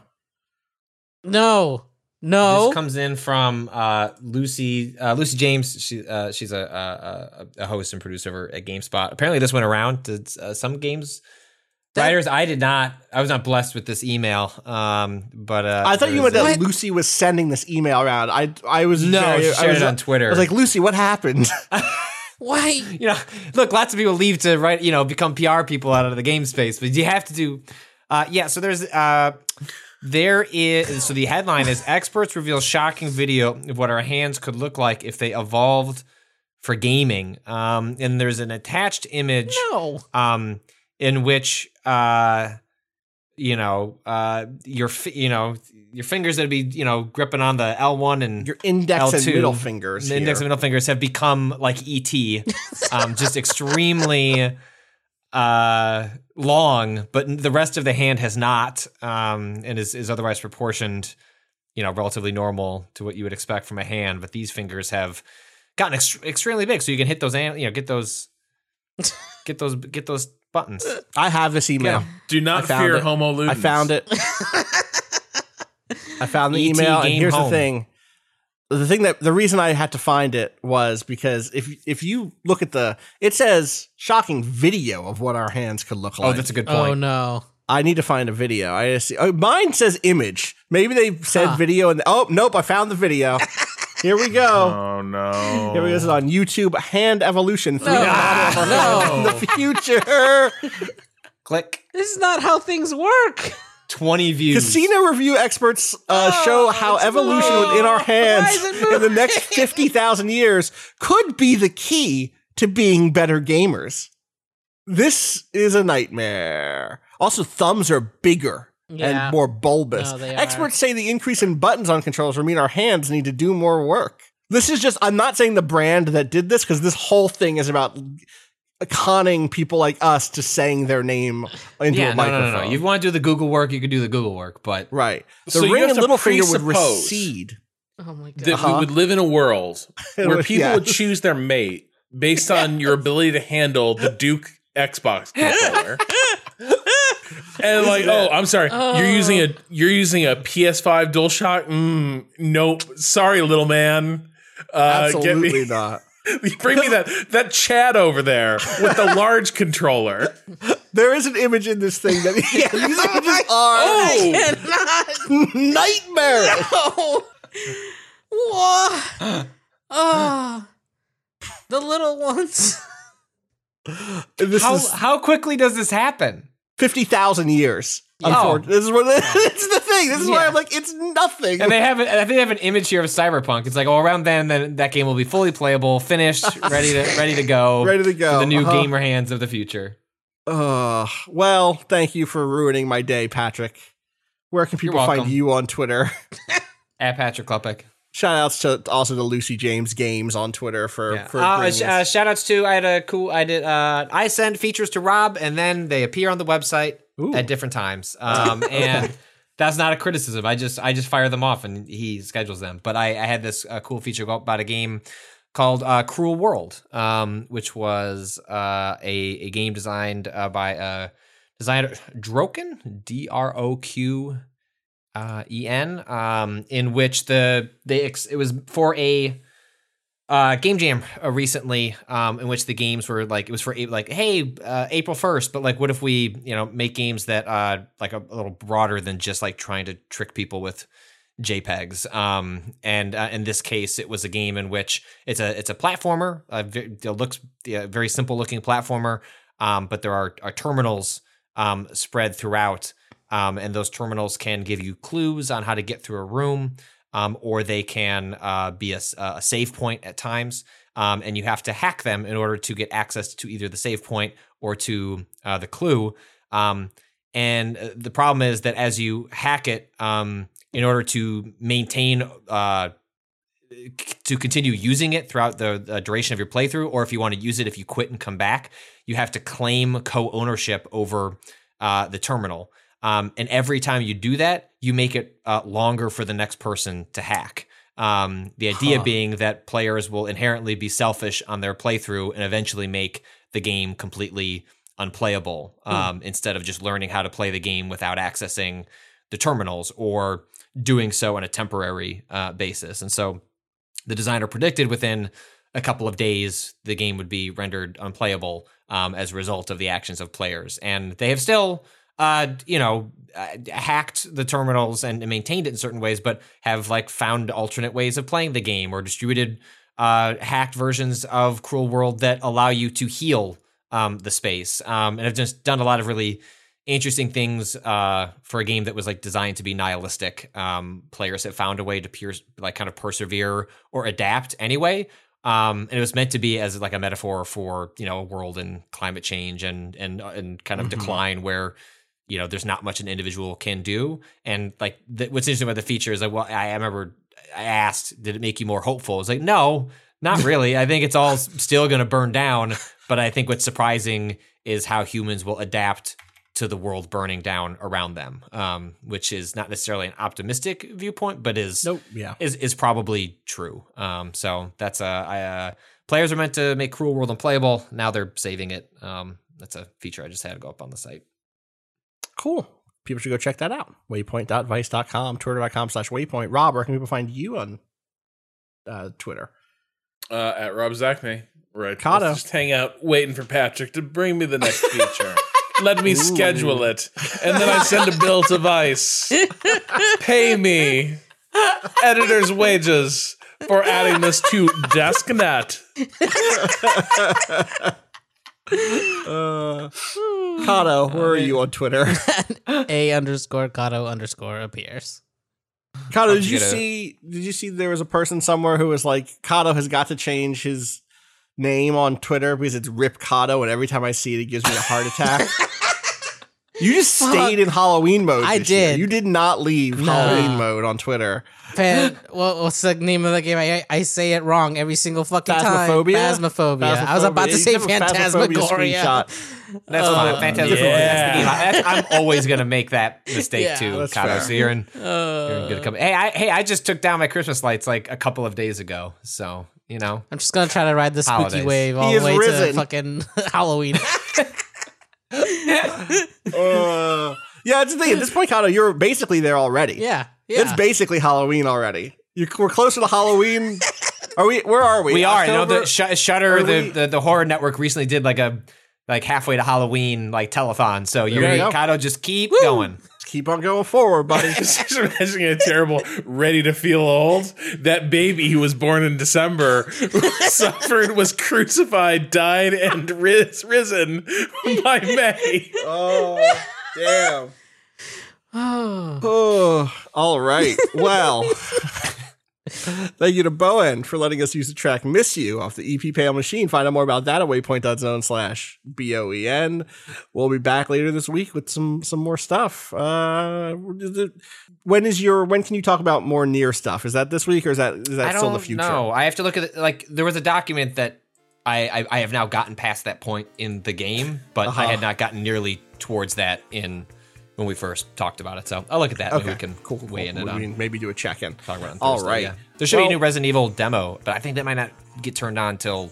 D: No. No.
B: This comes in from uh, Lucy uh, Lucy James. She uh, she's a, a a host and producer over at GameSpot. Apparently, this went around to uh, some games
D: That-
B: writers. I did not. I was not blessed with this email. Um, but uh,
A: I thought you meant that
B: a-
A: Lucy was sending this email around. I I was
B: No,
A: very,
B: she
A: I was,
B: it on Twitter.
A: I was like, Lucy, what happened? <laughs>
D: Why?
B: you know, look, lots of people leave to write, you know, become PR people out of the game space, but you have to do, uh, yeah. So there's, uh, there is, so the headline is experts reveal shocking video of what our hands could look like if they evolved for gaming. Um, and there's an attached image,
D: No.
B: um, in which, uh, you know, uh, your, you know, your fingers that'd be, you know, gripping on the L1 and
A: Your index and
B: L2,
A: middle fingers.
B: the index and middle fingers have become like ET, <laughs> um, just extremely uh, long, but the rest of the hand has not, um, and is, is otherwise proportioned, you know, relatively normal to what you would expect from a hand. But these fingers have gotten ext- extremely big, so you can hit those, you know, get those, <laughs> get those, get those buttons.
A: I have this email.
C: Do not fear
A: it.
C: Homo ludens.
A: I found it. I found the <laughs>
B: ET
A: email, and
B: game
A: here's the thing. The thing that the reason I had to find it was because if if you look at the it says shocking video of what our hands could look oh, like.
B: Oh, that's a good point.
D: Oh no.
A: I need to find a video. I see. Oh, mine says image. Maybe they said
D: Huh.
A: video, and oh nope, I found the video. <laughs> Here we go. <laughs>
C: Oh no!
A: Here we go. This is on YouTube. Hand evolution. Three
D: No.
A: model of
D: No.
A: in <laughs> the future.
B: Click
D: This is not how things work.
B: twenty views.
A: Casino review experts uh,
D: Oh,
A: show how
D: it's
A: evolution
D: blue.
A: within our hands in the
D: moving?
A: next 50,000 years could be the key to being better gamers. This is a nightmare. Also, thumbs are bigger
D: Yeah.
A: and more bulbous.
D: No, they are.
A: Experts say the increase in buttons on controllers will mean our hands need to do more work. This is just, I'm not saying the brand that did this because this whole thing is about conning people like us to saying their name into
B: yeah,
A: a
B: no, no,
A: microphone.
B: no, no. You want to do the Google work, you can do the Google work, but
A: Right. The
C: So you
A: ring
C: have
A: and
C: to
A: little finger would
C: presuppose
A: recede.
D: Oh my god.
C: that
A: Uh-huh.
C: we would live in a world <laughs> where people
A: Yeah.
C: would choose their mate based on <laughs> your ability to handle the Duke Xbox controller. <laughs> and like, oh, I'm sorry, you're using a you're using a PS5 DualShock. Mm, nope, sorry, little man. Uh, get
A: Absolutely
C: me, <laughs>
A: not.
C: bring me that that Chad over there with the large <laughs> controller.
A: There is an image in this thing that <laughs> yeah, these images
C: Oh,
D: cannot.
A: are nightmare.
D: What? Ah. the little ones.
A: This
B: how
A: is
B: how quickly does this happen?
A: Fifty thousand years.
B: Oh.
A: This is what <laughs> it's the thing. This is why I'm like, it's nothing.
B: And they have, I think they have an image here of Cyberpunk. It's like, oh, around then, then that game will be fully playable, finished, <laughs> ready to ready to go,
A: Ready to go.
B: the new
A: Uh-huh.
B: gamer hands of the future.
A: Uh, well, thank you for ruining my day, Patrick. Where can people find you on Twitter? <laughs>
B: At Patrick Klepek.
A: Shout outs to also to Lucy James Games on Twitter for
B: Yeah.
A: for
B: Uh,
A: us-
B: uh, shout outs to I had a cool I did uh I send features to Rob and then they appear on the website
A: Ooh.
B: at different times. <laughs> Um and that's not a criticism. I just I just fire them off and he schedules them. But I, I had this uh, cool feature about a game called uh, Cruel World, um, which was uh, a a game designed uh, by uh, designer Droqen D R O Q uh, E N, um, in which the they ex- it was for a uh, game jam uh, recently, um, in which the games were like it was for a- like hey uh, April first, but like what if we you know make games that uh like a, a little broader than just like trying to trick people with JPEGs. Um, and uh, in this case, it was a game in which it's a it's a platformer. Uh, it looks yeah, very simple looking platformer. um, but there are, are terminals um, spread throughout, um, and those terminals can give you clues on how to get through a room, um, or they can uh, be a save point at times, um, and you have to hack them in order to get access to either the save point or to uh, the clue. Um, and uh, the problem is that as you hack it, um, in order to maintain uh, to continue using it throughout the, the duration of your playthrough, or if you want to use it if you quit and come back, you have to claim co-ownership over uh, the terminal. Um, and every time you do that, you make it uh, longer for the next person to hack. Um, the idea
A: Huh.
B: being that players will inherently be selfish on their playthrough and eventually make the game completely unplayable um, instead of just learning how to play the game without accessing the terminals or doing so on a temporary uh, basis. And so the designer predicted within a couple of days the game would be rendered unplayable um, as a result of the actions of players. And they have still, uh, you know, uh, hacked the terminals and maintained it in certain ways, but have like found alternate ways of playing the game or distributed uh, hacked versions of Cruel World that allow you to heal um, the space. Um, and have just done a lot of really interesting things uh, for a game that was like designed to be nihilistic. Um, players have found a way to pierce, like kind of persevere or adapt anyway. Um, and it was meant to be as like a metaphor for you know a world and climate change and and and kind of
A: Mhm.
B: decline where you know there's not much an individual can do. And like the, what's interesting about the feature is like well I, I remember I asked did it make you more hopeful? It's like no, not <laughs> really. I think it's all still going to burn down. But I think what's surprising is how humans will adapt to the world burning down around them, um, which is not necessarily an optimistic viewpoint, but is
A: Nope. Yeah.
B: is is probably true. Um, so that's a I, uh, players are meant to make Cruel World unplayable. Now they're saving it. Um, that's a feature I just had to go up on the site.
A: Cool. People should go check that out. Waypoint.vice.com, twitter.com slash waypoint. Rob, where can people find you on uh, Twitter?
C: Uh, at Rob Zacny. Right. Cado. Just hang out waiting for Patrick to bring me the next feature. <laughs> Let me schedule it. And then I send a bill to Vice. <laughs> Pay me editor's wages for adding this to DeskNet. <laughs>
A: Uh, Cado, where are you on Twitter? <laughs>
D: A underscore Cado underscore appears.
A: Cado, did
B: you
A: you
B: get a-
A: see? Did you see there was a person somewhere who was like, Cado has got to change his name on Twitter because it's Rip Cado, and every time I see it, it gives me a heart attack. <laughs> you just stayed in Halloween mode.
D: I
A: this year.
D: did.
A: You did not leave
D: No.
A: Halloween mode on Twitter.
D: Fan, what, what's the name of the game? I, I say it wrong every single fucking time.
A: Phasmophobia?
D: Phasmophobia. I was about to say
A: You have a Phasmophobia
D: Phantasmagoria.
A: screenshot.
B: That's
D: Uh,
B: fine. Fantastic.
C: yeah.
B: That's- I'm always gonna make that mistake
D: Yeah,
B: too,
A: that's
B: Cado.
A: fair.
B: So you're in, you're in good company. Hey, I, hey, I just took down my Christmas lights like a couple of days ago. So you know,
D: I'm just gonna try to ride the spooky
B: Holidays.
D: wave all
A: He
D: the way
A: risen.
D: to fucking <laughs> Halloween. <laughs> <laughs>
A: Uh, yeah, it's the thing. At this point, Cado, you're basically there already.
D: yeah, yeah.
A: It's basically Halloween already. You're, we're closer to Halloween. Are we? Where are we?
B: we are. You know, the Sh-
A: Shudder,
B: the,
A: we-
B: the the horror network recently did like a like halfway to Halloween like telethon. So you're
A: you.
B: Cado, just keep going.
A: Keep on going forward, buddy. <laughs>
C: Just imagining a terrible, ready to feel old. That baby who was born in December <laughs> suffered, was crucified, died, and ris- risen by May.
A: oh, damn. <sighs> Oh. oh, all right. Well, <laughs> thank you to Boen for letting us use the track Miss You off the EP Pale Machine. Find out more about that at waypoint.zone slash B O E N. We'll be back later this week with some some more stuff. Uh, when is your when can you talk about more NieR stuff? Is that this week or is that is that
B: I
A: still the future?
B: No, I have to look at it. Like there was a document that I I, I have now gotten past that point in the game, but
A: Uh-huh.
B: I had not gotten nearly towards that in when we first talked about it. So I'll look at that. Maybe
A: Okay,
B: we can
A: cool, cool,
B: weigh in
A: Maybe,
B: on.
A: maybe do a check in.
B: Talk about it
A: All
B: Thursday,
A: right.
B: yeah. There should be a new Resident Evil demo, but I think that might not get turned on till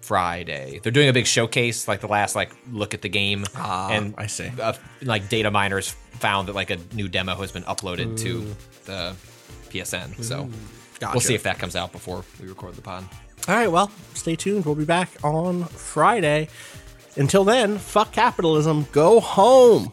B: Friday. They're doing a big showcase, like the last like look at the game,
A: Ah,
B: and
A: I see.
B: Uh, like data miners found that like a new demo has been uploaded to the PSN. So we'll see if that comes out before we record the pod.
A: All right, well, stay tuned. We'll be back on Friday. Until then, fuck capitalism. Go home.